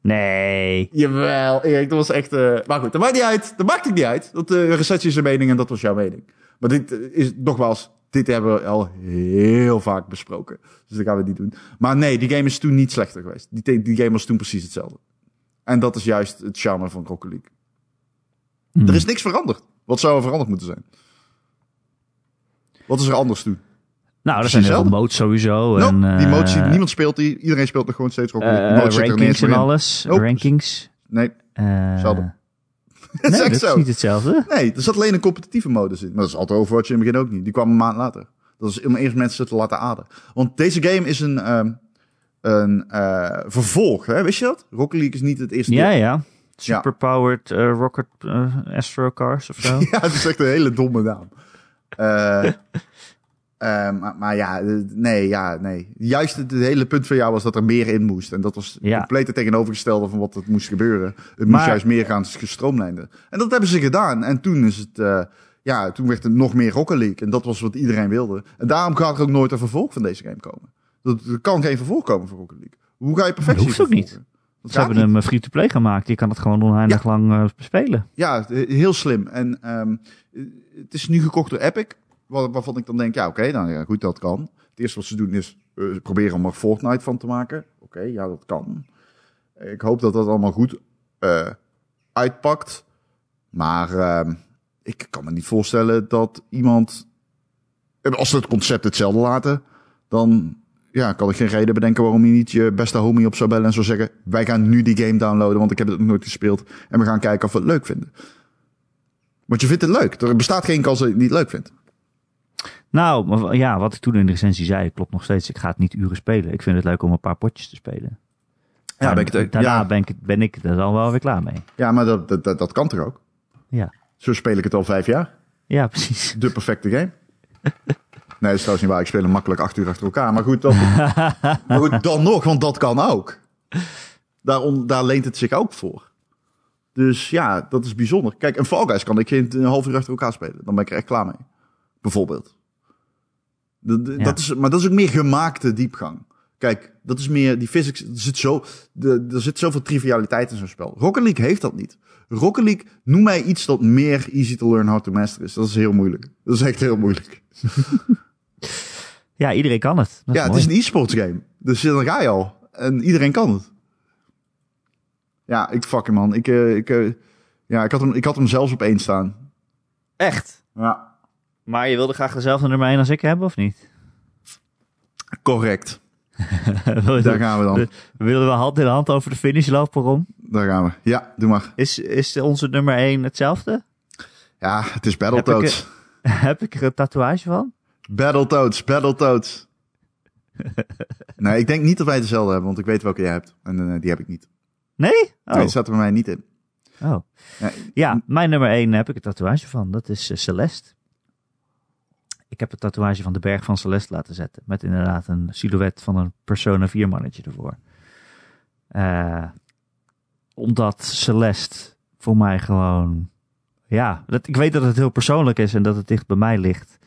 Nee. Jawel, Erik, dat was echt... eh, Maar goed, dat maakt niet uit. Dat maakt het niet uit. Dat de recensie is een mening en dat was jouw mening. Maar dit eh, is nogmaals dit hebben we al heel vaak besproken. Dus dat gaan we niet doen. Maar nee, die game is toen niet slechter geweest. Die, die game was toen precies hetzelfde. En dat is juist het charme van Rocket League. Hmm. Er is niks veranderd. Wat zou er veranderd moeten zijn? Wat is er anders toen? Nou, precies zijn heel modes sowieso. Nope, en, die eh, motie, niemand speelt die. Iedereen speelt er gewoon steeds Rocket eh, rankings en alles. Nope. Rankings. Nee, eh, Hetzelfde. dat nee, dat zo. is niet hetzelfde. Nee, er zat alleen een competitieve modus in. Maar dat is altijd Overwatch in het begin ook niet. Die kwam een maand later. Dat is om eerst mensen te laten ademen. Want deze game is een, ehm, een eh, vervolg, hè? wist je dat? Rocket League is niet het eerste Ja, deel. ja. Superpowered eh, Rocket eh, Astro Cars of zo. Ja, het is echt een hele domme naam. Eh, eh, maar, maar ja, eh, nee, ja, nee. Juist het, het hele punt van jou was dat er meer in moest. En dat was Ja. compleet het tegenovergestelde van wat het moest gebeuren. Het moest Maar- juist meer gaan gestroomlijnden. En dat hebben ze gedaan. En toen is het, eh, ja, toen werd het nog meer Rocket League. En dat was wat iedereen wilde. En daarom gaat er ook nooit een vervolg van deze game komen. Dat- Er kan geen vervolg komen voor Rocket League. Hoe ga je perfectie Dat hoeft ook niet. Dat Ze hebben niet. hem eh, free-to-play gemaakt. Je kan het gewoon oneindig lang spelen. Ja, heel slim. En ehm, het is nu gekocht door Epic. Waar, waarvan ik dan denk, ja, oké, dan ja, goed, dat kan. Het eerste wat ze doen is eh, proberen om er Fortnite van te maken. Oké, ja, dat kan. Ik hoop dat dat allemaal goed eh, uitpakt. Maar ehm, ik kan me niet voorstellen dat iemand... en Als ze het concept hetzelfde laten, dan ja, kan ik geen reden bedenken waarom je niet je beste homie op zou bellen en zou zeggen: Wij gaan nu die game downloaden, want ik heb het nog nooit gespeeld. En we gaan kijken of we het leuk vinden. Want je vindt het leuk. Er bestaat geen kans dat je het niet leuk vindt. Nou, ja, wat ik toen in de recensie zei, klopt nog steeds. Ik ga het niet uren spelen. Ik vind het leuk om een paar potjes te spelen. Ja, En ben ik het- daarna ja. ben, ik, ben ik er dan wel weer klaar mee. Ja, maar dat, dat, dat, kan toch ook? Ja, Zo speel ik het al vijf jaar. ja precies. De perfecte game. Nee, dat is trouwens niet waar. Ik speel hem makkelijk acht uur achter elkaar. Maar goed, dat, maar goed dan nog, want dat kan ook. Daar, on- daar leent het zich ook voor. Dus ja, dat is bijzonder. Kijk, een Fall Guys kan ik geen een half uur achter elkaar spelen. Dan ben ik er echt klaar mee. Bijvoorbeeld. De- de- Ja. dat is, maar dat is ook meer gemaakte diepgang. Kijk, dat is meer die physics. Er zit, zo, de, er zit zoveel trivialiteit in zo'n spel. Rocket League heeft dat niet. Rocket League, noem mij iets dat meer easy to learn how to master is. Dat is heel moeilijk. Dat is echt heel moeilijk. Ja, iedereen kan het. Dat ja, het is een e-sports game. Dus dan ga je al. En iedereen kan het. Ja, ik fuck hem, man. Ik, eh, ik, eh, ja, ik, had hem, ik had hem zelfs op één staan. Echt? Ja, Maar je wilde graag dezelfde nummer 1 als ik hebben, of niet? correct. Daar gaan we dan. Willen we hand in hand over de finish lopen, Ron? Daar gaan we. Ja, doe maar. Is, is onze nummer 1 hetzelfde? Ja, het is Heb ik Battletoads. Heb ik er een tatoeage van? Battletoads, Battletoads. nee, ik denk niet dat wij dezelfde hebben, want ik weet welke jij hebt. En eh, die heb ik niet. Nee? Oh. Nee, die staat er bij mij niet in. oh. Ja, Ja, mijn nummer 1 heb ik een tatoeage van. Dat is eh, Celeste. Ik heb een tatoeage van de berg van Celeste laten zetten. Met inderdaad een silhouet van een Persona 4 mannetje ervoor. Eh, omdat Celeste voor mij gewoon... Ja, dat, ik weet dat het heel persoonlijk is en dat het dicht bij mij ligt.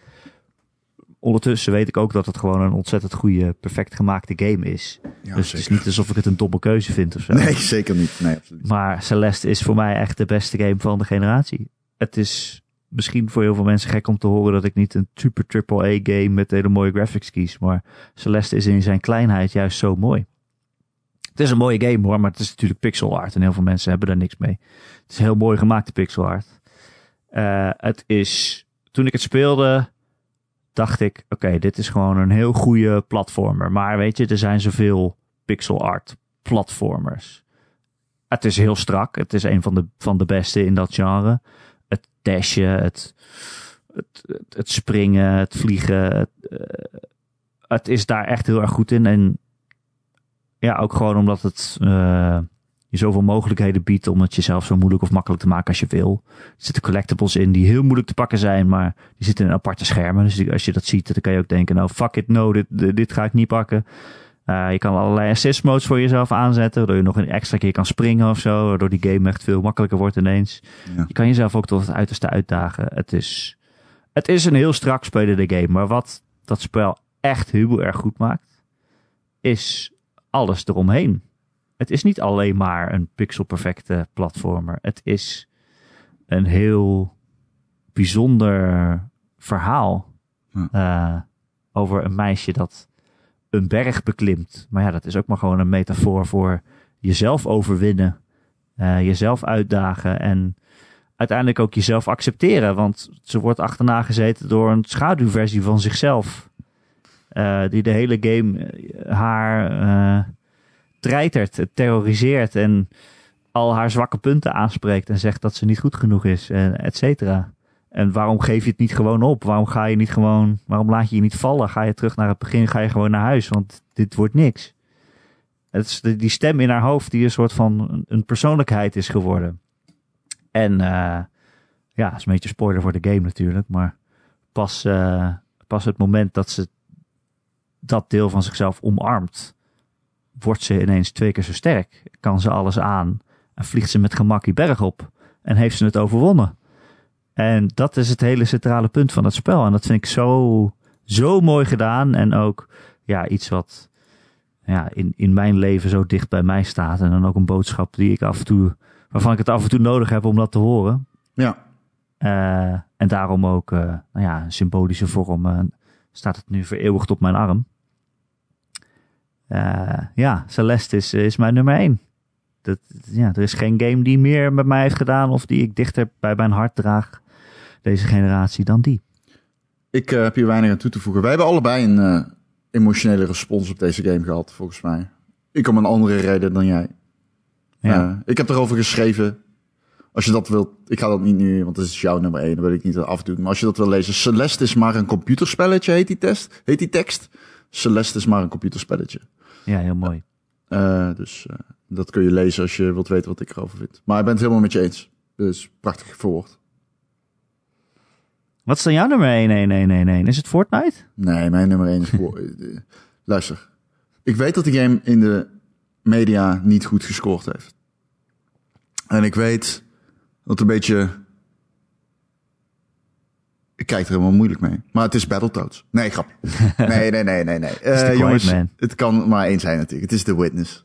Ondertussen weet ik ook dat het gewoon een ontzettend goede, perfect gemaakte game is. ja dus het is niet alsof ik het een domme keuze vind of zo. Nee, zeker niet. Nee, absoluut. niet. Maar Celeste is voor mij echt de beste game van de generatie. Het is misschien voor heel veel mensen gek om te horen dat ik niet een super triple A game met hele mooie graphics kies. Maar Celeste is in zijn kleinheid juist zo mooi. Het is een mooie game hoor, maar het is natuurlijk pixel art en heel veel mensen hebben daar niks mee. Het is heel mooi gemaakte pixel art. Eh, het is, toen ik het speelde, dacht ik, oké, dit is gewoon een heel goede platformer. Maar weet je, er zijn zoveel pixel art platformers. Het is heel strak. Het is een van de, van de beste in dat genre. Het dashen, het, het, het, springen, het vliegen. Het, eh, het is daar echt heel erg goed in. En ja, ook gewoon omdat het eh, je zoveel mogelijkheden biedt om het jezelf zo moeilijk of makkelijk te maken als je wil. Er zitten collectibles in die heel moeilijk te pakken zijn, maar die zitten in aparte schermen. Dus als je dat ziet, dan kan je ook denken, nou fuck it, no, dit, dit ga ik niet pakken. Uh, je kan allerlei assist modes voor jezelf aanzetten, waardoor je nog een extra keer kan springen of zo, waardoor die game echt veel makkelijker wordt ineens. Ja. Je kan jezelf ook tot het uiterste uitdagen. Het is, het is een heel strak spelende game, maar wat dat spel echt heel erg goed maakt, is alles eromheen. Het is niet alleen maar een pixelperfecte platformer. Het is een heel bijzonder verhaal. Uh, over een meisje dat een berg beklimt. Maar ja, dat is ook maar gewoon een metafoor voor jezelf overwinnen. Uh, jezelf uitdagen en uiteindelijk ook jezelf accepteren. Want ze wordt achterna gezeten door een schaduwversie van zichzelf. Uh, die de hele game haar uh, treitert, terroriseert en al haar zwakke punten aanspreekt en zegt dat ze niet goed genoeg is, et cetera. En waarom geef je het niet gewoon op? Waarom ga je niet gewoon, waarom laat je je niet vallen? Ga je terug naar het begin? Ga je gewoon naar huis? Want dit wordt niks. Het is die stem in haar hoofd die een soort van een persoonlijkheid is geworden. En uh, ja, is een beetje spoiler voor de game natuurlijk. Maar pas, uh, pas het moment dat ze dat deel van zichzelf omarmt, wordt ze ineens twee keer zo sterk. Kan ze alles aan en vliegt ze met gemak die berg op. En heeft ze het overwonnen. En dat is het hele centrale punt van het spel. En dat vind ik zo, zo mooi gedaan. En ook ja, iets wat ja, in, in mijn leven zo dicht bij mij staat. En dan ook een boodschap die ik af en toe, waarvan ik het af en toe nodig heb om dat te horen. Ja. Uh, en daarom ook, uh, nou ja, symbolische vorm uh, staat het nu vereeuwigd op mijn arm. ja, Celeste is, is mijn nummer één. Dat, ja, er is geen game die meer met mij heeft gedaan of die ik dichter bij mijn hart draag deze generatie dan die. Ik uh, heb hier weinig aan toe te voegen. Wij hebben allebei een uh, emotionele respons op deze game gehad, volgens mij. Ik om een andere reden dan jij. Ja. Uh, ik heb erover geschreven. Als je dat wilt, ik ga dat niet nu, want het is jouw nummer 1, dat wil ik niet afdoen. Maar als je dat wil lezen, Celeste is maar een computerspelletje, heet die, test, heet die tekst. Celeste is maar een computerspelletje. Ja, heel mooi. dus dat kun je lezen als je wilt weten wat ik erover vind. Maar ik ben het helemaal met je eens. Dus prachtig verwoord. Wat is dan jouw nummer 1? Nee, nee, nee, nee. Is het Fortnite? Nee, mijn nummer 1 is... Luister. Ik weet dat die game in de media niet goed gescoord heeft. En ik weet dat een beetje... Ik kijk er helemaal moeilijk mee. Maar het is Battletoads. Nee, grap. Nee, nee, nee, nee, nee. Uh, jongens, man. het kan maar één zijn natuurlijk. Het is The Witness.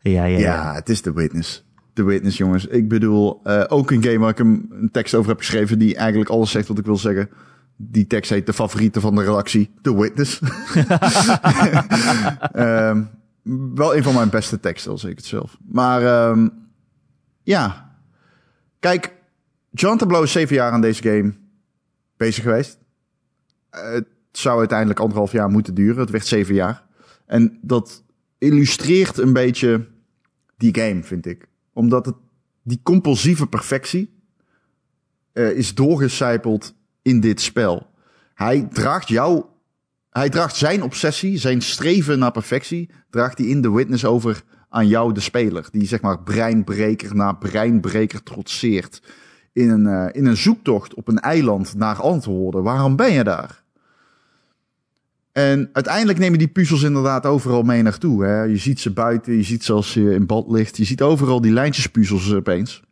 Ja, ja, ja. Ja, het is The Witness. The Witness, jongens. Ik bedoel, uh, ook een game waar ik een, een tekst over heb geschreven die eigenlijk alles zegt wat ik wil zeggen. Die tekst heet de favoriete van de redactie, The Witness. um, wel een van mijn beste teksten, als ik het zelf. Maar um, ja, kijk, John Tableau is zeven jaar aan deze game bezig geweest. Uh, het zou uiteindelijk anderhalf jaar moeten duren. Het werd zeven jaar. En dat illustreert een beetje die game, vind ik omdat het, die compulsieve perfectie uh, is doorgecijpeld in dit spel. Hij draagt jou, hij draagt zijn obsessie, zijn streven naar perfectie, draagt hij in The Witness over aan jou, de speler. Die zeg maar breinbreker na breinbreker trotseert. In een, uh, in een zoektocht op een eiland naar antwoorden. Waarom ben je daar? En uiteindelijk nemen die puzzels inderdaad overal mee naartoe. Hè? Je ziet ze buiten, je ziet ze als je in bad ligt. Je ziet overal die lijntjespuzzels opeens.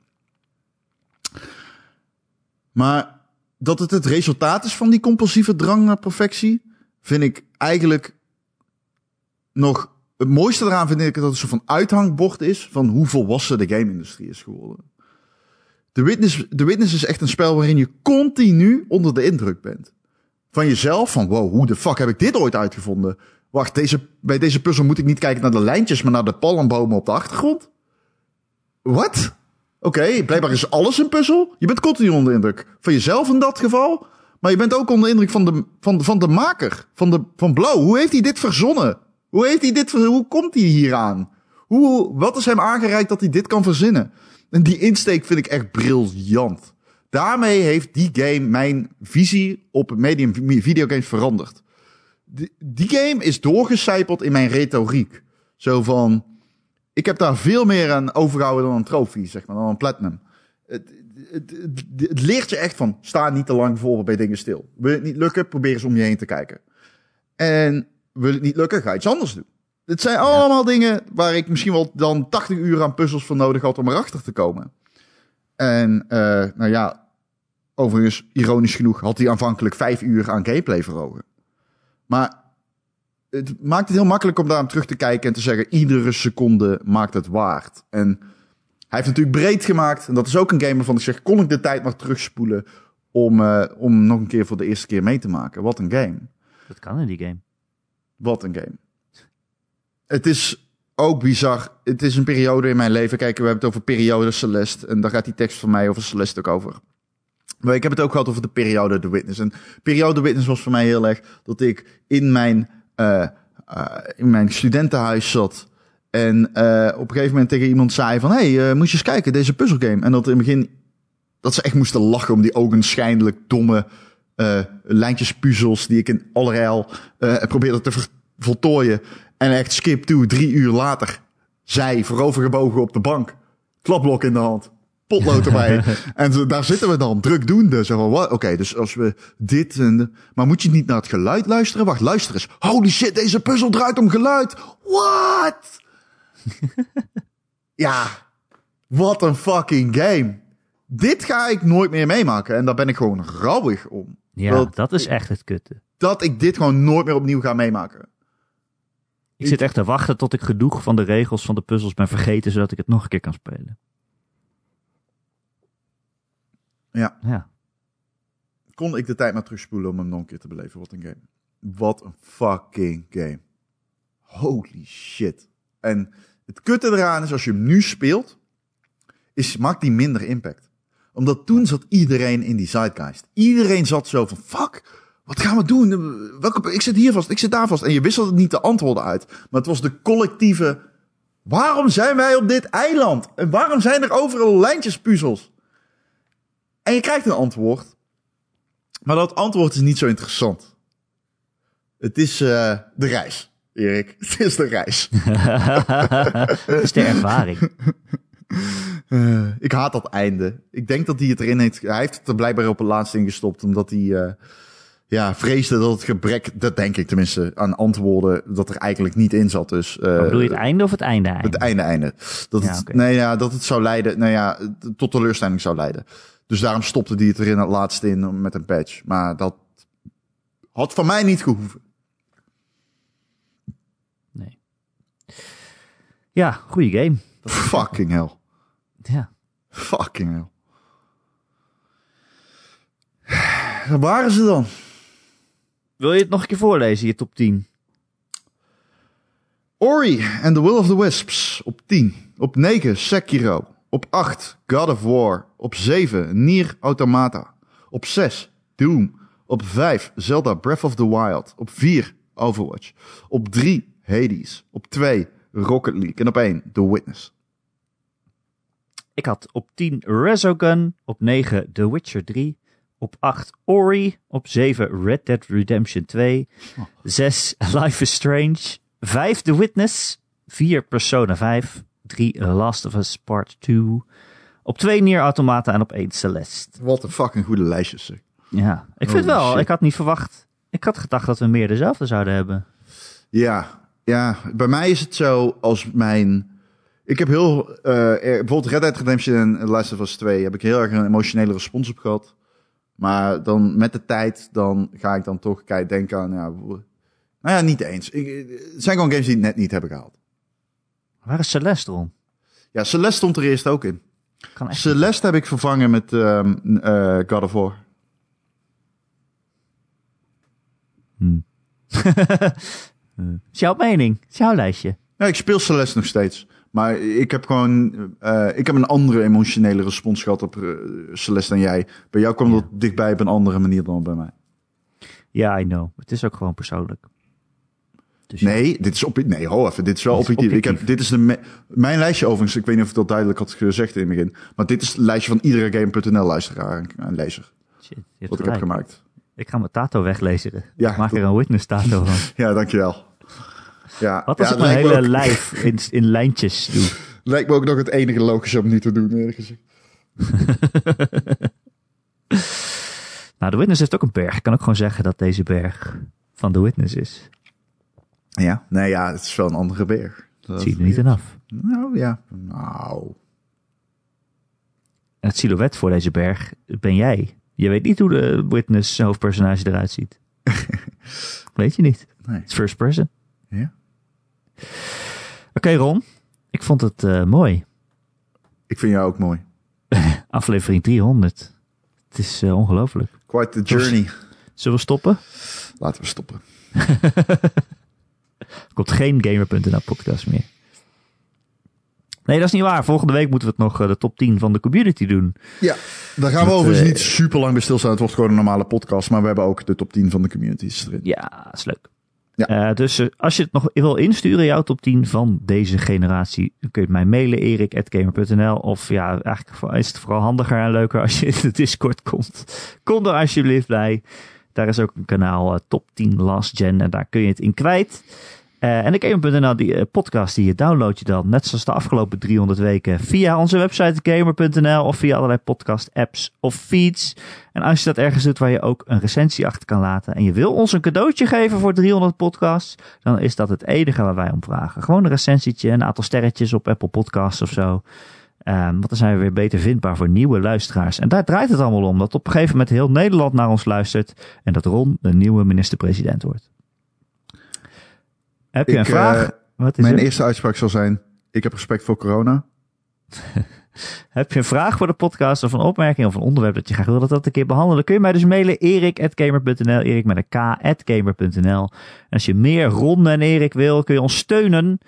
Maar dat het het resultaat is van die compulsieve drang naar perfectie, vind ik eigenlijk nog. Het mooiste eraan vind ik dat het een soort van uithangbord is van hoe volwassen de game-industrie is geworden. The Witness, The Witness is echt een spel waarin je continu onder de indruk bent van jezelf. Van wow, hoe de fuck heb ik dit ooit uitgevonden? Wacht, deze, bij deze puzzel moet ik niet kijken naar de lijntjes, maar naar de palmbomen op de achtergrond? Wat? Oké, blijkbaar is alles een puzzel. Je bent continu onder indruk van jezelf in dat geval. Maar je bent ook onder indruk van de, van, van de maker, van, de, van Blauw. Hoe heeft hij dit verzonnen? Hoe, heeft hij dit, hoe komt hij hier aan? Hoe, wat is hem aangereikt dat hij dit kan verzinnen? En die insteek vind ik echt briljant. Daarmee heeft die game mijn visie op medium videogames veranderd. Die, die game is doorgecijpeld in mijn retoriek. Zo van, ik heb daar veel meer aan overgehouden dan een trofee, zeg maar, dan een platinum. Het, het, het, het, leert je echt van, sta niet te lang voor bij dingen stil. Wil het niet lukken, probeer eens om je heen te kijken. En wil het niet lukken, ga iets anders doen. Het zijn allemaal dingen waar ik misschien wel dan 80 uur aan puzzels voor nodig had om erachter te komen. En uh, nou ja, overigens, ironisch genoeg, had hij aanvankelijk vijf uur aan gameplay voor ogen. Maar het maakt het heel makkelijk om daar terug te kijken en te zeggen: iedere seconde maakt het waard. En hij heeft natuurlijk breed gemaakt. En dat is ook een game waarvan ik zeg: kon ik de tijd maar terugspoelen om, eh, om nog een keer voor de eerste keer mee te maken. Wat een game. Dat kan in die game. Wat een game. Het is ook bizar. Het is een periode in mijn leven. Kijk, we hebben het over periode Celeste. En daar gaat die tekst van mij over Celeste ook over. Maar ik heb het ook gehad over de periode The Witness. En periode The Witness was voor mij heel erg dat ik in mijn, eh, eh, in mijn studentenhuis zat. En eh, op een gegeven moment tegen iemand zei van... hey, eh, moet je eens kijken, deze puzzelgame. En dat in het begin... Dat ze echt moesten lachen om die ogenschijnlijk domme lijntjespuzzels... die ik in allerijl eh probeerde te voltooien. En echt skip to, drie uur later... zij voorovergebogen op de bank. Klapblok in de hand. Potlood erbij. en daar zitten we dan, drukdoende. Zo van? Oké, dus als we dit... En, de- maar moet je niet naar het geluid luisteren? Wacht, luister eens. Holy shit, deze puzzel draait om geluid. What? ja, wat een fucking game. Dit ga ik nooit meer meemaken. En daar ben ik gewoon rouwig om. Ja, Dat- dat is echt het kutte. Dat ik dit gewoon nooit meer opnieuw ga meemaken. Ik zit echt te wachten tot ik genoeg van de regels van de puzzels ben vergeten, zodat ik het nog een keer kan spelen. Ja. Ja. Kon ik de tijd maar terugspoelen om hem nog een keer te beleven. Wat een game. Wat een fucking game. Holy shit. En het kutte eraan is, als je hem nu speelt, is, maakt die minder impact. Omdat toen zat iedereen in die zeitgeist. Iedereen zat zo van, fuck, wat gaan we doen? Welke, ik zit hier vast, ik zit daar vast. En je wisselde niet de antwoorden uit. Maar het was de collectieve, waarom zijn wij op dit eiland? En waarom zijn er overal lijntjespuzzels? En je krijgt een antwoord. Maar dat antwoord is niet zo interessant. Het is eh, de reis, Erik. Het is de reis. dat is de ervaring. Eh, ik haat dat einde. Ik denk dat hij het erin heeft. Hij heeft het er blijkbaar op het laatste in gestopt. Omdat hij eh, ja, vreesde dat het gebrek, dat denk ik tenminste, aan antwoorden, dat er eigenlijk niet in zat. Dus, Maar bedoel je het einde of het einde einde? Het einde, einde. Dat, Ja, het, nee, ja, dat het zou leiden, nou ja, tot teleurstelling zou leiden. Dus daarom stopte hij het er in het laatste in met een patch. Maar dat had van mij niet gehoeven. Nee. Ja, goede game. Fucking hell. Ja. Fucking hell. Waar waren ze dan? Wil je het nog een keer voorlezen, je top 10? Ori and the Will of the Wisps op 10. Op 9 Sekiro. Op 8 God of War. Op 7 Nier Automata. Op 6 Doom. Op 5 Zelda Breath of the Wild. Op 4 Overwatch. Op 3 Hades. Op 2 Rocket League. En op 1 The Witness. Ik had op 10 Resogun, op 9 The Witcher 3, op 8 Ori, op 7 Red Dead Redemption 2, 6 Life is Strange, 5 The Witness, 4 Persona 5, 3 Last of Us Part 2, op 2 Nier Automata en op 1 Celeste. Wat een fucking goede lijstjes. zeg. Ja, ik vind Holy wel, shit. ik had niet verwacht, ik had gedacht dat we meer dezelfde zouden hebben. Ja, ja, bij mij is het zo als mijn. Ik heb heel. er- bijvoorbeeld Red Dead Redemption en Last of Us 2 heb ik heel erg een emotionele respons op gehad. Maar dan met de tijd, dan ga ik dan toch kijken, denken aan. Ja, nou ja, niet eens. Ik, het zijn gewoon games die het net niet hebben gehaald. Waar is Celeste om? Ja, Celeste stond er eerst ook in. Kan echt. Celeste heb ik vervangen met ehm, eh, God of War. Is jouw mening? Is jouw lijstje? Ja, ik speel Celeste nog steeds. Maar ik heb gewoon. eh, ik heb een andere emotionele respons gehad op eh, Celeste dan jij. Bij jou kwam dat dichtbij op een andere manier dan bij mij. Ja, I know. Het is ook gewoon persoonlijk. Dus ja. Nee, dit is op. Nee, ho even. Dit is wel Dit is objectief. Ik heb, dit is de mijn lijstje overigens. Ik weet niet of ik dat duidelijk had gezegd in het begin. Maar dit is het lijstje van iedere Game.nl luisteraar en- en lezer. Shit, Wat ik heb gemaakt. Ik ga mijn tato weglezen. Ja, ik maak dat- er een witness tato van. Ja, dankjewel. Ja, Wat als ja, ik mijn hele ook- lijf in, in lijntjes doe? Lijkt me ook nog het enige logische om nu te doen, eerlijk gezegd. Nou, de Witness heeft ook een berg. Ik kan ook gewoon zeggen dat deze berg van de Witness is. Ja, nee, ja, het is wel een andere berg. Dat zie je er niet in af. Nou ja, nou. En het silhouet voor deze berg ben jij. Je weet niet hoe de Witness hoofdpersonage eruit ziet. weet je niet. Nee. Is first person. Oké, Ron. Ik vond het eh, mooi. Ik vind jou ook mooi. Aflevering 300. Het is eh, ongelooflijk. Quite the journey. Zullen we stoppen? Laten we stoppen. Er komt geen Gamer.nl podcast meer. Nee, dat is niet waar. Volgende week moeten we het nog eh, de top 10 van de community doen. Ja, daar gaan we Dat, overigens niet super lang bij stilstaan. Het wordt gewoon een normale podcast. Maar we hebben ook de top 10 van de communities erin. Ja, dat is leuk. Ja. Eh, dus eh, als je het nog wil insturen, jouw top 10 van deze generatie, dan kun je het mij mailen, erik.gamer.nl. Of ja, eigenlijk is het vooral handiger en leuker als je in de Discord komt. Kom er alsjeblieft bij. Daar is ook een kanaal eh, top 10 last gen en daar kun je het in kwijt. Eh, en de Gamer.nl, die eh, podcast, die download je dan, net zoals de afgelopen 300 weken, via onze website Gamer.nl of via allerlei podcast apps of feeds. En als je dat ergens doet waar je ook een recensie achter kan laten en je wil ons een cadeautje geven voor 300 podcasts, dan is dat het enige waar wij om vragen. Gewoon een recensietje, een aantal sterretjes op Apple Podcasts of zo. Ehm, want dan zijn we weer beter vindbaar voor nieuwe luisteraars. En daar draait het allemaal om. Dat op een gegeven moment heel Nederland naar ons luistert. En dat Ron de nieuwe minister-president wordt. Heb je Ik, een vraag? eh, Wat is Mijn het? eerste uitspraak zal zijn: Ik heb respect voor corona. Heb je een vraag voor de podcast of een opmerking of een onderwerp dat je graag wil dat dat een keer behandelen? Kun je mij dus mailen erik.gamer.nl, erik met een k.gamer.nl. En als je meer Ron en Erik wil, kun je ons steunen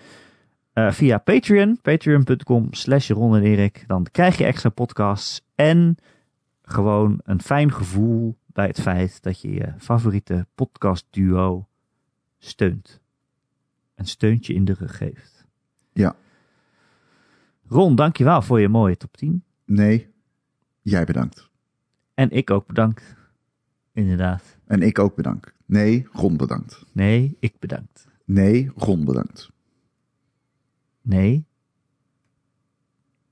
eh, via Patreon, patreon.com slash Ron en Erik. Dan krijg je extra podcasts en gewoon een fijn gevoel bij het feit dat je je favoriete podcastduo steunt. Een steuntje in de rug geeft. Ja. Ron, dankjewel voor je mooie top 10. Nee, jij bedankt. En ik ook bedankt. Inderdaad. En ik ook bedankt. Nee, Ron bedankt. Nee, ik bedankt. Nee, Ron bedankt. Nee.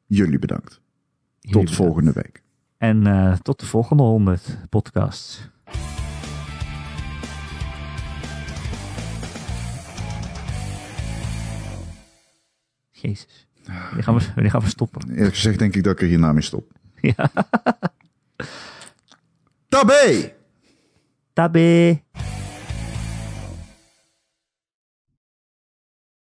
Jullie bedankt. jullie Tot bedankt. volgende week. En eh, tot de volgende 100 podcasts. Jezus. Wanneer gaan we, gaan we stoppen? Eerlijk gezegd denk ik dat ik er hierna mee stop. Ja. Tabé! Tabé.